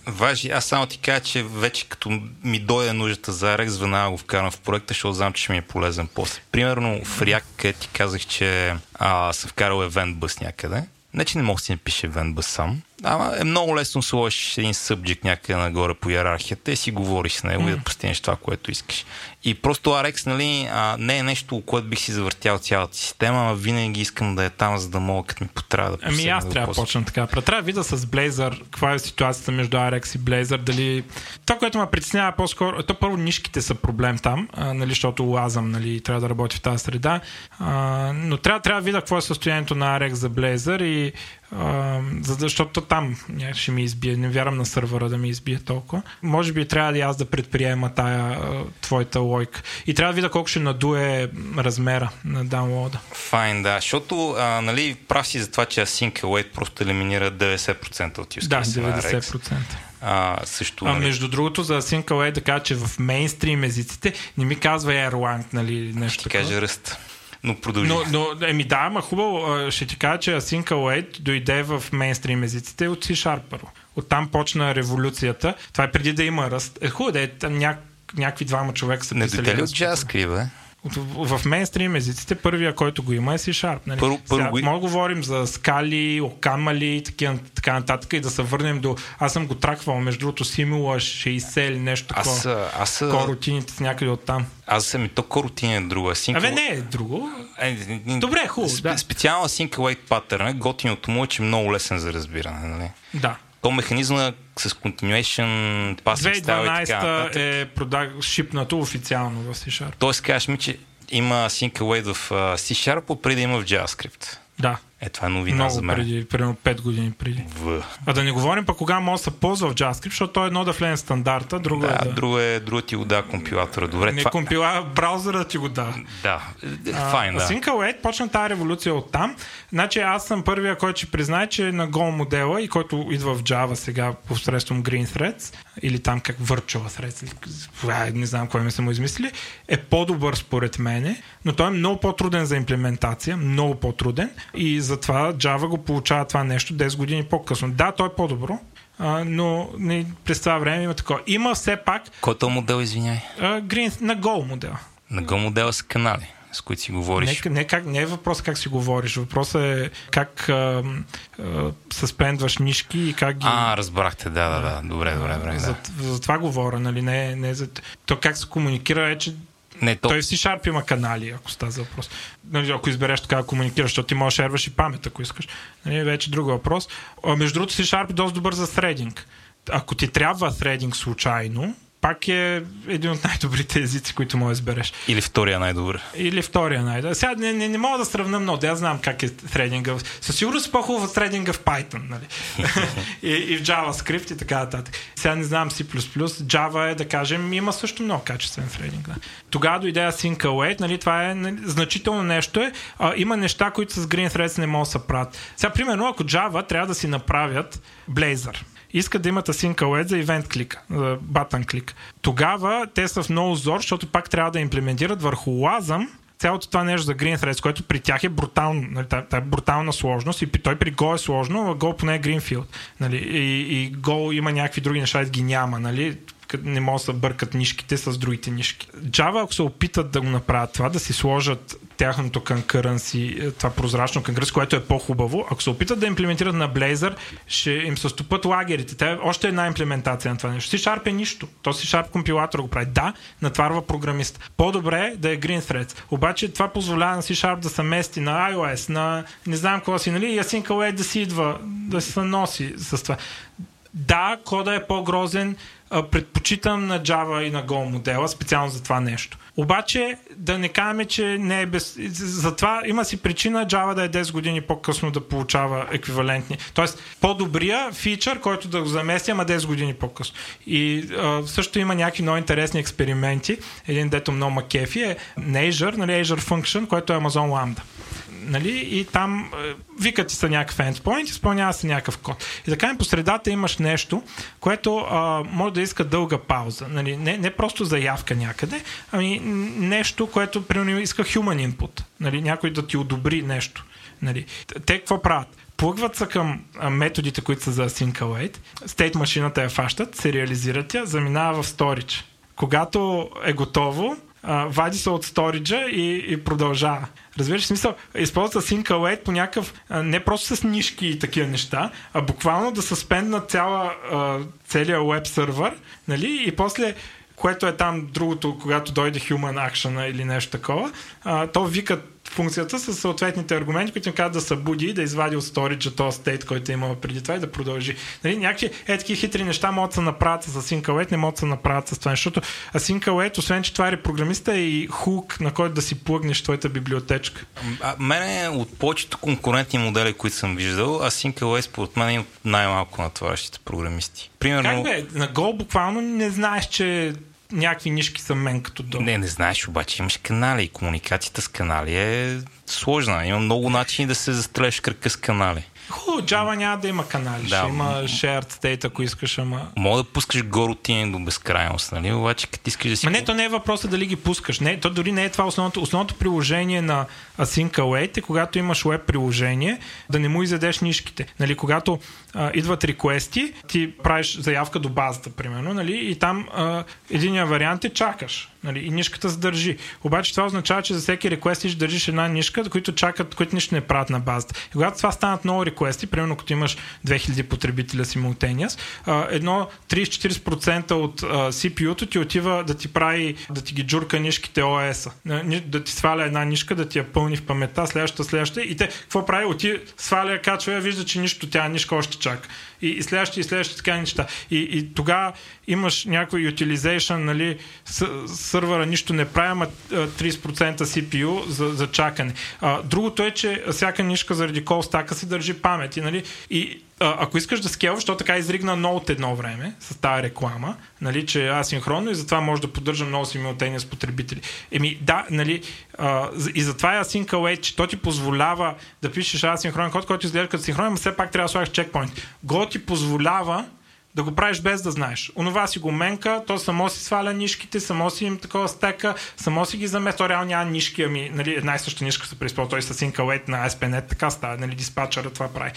Важи, аз само ти кажа, че вече като ми дойде нуждата за RX, веднага го вкарам в проекта, защото знам, че ще ми е полезен после. Примерно в React ти казах, че а, съм вкарал Event Bus някъде. Не, че не мога да си напише Event Bus сам, Ама е много лесно сложиш един subject някъде нагоре по иерархията и си говориш с него mm. и да постигнеш това, което искаш. И просто RX, нали, а, не е нещо, което бих си завъртял цялата система, а винаги искам да е там, за да мога, като ми потрябва да Ами аз трябва да почна така. Трябва да видя с Blazor каква е ситуацията между RX и Blazor. Дали... Това, което ме притеснява по-скоро, то първо нишките са проблем там, а, нали, защото лазам, нали, трябва да работи в тази среда. А, но трябва, трябва да видя какво е състоянието на RX за Blazor и за, защото там ще ми избие. Не вярвам на сървъра да ми избие толкова. Може би трябва да аз да предприема тая а, твоята лойка. И трябва да видя колко ще надуе размера на даунлода. Файн, да. Защото, а, нали, прав си за това, че Async Await просто елиминира 90% от use Да, 90%. А, също, а нали... между другото, за Async Await да кажа, че в мейнстрим езиците не ми казва Erlang, нали, нещо Ще кажа ръст но продължи. Но, но еми да, ама хубаво, ще ти кажа, че Async Await дойде в мейнстрим езиците от C-Sharp първо. Оттам почна революцията. Това е преди да има ръст. Е, хубаво да е, ня, някакви двама човека са Не дойде ли от JavaScript, бе? В мейнстрим езиците първия, който го има е C-Sharp. Нали? Първо, първо. Мога да говорим за скали, окамали и така, така нататък и да се върнем до... Аз съм го траквал, между другото, Simula 60 или нещо такова. Аз, аз... Коротините с някъде от там. Аз съм и то коротин е друго. Async... Абе, не е друго. Е, Добре, е хубаво. Да. Специално Async Await pattern, готиното му е, че е много лесен за разбиране. Нали? Да то механизма с continuation, passive 2012 е продак, шипнато официално в C-Sharp. Тоест, кажеш ми, че има Sync Await в C-Sharp, преди да има в JavaScript. Да. Е, това е новина Много за мен. преди, примерно 5 години преди. В. А да не говорим пък кога може да се ползва в JavaScript, защото то е едно да влезе стандарта, друго да, е да... друго е, друго ти го да компилатора. Добре, не това... компила, браузъра ти го да. Да, файн, да. Sync Await почна тази революция от там. Значи аз съм първия, който ще признае, че на Go модела и който идва в Java сега посредством Green Threads или там как Virtual Threads, не знам кой ми са му измислили, е по-добър според мене, но той е много по-труден за имплементация, много по-труден и затова Java го получава това нещо 10 години по-късно. Да, той е по-добро, а, но не, през това време има такова. Има все пак... Който модел, извиняй? А, Green, на Go модел. На Go модела са канали с които си говориш. Не, не, как, не е въпрос как си говориш, въпросът е как а, а, съспендваш нишки и как ги... А, разбрахте, да, да, да. Добре, добре, добре. За, да. за това говоря, нали? Не, не за... То как се комуникира е, че не, то... Той в C-Sharp има канали, ако става за въпрос. Нали, ако избереш така да комуникираш, защото ти можеш шерваш и памет, ако искаш. Нали, вече друг въпрос. А, между другото, C-Sharp е доста добър за threading. Ако ти трябва threading случайно, пак е един от най-добрите езици, които може да избереш. Или втория най-добър. Или втория най-добър. Сега не, не, не мога да сравня много, да аз знам как е трейдинга. Със сигурност е по-хубаво трейдинга в Python, нали? и, и в JavaScript и така нататък. Сега не знам C++, Java е, да кажем, има също много качествен трейдинг. Да. Тогава дойде Async нали, това е нали, значително нещо. Е, а, има неща, които с Green Threads не могат да се правят. Сега, примерно, ако Java трябва да си направят Blazor, искат да имат async за event клик, за button клик. Тогава те са в много зор, защото пак трябва да имплементират върху лазъм цялото това нещо за Green Threads, което при тях е брутално, нали, та, та е брутална сложност и той при Go е сложно, а Go поне е Greenfield. Нали, и, и Go има някакви други неща, ги няма. Нали, не могат да се бъркат нишките с другите нишки. Java, ако се опитат да го направят това, да си сложат тяхното е, това прозрачно concurrency, което е по-хубаво, ако се опитат да имплементират на Blazor, ще им се стопат лагерите. Те още една имплементация на това нещо. C-Sharp е нищо. То C-Sharp компилатор го прави. Да, натварва програмист. По-добре е да е Green Threads. Обаче това позволява на C-Sharp да се мести на iOS, на не знам какво си, нали, Await да си идва, да се носи с това да, кода е по-грозен, предпочитам на Java и на Go модела, специално за това нещо. Обаче да не кажем, че не е без... Затова има си причина Java да е 10 години по-късно да получава еквивалентни. Тоест по-добрия фичър, който да го замести, ама 10 години по-късно. И а, също има някакви много интересни експерименти. Един дето много макефи е Azure, нали, Azure Function, който е Amazon Lambda нали, и там е, викат ти са някакъв endpoint, изпълнява се някакъв код. И така по средата имаш нещо, което а, може да иска дълга пауза. Нали, не, не просто заявка някъде, ами нещо, което примерно иска human input. Нали, някой да ти одобри нещо. Нали. Те какво правят? плъгват се към методите, които са за Async Await, стейт машината я фащат, сериализират я, заминава в storage. Когато е готово, вади се от сториджа и, и продължава. Разбираш, смисъл, използва Sync Await по някакъв, не просто с нишки и такива неща, а буквално да съспендна цяла, целият веб сервер, нали, и после което е там другото, когато дойде human action или нещо такова, то викат функцията с съответните аргументи, които им казват да събуди, да извади от сториджа този стейт, който е имал преди това и да продължи. Нали, някакви е такива хитри неща могат да се направят с Async не могат да се направят с това, защото Async освен че това е програмиста е и хук, на който да си плъгнеш твоята библиотечка. А, мене от повечето конкурентни модели, които съм виждал, Async според мен е най-малко натварящите програмисти. Примерно... Как бе? На Go буквално не знаеш, че някакви нишки са мен като долу. Не, не знаеш, обаче имаш канали и комуникацията с канали е сложна. Има много начини да се застрелиш кръка с канали. Хубаво, Java няма да има канали. Да, ще има shared state, ако искаш, ама... Мога да пускаш горотини до безкрайност, нали? Обаче, като искаш да си... Ма не, то не е въпросът дали ги пускаш. Не, то дори не е това основното. Основното приложение на Async Await е когато имаш веб приложение, да не му изядеш нишките. Нали, когато а, идват реквести, ти правиш заявка до базата, примерно, нали, и там а, единия вариант е чакаш. Нали, и нишката се държи. Обаче това означава, че за всеки реквест ще държиш една нишка, които чакат, които нищо не правят на базата. И когато това станат много реквести, примерно като имаш 2000 потребителя simultaneous, едно 30-40% от CPU-то ти отива да ти прави, да ти ги джурка нишките OS-а. Да ти сваля една нишка, да ти я пълни в паметта, следващата, следващата. И те, какво прави? Оти, сваля, качва, вижда, че нищо тя нишка още чака. И, и следващи, и следващи така неща. И, и тогава имаш някой utilization, нали, сървъра нищо не прави, ама 30% CPU за, за чакане. А, другото е, че всяка нишка заради кол стака си държи памет. И, нали, и ако искаш да скелваш, защото така изригна ноут едно време с тази реклама, нали, че е асинхронно и затова може да поддържа много симултейния с потребители. Еми, да, нали, а, и затова е Async че то ти позволява да пишеш асинхронен код, който изглежда като синхронен, но все пак трябва да слагаш чекпоинт. Go ти позволява да го правиш без да знаеш. Онова си го менка, то само си сваля нишките, само си им такова стека, само си ги замества. То реално няма нишки, ами нали, една и съща нишка се преизползва. Той с Await на ASP.NET така става, нали, диспатчера това прави.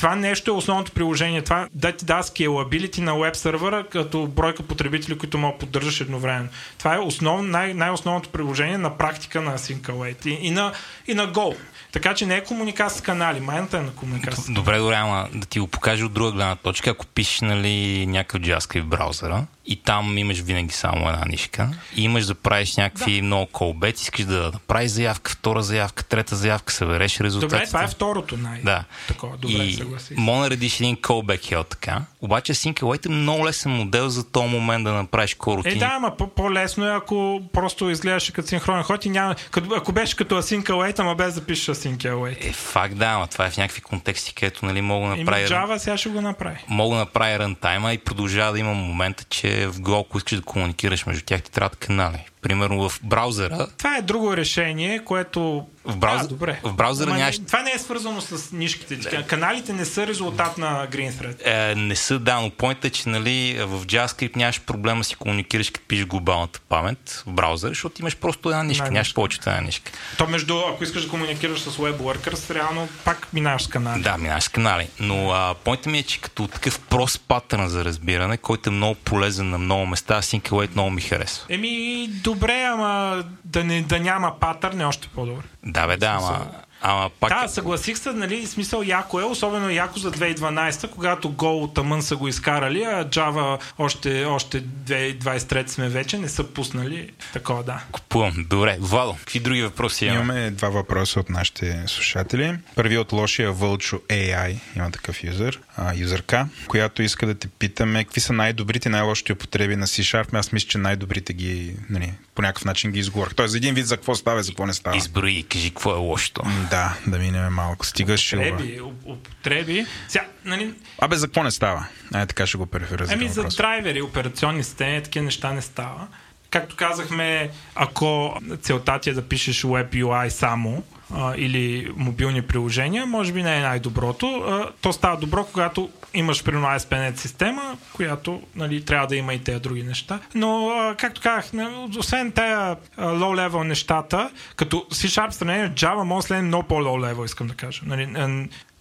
Това нещо е основното приложение. Това да ти дава scalability на веб сервера като бройка потребители, които могат да поддържаш едновременно. Това е основ, най- най-основното приложение на практика на Async и, и, на, и на Go. Така че не е комуникация с канали, майната е на комуникация. Добре, добре, ама да ти го покажа от друга гледна точка. Ако пишеш нали, някакъв JavaScript в браузъра, и там имаш винаги само една нишка и имаш да правиш някакви да. много колбет, искаш да направиш заявка, втора заявка, трета заявка, събереш резултатите. Добре, това е второто най- да. такова. Добре, и мога да редиш един callback хел така. Обаче Sync е много лесен модел за този момент да направиш коротини. Е, да, ама по-лесно е, ако просто изгледаш като синхронен ход и няма... Като, ако беше като Async Await, ама без да пишеш Async Await. Е, факт да, ама това е в някакви контексти, където нали, мога да направя... Java сега ще го направи. Мога да направя рантайма и продължава да има момента, че в ако искаш да комуникираш между тях, ти трябва канали примерно в браузъра. Това е друго решение, което. В, брауз... а, добре. в браузъра нямаш... Това не е свързано с нишките. Да. Каналите не са резултат на GreenThread. Е, не са, да, но поинтът е, че нали, в JavaScript нямаш проблема си комуникираш, като пишеш глобалната памет в браузъра, защото имаш просто една нишка, една нямаш повече една нишка. То между, ако искаш да комуникираш с WebWorkers, реално пак минаваш с канали. Да, минаваш с канали. Но а, ми е, че като такъв прост патърн за разбиране, който е много полезен на много места, Sync много ми харесва. Еми, добре, ама да, не, да няма патърн е още по-добре. Да, бе, да, ама Ама пак... Да, съгласих се, нали, смисъл яко е, особено яко за 2012, когато гол от Амън са го изкарали, а Java още, още 2023 сме вече, не са пуснали такова, да. Купувам. Добре. Вало, какви други въпроси имаме? Имаме два въпроса от нашите слушатели. Първи от лошия Вълчо AI, има такъв юзър, а, юзърка, която иска да те питаме какви са най-добрите и най-лошите употреби на C-Sharp. Аз мисля, че най-добрите ги, нали, по някакъв начин ги изговорих. Тоест, за един вид за какво става и за какво не става. Изброи кажи какво е лошото. Да, да минем малко. Стига шилва. Употреби, употреби. Сега, нали, Абе, за какво не става? Ай, така ще го перифразирам. Еми за драйвери, операционни системи, такива неща не става. Както казахме, ако целта ти е да пишеш Web UI само а, или мобилни приложения, може би не е най-доброто. А, то става добро, когато имаш примерно ASP.NET система, която нали, трябва да има и тези други неща. Но, а, както казах, освен тези low-level нещата, като C-Sharp с Java, може да следне много по-low-level, искам да кажа. Нали,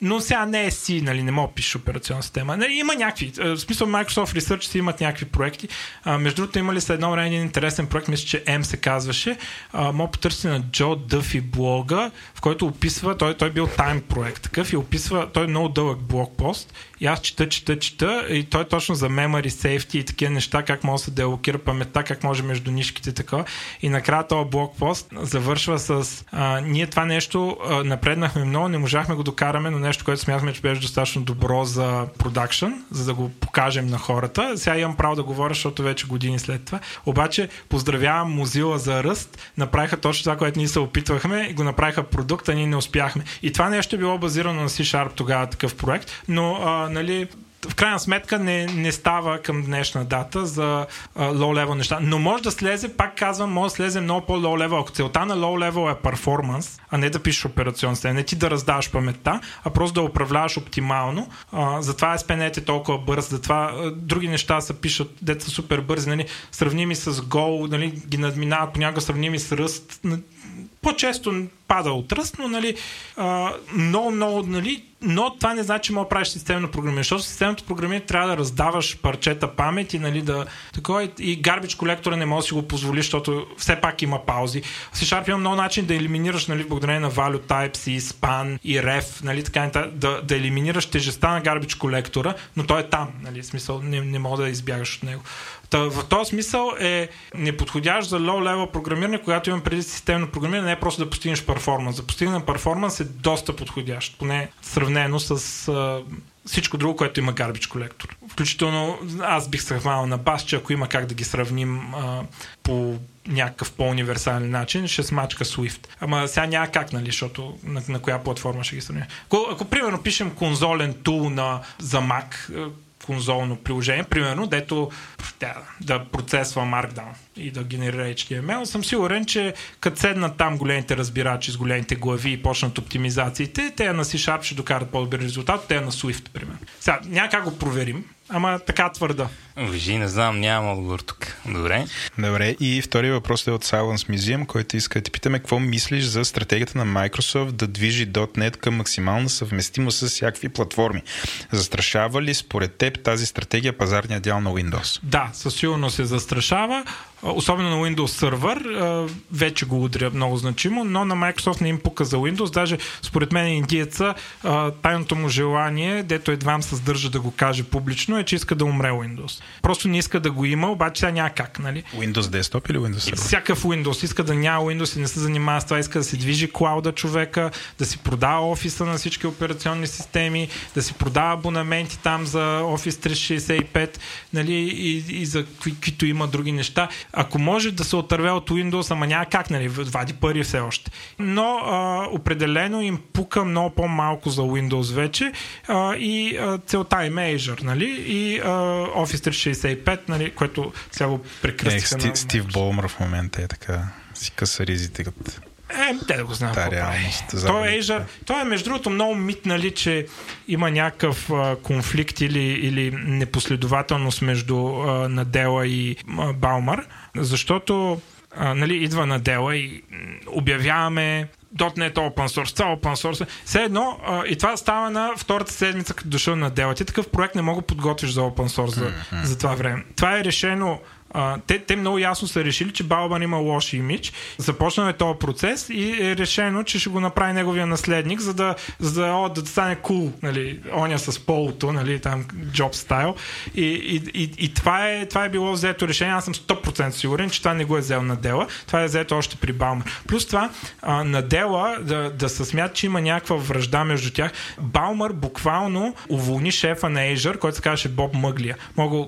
но сега не е си, нали, не мога да пишеш операционна система. Нали, има някакви, в смисъл Microsoft Research си имат някакви проекти. А, между другото имали след едно време един интересен проект, мисля, че M се казваше. А, мога потърси на Джо Дъфи блога, в който описва, той, той бил тайм проект такъв и описва, той е много дълъг блог пост и аз чета, чета, чета и той точно за memory safety и такива неща, как може да се делокира паметта, как може между нишките така. И накрая този блог пост завършва с а, ние това нещо а, напреднахме много, не можахме го докараме, но нещо, което смятаме, че беше достатъчно добро за продакшн, за да го покажем на хората. Сега имам право да говоря, защото вече години след това. Обаче поздравявам Мозила за ръст. Направиха точно това, което ние се опитвахме и го направиха продукт, а ние не успяхме. И това нещо е било базирано на C-Sharp тогава такъв проект, но а, нали, в крайна сметка не, не става към днешна дата за лоу-левел неща. Но може да слезе, пак казвам, може да слезе много по-лоу-левел. Ако целта на лоу-левел е перформанс, а не да пишеш операционна система, не ти да раздаваш паметта, а просто да управляваш оптимално. А, затова SPNet е толкова бърз, затова а, други неща се пишат, деца са супер бързи, нали, сравними с Go, нали, ги надминават понякога сравними с ръст по-често пада от ръст, но нали, а, много, много, нали, но това не значи, че мога да правиш системно програмиране, защото системното програмиране трябва да раздаваш парчета памет и, нали, да, такова, и гарбич колектора не може да си го позволи, защото все пак има паузи. В C-Sharp има много начин да елиминираш, нали, благодарение на value types и span и ref, нали, така, да, да елиминираш тежестта на гарбич колектора, но той е там, нали, смисъл не, не мога да избягаш от него. Та, в този смисъл е неподходящ за low-level програмиране, когато имам преди системно програмиране, не е просто да постигнеш перформанс. За постигане на перформанс е доста подходящ, поне сравнено с а, всичко друго, което има гарбич колектор. Включително аз бих се хванал на бас, че ако има как да ги сравним а, по някакъв по-универсален начин, ще смачка Swift. Ама сега няма как, нали, защото на, на коя платформа ще ги сравним. Ако, ако примерно пишем конзолен тул на, за Mac, конзолно приложение, примерно, дето да, да процесва Markdown и да генерира HTML, съм сигурен, че като седнат там големите разбирачи с големите глави и почнат оптимизациите, те на C-Sharp ще докарат по-добри резултат, те на Swift, примерно. Сега, няма как го проверим, ама така твърда. Вижи, не знам, нямам отговор тук. Добре. Добре, и втори въпрос е от Silence Museum, който иска да ти питаме какво мислиш за стратегията на Microsoft да движи .NET към максимална съвместимост с всякакви платформи. Застрашава ли според теб тази стратегия пазарния дял на Windows? Да, със сигурност се застрашава особено на Windows Server, вече го удря много значимо, но на Microsoft не им пука за Windows. Даже според мен индиеца, тайното му желание, дето едва съдържа да го каже публично, е, че иска да умре Windows. Просто не иска да го има, обаче сега няма как. Нали? Windows Desktop или Windows Server? Всякакъв Windows. Иска да няма Windows и не се занимава с това. Иска да си движи клауда човека, да си продава офиса на всички операционни системи, да си продава абонаменти там за Office 365 нали? и, и за каквито има други неща ако може да се отърве от Windows, ама няма как, нали, вади пари все още. Но а, определено им пука много по-малко за Windows вече а, и а, целта им е Azure, нали, и а, Office 365, нали, което сега го прекръстиха. Е, Стив, Стив Болмър в момента е така, си къса ризите като е, те да го знаят. Та реалност. Той е, Azure, той е, между другото, много мит, нали, че има някакъв а, конфликт или, или непоследователност между а, Надела и а, Баумър, защото а, нали, идва Надела и обявяваме .NET Open Source, това Open Source. Все едно, а, и това става на втората седмица, като дошъл на Дела. Ти такъв проект не мога подготвиш за Open Source за, за това време. Това е решено те, те много ясно са решили, че Балбан има лош имидж. Започнаме този процес и е решено, че ще го направи неговия наследник, за да, за да, о, да стане кул, cool, нали, оня с полото, нали, там джоб стайл. И, и, и, и това, е, това е било взето решение. Аз съм 100% сигурен, че това не го е взел на дела. Това е взето още при Балмар. Плюс това, а, на дела да, да се смята, че има някаква връжда между тях. Балмър буквално уволни шефа на Azure, който се казваше Боб Мъглия. Мога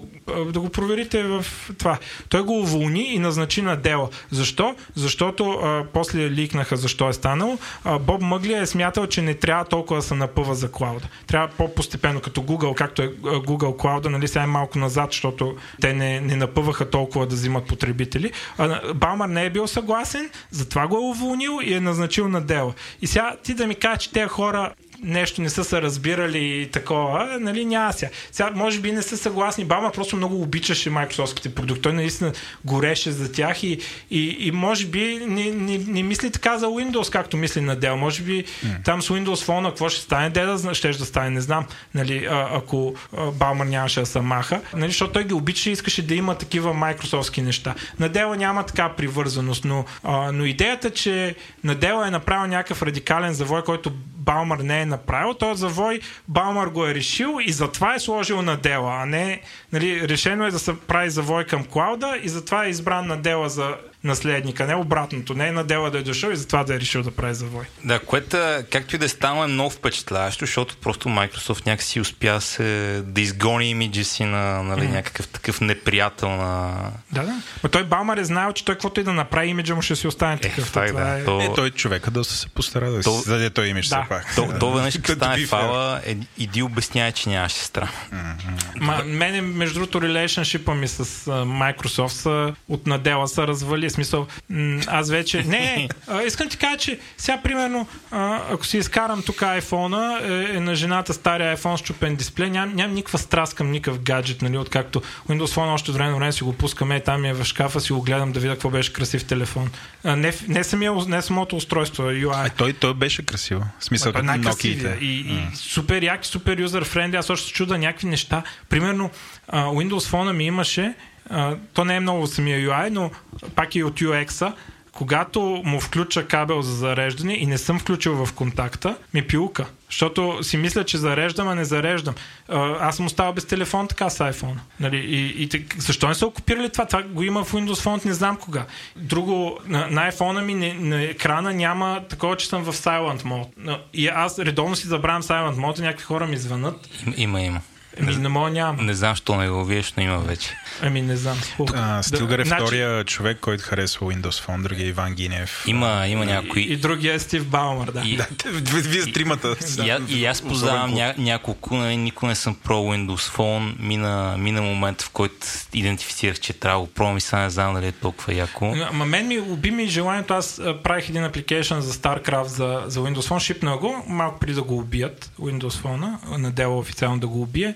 да го проверите в това. Той го уволни и назначи на дела. Защо? Защото а, после ликнаха защо е станало. А, Боб Мъглия е смятал, че не трябва толкова да се напъва за клауда. Трябва по-постепенно, като Google, както е Google Cloud, нали сега е малко назад, защото те не, не напъваха толкова да взимат потребители. А, Балмар не е бил съгласен, затова го е уволнил и е назначил на дела. И сега ти да ми кажеш, че тези хора нещо не са се разбирали и такова, нали, няма сега. Сега, може би не са съгласни. Бама просто много обичаше майкрософтските продукти. Той наистина гореше за тях и, и, и може би не, не, не мисли така за Windows, както мисли на Dell. Може би mm. там с Windows Phone какво ще стане, де да ще да стане, не знам, нали, а, ако Балмър нямаше да се маха, нали, защото той ги обичаше и искаше да има такива майкрософтски неща. На Dell няма така привързаност, но, а, но идеята, че на Dell е направил някакъв радикален завой, който Балмър не е направил, този завой Балмър го е решил и затова е сложил на дела, а не нали, решено е да се прави завой към клауда и затова е избран на дела за наследника, не обратното, не е на дела да е дошъл и затова да е решил да прави завой. Да, което, както и да е станало, е много впечатляващо, защото просто Microsoft някакси успя се да изгони имиджа си на нали, mm. някакъв такъв неприятел на... Да, да. Но той Балмар е знаел, че той каквото и да направи имиджа му ще си остане е, такъв. Фак, да. Е... То... е, той човека да се постара да то... си зададе той имидж да. все пак. То, то веднъж като стане фала, е, иди обяснява, че нямаше сестра. Mm-hmm. Ма, мене, между другото, релейшншипа ми с uh, Microsoft са, от надела са развали смисъл, аз вече... Не, искам ти кажа, че сега, примерно, ако си изкарам тук iPhone, е, е на жената стария iPhone с чупен дисплей, нямам, ням никаква страст към никакъв гаджет, нали, откакто Windows Phone още време време си го пускаме, там е в шкафа, си го гледам да видя какво беше красив телефон. А, не, не, самия, не самото устройство, UI. А, той, той беше красиво. В смисъл, като Nokia. И, и mm. супер яки, супер юзер френди. Аз още чуда някакви неща. Примерно, Windows Phone ми имаше то не е много самия UI, но пак и от UX-а, когато му включа кабел за зареждане и не съм включил в контакта, ми пилка. Защото си мисля, че зареждам, а не зареждам. Аз съм оставал без телефон така с iPhone. Нали? И, и, защо не са окупирали това? Това го има в Windows Phone, не знам кога. Друго, на, на iPhone ми не, на екрана няма такова, че съм в Silent Mode. И аз редовно си забравям Silent Mode и някакви хора ми звънат. Има, има. Еми, не мога нямам. Не знам, що не го виеш, но има вече. Ами не знам. А, Стилгър е значи... втория човек, който харесва Windows Phone, другия е Иван Гинев. Има, има някои. И, и другия е Стив Баумър, да. И... да вие с тримата. И, и, и аз познавам ня, няколко, нали, никой не съм про Windows Phone. Мина, мина момент, в който идентифицирах, че трябва да пробвам и сега не знам дали е толкова яко. Ма мен ми уби ми желанието, аз правих един апликейшн за StarCraft за, за Windows Phone, шипна го, малко преди да го убият Windows Phone, на дело официално да го убие.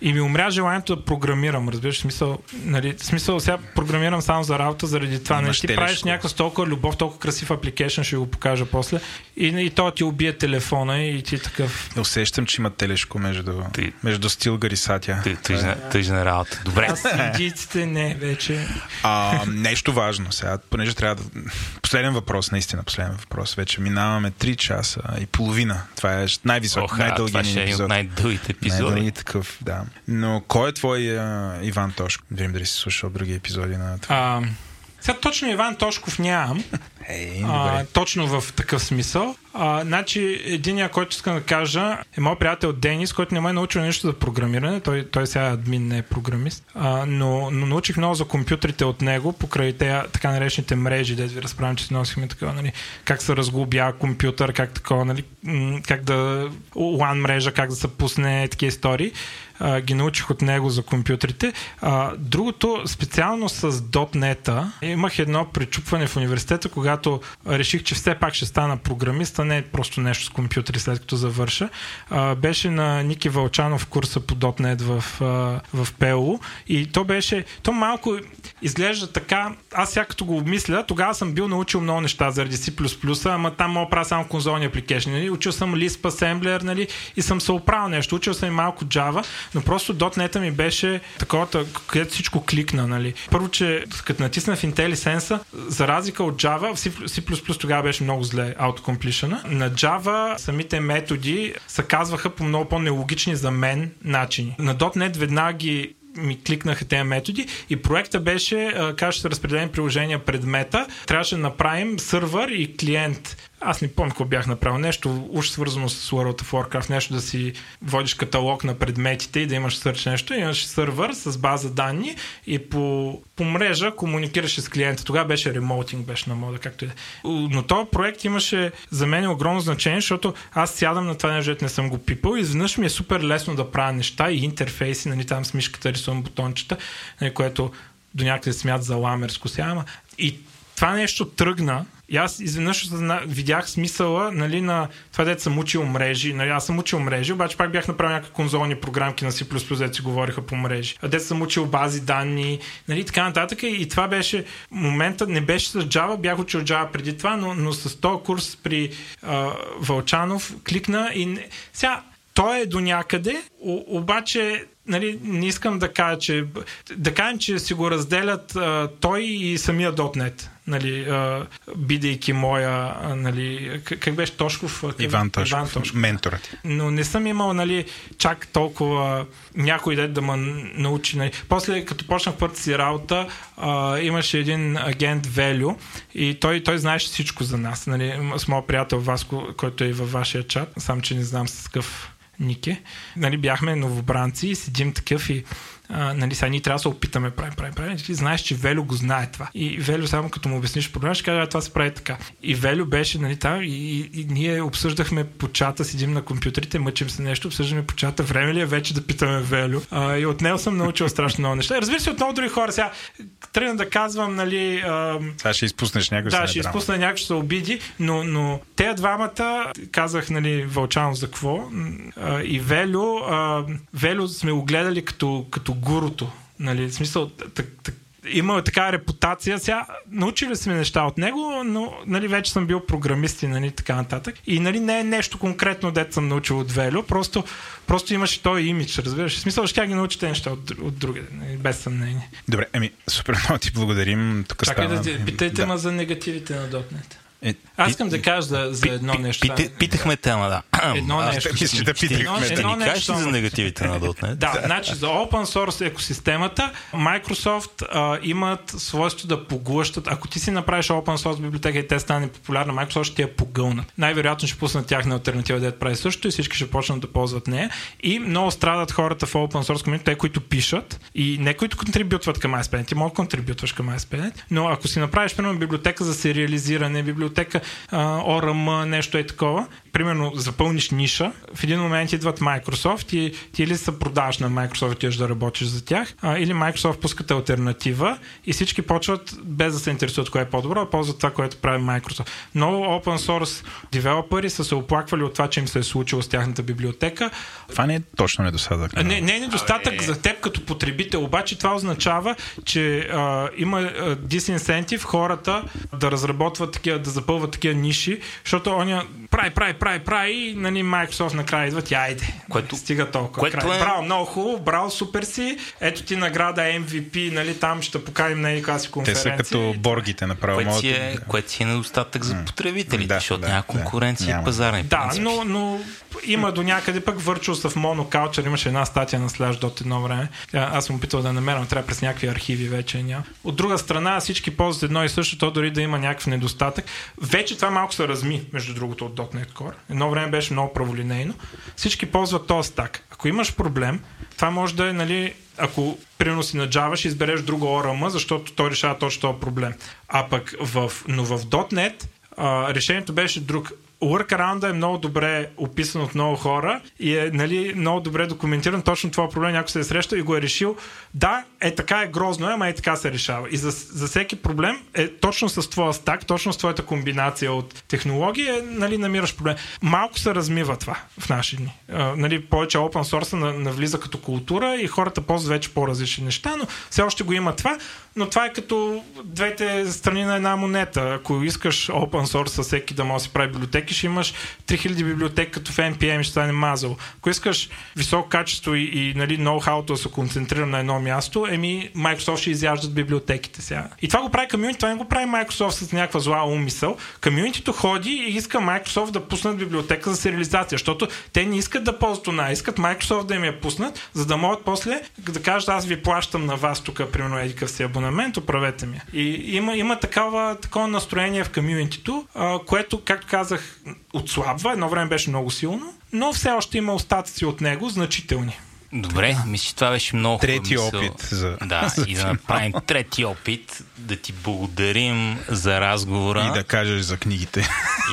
И ми умря желанието да програмирам, разбираш, смисъл, нали, смисъл сега програмирам само за работа заради това. Нали, ти правиш някаква толкова любов, толкова красив апликейшн, ще го покажа после. И, и то ти убие телефона и ти такъв. Усещам, че има телешко между, ти, между Стилгър и Сатя. Тъжна работа. Добре. Аз индийците не, вече. А, нещо важно сега, понеже трябва да... Последен въпрос, наистина последен въпрос. Вече минаваме 3 часа и половина. Това е най-висок, най-дългият епизод. Това ще е най-дългите епизоди. Най-дълги такъв, да. Но кой е твой а, Иван Тошко? Не видим дали си слушал други епизоди на това. А, сега точно Иван Тошков нямам. Hey, а, точно в такъв смисъл. А, значи, единия, който искам да кажа, е моят приятел Денис, който не ме е научил нещо за програмиране. Той, той сега е админ, не е програмист. А, но, но научих много за компютрите от него, покрай те така наречените мрежи, да ви разправям, че си носихме такова, нали, как се разглобява компютър, как такова, нали, как да LAN мрежа, как да се пусне такива истории а, ги научих от него за компютрите. А, другото, специално с .NET, имах едно пречупване в университета, когато реших, че все пак ще стана програмист, а не просто нещо с компютри след като завърша, а, беше на Ники Вълчанов курса по .NET в, а, в ПЛУ и то беше, то малко изглежда така, аз сега като го обмисля, тогава съм бил научил много неща заради C++, ама там мога правя само конзолни апликейшни. Нали? Учил съм Lisp Assembler нали? и съм се оправил нещо. Учил съм и малко Java, но просто .NET ми беше такова, където всичко кликна. Нали? Първо, че като натисна в IntelliSense, за разлика от Java, в C++ тогава беше много зле autocompletion. На Java самите методи се казваха по много по-нелогични за мен начини. На .NET ги ми кликнаха тези методи и проекта беше как ще се разпределени приложения предмета. Трябваше да направим сървър и клиент аз не помня какво бях направил. Нещо уж свързано с World of Warcraft, нещо да си водиш каталог на предметите и да имаш сърч нещо. Имаш сървър с база данни и по, по мрежа комуникираше с клиента. Тогава беше ремоутинг, беше на мода, както и да. Е. Но този проект имаше за мен огромно значение, защото аз сядам на това нещо, не съм го пипал и изведнъж ми е супер лесно да правя неща и интерфейси, нали, там с мишката рисувам бутончета, нали, което до някъде смят за ламерско сега, и това нещо тръгна и аз изведнъж видях смисъла нали, на това, дете съм учил мрежи. Нали, аз съм учил мрежи, обаче пак бях направил някакви конзолни програмки на C++, дете си говориха по мрежи. А съм учил бази данни, нали, така нататък. И това беше момента, не беше с Java, бях учил Java преди това, но, но с този курс при а, Вълчанов кликна и сега той е до някъде, обаче нали, не искам да кажа, че да кажем, че си го разделят а, той и самия .NET нали, а, бидейки моя, а, нали, как беше Тошков? Как, Иван Тошков, Иван Тошков. менторът. Но не съм имал, нали, чак толкова някой дет да ме научи. Нали. После, като почнах първата си работа, а, имаше един агент Велю и той, той знаеше всичко за нас. Нали, с моят приятел Васко, който е във вашия чат, сам, че не знам с какъв Нике. Нали, бяхме новобранци и седим такъв и а, нали, сега ние трябва да се опитаме, правим, правим, правим. Ти знаеш, че Велю го знае това. И Велю само като му обясниш проблема, ще каже, това се прави така. И Велю беше нали, там и, и, и, ние обсъждахме по чата, седим на компютрите, мъчим се нещо, обсъждаме по чата. Време ли е вече да питаме Велю? А, и от него съм научил страшно много неща. Разбира се, от много други хора. Сега тръгна да казвам, нали. А, сега ще изпуснеш някой. Да, ще изпусна някой, ще се обиди, но, но те двамата, казах, нали, Вълчанов за какво. А, и Велю, а, Велю сме го гледали като, като гурото. Нали, в смисъл, так, так, има такава репутация. Сега научили сме неща от него, но нали, вече съм бил програмист и нали, така нататък. И нали, не е нещо конкретно, дето съм научил от Велю, просто, просто имаше този имидж, разбираш. В смисъл, ще ги научите неща от, от други, нали, без съмнение. Добре, еми, супер много ти благодарим. Тук Чакай става... да питайте да. ма за негативите на .NET. Е, Аз искам да кажа за, за едно пи, нещо. Пи, питахме тема, да. Едно Аз нещо. Мисля, да питахме. Ще ни кажеш за негативите на .NET? да, значи за open source екосистемата Microsoft а, имат свойство да поглъщат. Ако ти си направиш open source библиотека и те стане популярна, Microsoft ще я погълнат. Най-вероятно ще пуснат тяхна альтернатива, да прави също и всички ще почнат да ползват нея. И много страдат хората в open source community, те, които пишат и не които контрибютват към ASP.NET. Ти да контрибютваш към ASP.NET, но ако си направиш, примерно, библиотека за сериализиране, библиотека библиотека, ORM, нещо е такова, примерно запълниш ниша, в един момент идват Microsoft и ти или се продаваш на Microsoft и да работиш за тях, а, или Microsoft пускат альтернатива и всички почват без да се интересуват кое е по-добро, а ползват това, което прави Microsoft. Много open source девелопери са се оплаквали от това, че им се е случило с тяхната библиотека. Това не е точно недостатък. Не, не е недостатък за теб като потребител, обаче това означава, че а, има дисинсентив хората да разработват такива, да запълват такива ниши, защото оня прави, прави, прави, прави и нали, Microsoft накрая идват и айде. Което, стига толкова. Което край. Е... Браво, много хубаво, браво, супер си. Ето ти награда MVP, нали, там ще поканим на нали, си конференция. Те са като боргите направо. Което си е, да. което си е недостатък за потребителите, да, защото да, няма конкуренция да, и пазарни Да, принципи. но, но има до някъде пък Virtuals в Monoculture, имаше една статия на Slashdot едно време. Аз съм опитал да намерям, трябва през някакви архиви вече няма. От друга страна всички ползват едно и също, то дори да има някакъв недостатък. Вече това малко се разми, между другото, от .NET Core. Едно време беше много праволинейно. Всички ползват този стак. Ако имаш проблем, това може да е, нали, ако примерно си на Java, ще избереш друго ORM, защото той решава точно този проблем. А пък в, но в .NET а, решението беше друг workaround е много добре описан от много хора и е нали, много добре документиран точно това проблем, някой се е срещал и го е решил. Да, е така е грозно, ама е така се решава. И за, за всеки проблем е точно с твоя стак, точно с твоята комбинация от технологии, е, нали, намираш проблем. Малко се размива това в наши дни. А, нали, повече open source навлиза като култура и хората ползват вече по-различни неща, но все още го има това но това е като двете страни на една монета. Ако искаш open source със всеки да може да си прави библиотеки, ще имаш 3000 библиотеки като в NPM ще стане мазал. Ако искаш високо качество и, и нали, ноу-хауто да се концентрира на едно място, еми Microsoft ще изяждат библиотеките сега. И това го прави комьюнити, това не го прави Microsoft с някаква зла умисъл. Комьюнитито ходи и иска Microsoft да пуснат библиотека за сериализация, защото те не искат да ползват она, искат Microsoft да им я пуснат, за да могат после да кажат аз ви плащам на вас тук, примерно, едикъв си абонамент абонамент, оправете ми. И има, има такава, такова настроение в комьюнитито, което, както казах, отслабва. Едно време беше много силно, но все още има остатъци от него, значителни. Добре, мисля, че това беше много Трети мисъл. опит. За... Да, и да направим трети опит, да ти благодарим за разговора. И да кажеш за книгите.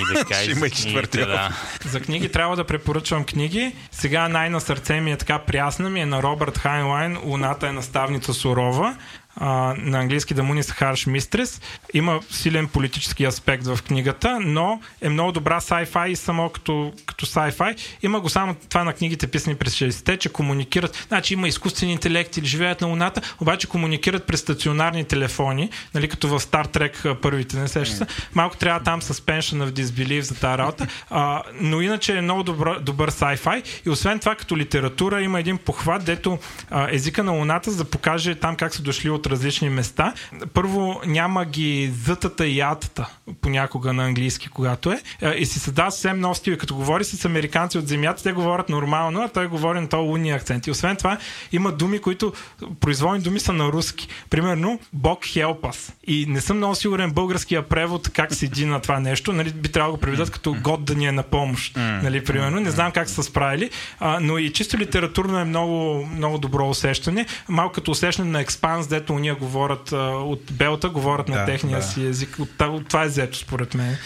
И да кажеш за книгите, да. За книги трябва да препоръчвам книги. Сега най-на сърце ми е така прясна ми е на Робърт Хайнлайн Луната е наставница сурова а, на английски The Moon is Harsh Mistress. Има силен политически аспект в книгата, но е много добра sci-fi и само като, като sci-fi. Има го само това на книгите писани през 60-те, че комуникират. Значи има изкуствен интелект или живеят на Луната, обаче комуникират през стационарни телефони, нали, като в Star Trek първите, не сеща се. Малко трябва там suspension of disbelief за тази работа, а, но иначе е много добър, добър sci-fi и освен това като литература има един похват, дето а, езика на Луната, за да покаже там как са дошли от различни места. Първо няма ги зътата и ятата понякога на английски, когато е. И си създава съвсем нов стил. Като говори с американци от земята, те говорят нормално, а той говори на този лунния акцент. И освен това, има думи, които произволни думи са на руски. Примерно, Бог help us. И не съм много сигурен българския превод как седи на това нещо. Нали, би трябвало да го преведат като Год да ни е на помощ. Нали, примерно. Не знам как са справили. А, но и чисто литературно е много, много добро усещане. Малко като усещане на експанс, дето уния говорят а, от Белта, говорят да, на техния да. си език. От, от, това е взето според мен.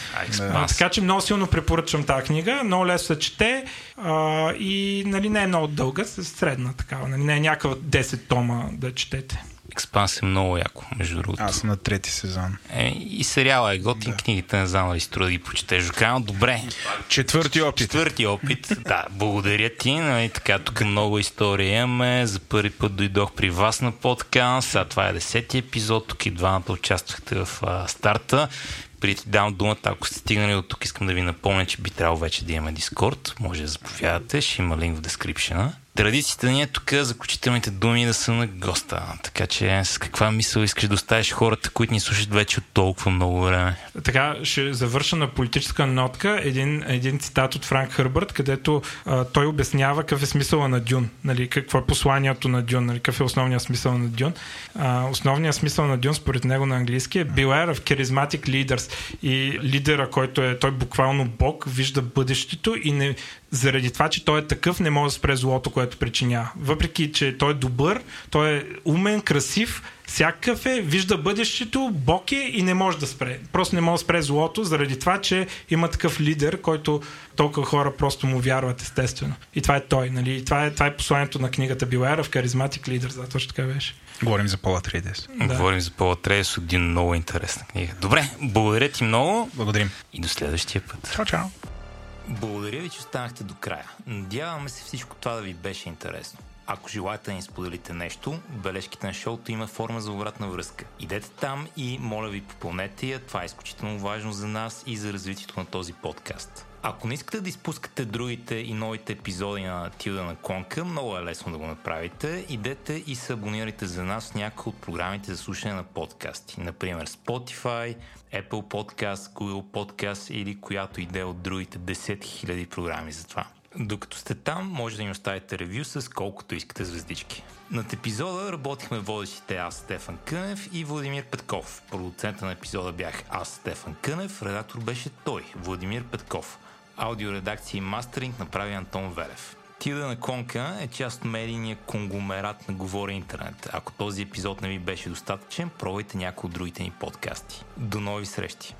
А, така че много силно препоръчвам тази книга. Много лесно се чете а, и нали, не е много дълга, средна такава. Нали, не е някаква 10 тома да четете. Експанс е много яко, между другото. Аз съм на трети сезон. Е, и сериала е готин, да. книгите не знам дали струва да ги почетеш. Жукано, добре. Четвърти опит. Четвърти опит, да. Благодаря ти. Нали, така, тук много история имаме. За първи път дойдох при вас на подкаст. А това е десети епизод. Тук и двамата участвахте в а, старта. Преди ти дам думата, ако сте стигнали от тук, искам да ви напомня, че би трябвало вече да имаме Дискорд. Може да заповядате, ще има линк в дескрипшена. Традицията ни е тук заключителните думи да са на госта. Така че с каква мисъл искаш да оставиш хората, които ни слушат вече от толкова много време? Така, ще завърша на политическа нотка един, един цитат от Франк Хърбърт, където а, той обяснява какъв е смисъла на Дюн, нали, какво е посланието на Дюн, нали, какъв е основният смисъл на Дюн. А, основният смисъл на Дюн, според него на английски е Beware of charismatic leaders. И лидера, който е той буквално бог, вижда бъдещето и не, заради това, че той е такъв, не може да спре злото, което причинява. Въпреки, че той е добър, той е умен, красив, всякакъв е, вижда бъдещето, бог е и не може да спре. Просто не може да спре злото, заради това, че има такъв лидер, който толкова хора просто му вярват, естествено. И това е той, нали? И това е, това е посланието на книгата Beware в Charismatic Leader, за точно така беше. Говорим за Пола Трейдес. Да. Говорим за Пола Трейдес, един много интересна книга. Добре, благодаря ти много. Благодарим. И до следващия път. Чао, чао. Благодаря ви, че останахте до края. Надяваме се всичко това да ви беше интересно. Ако желаете да ни споделите нещо, бележките на шоуто има форма за обратна връзка. Идете там и моля ви попълнете я, това е изключително важно за нас и за развитието на този подкаст. Ако не искате да изпускате другите и новите епизоди на Тилда на Конка, много е лесно да го направите. Идете и се абонирайте за нас в някои от програмите за слушане на подкасти. Например Spotify, Apple Podcast, Google Podcast или която иде от другите 10 000 програми за това. Докато сте там, може да ни оставите ревю с колкото искате звездички. Над епизода работихме водещите аз, Стефан Кънев и Владимир Петков. Продуцента на епизода бях аз, Стефан Кънев, редактор беше той, Владимир Петков. Аудиоредакция и мастеринг направи Антон Велев. Тида на Конка е част от медийния конгломерат на Говори Интернет. Ако този епизод не ви беше достатъчен, пробвайте някои от другите ни подкасти. До нови срещи!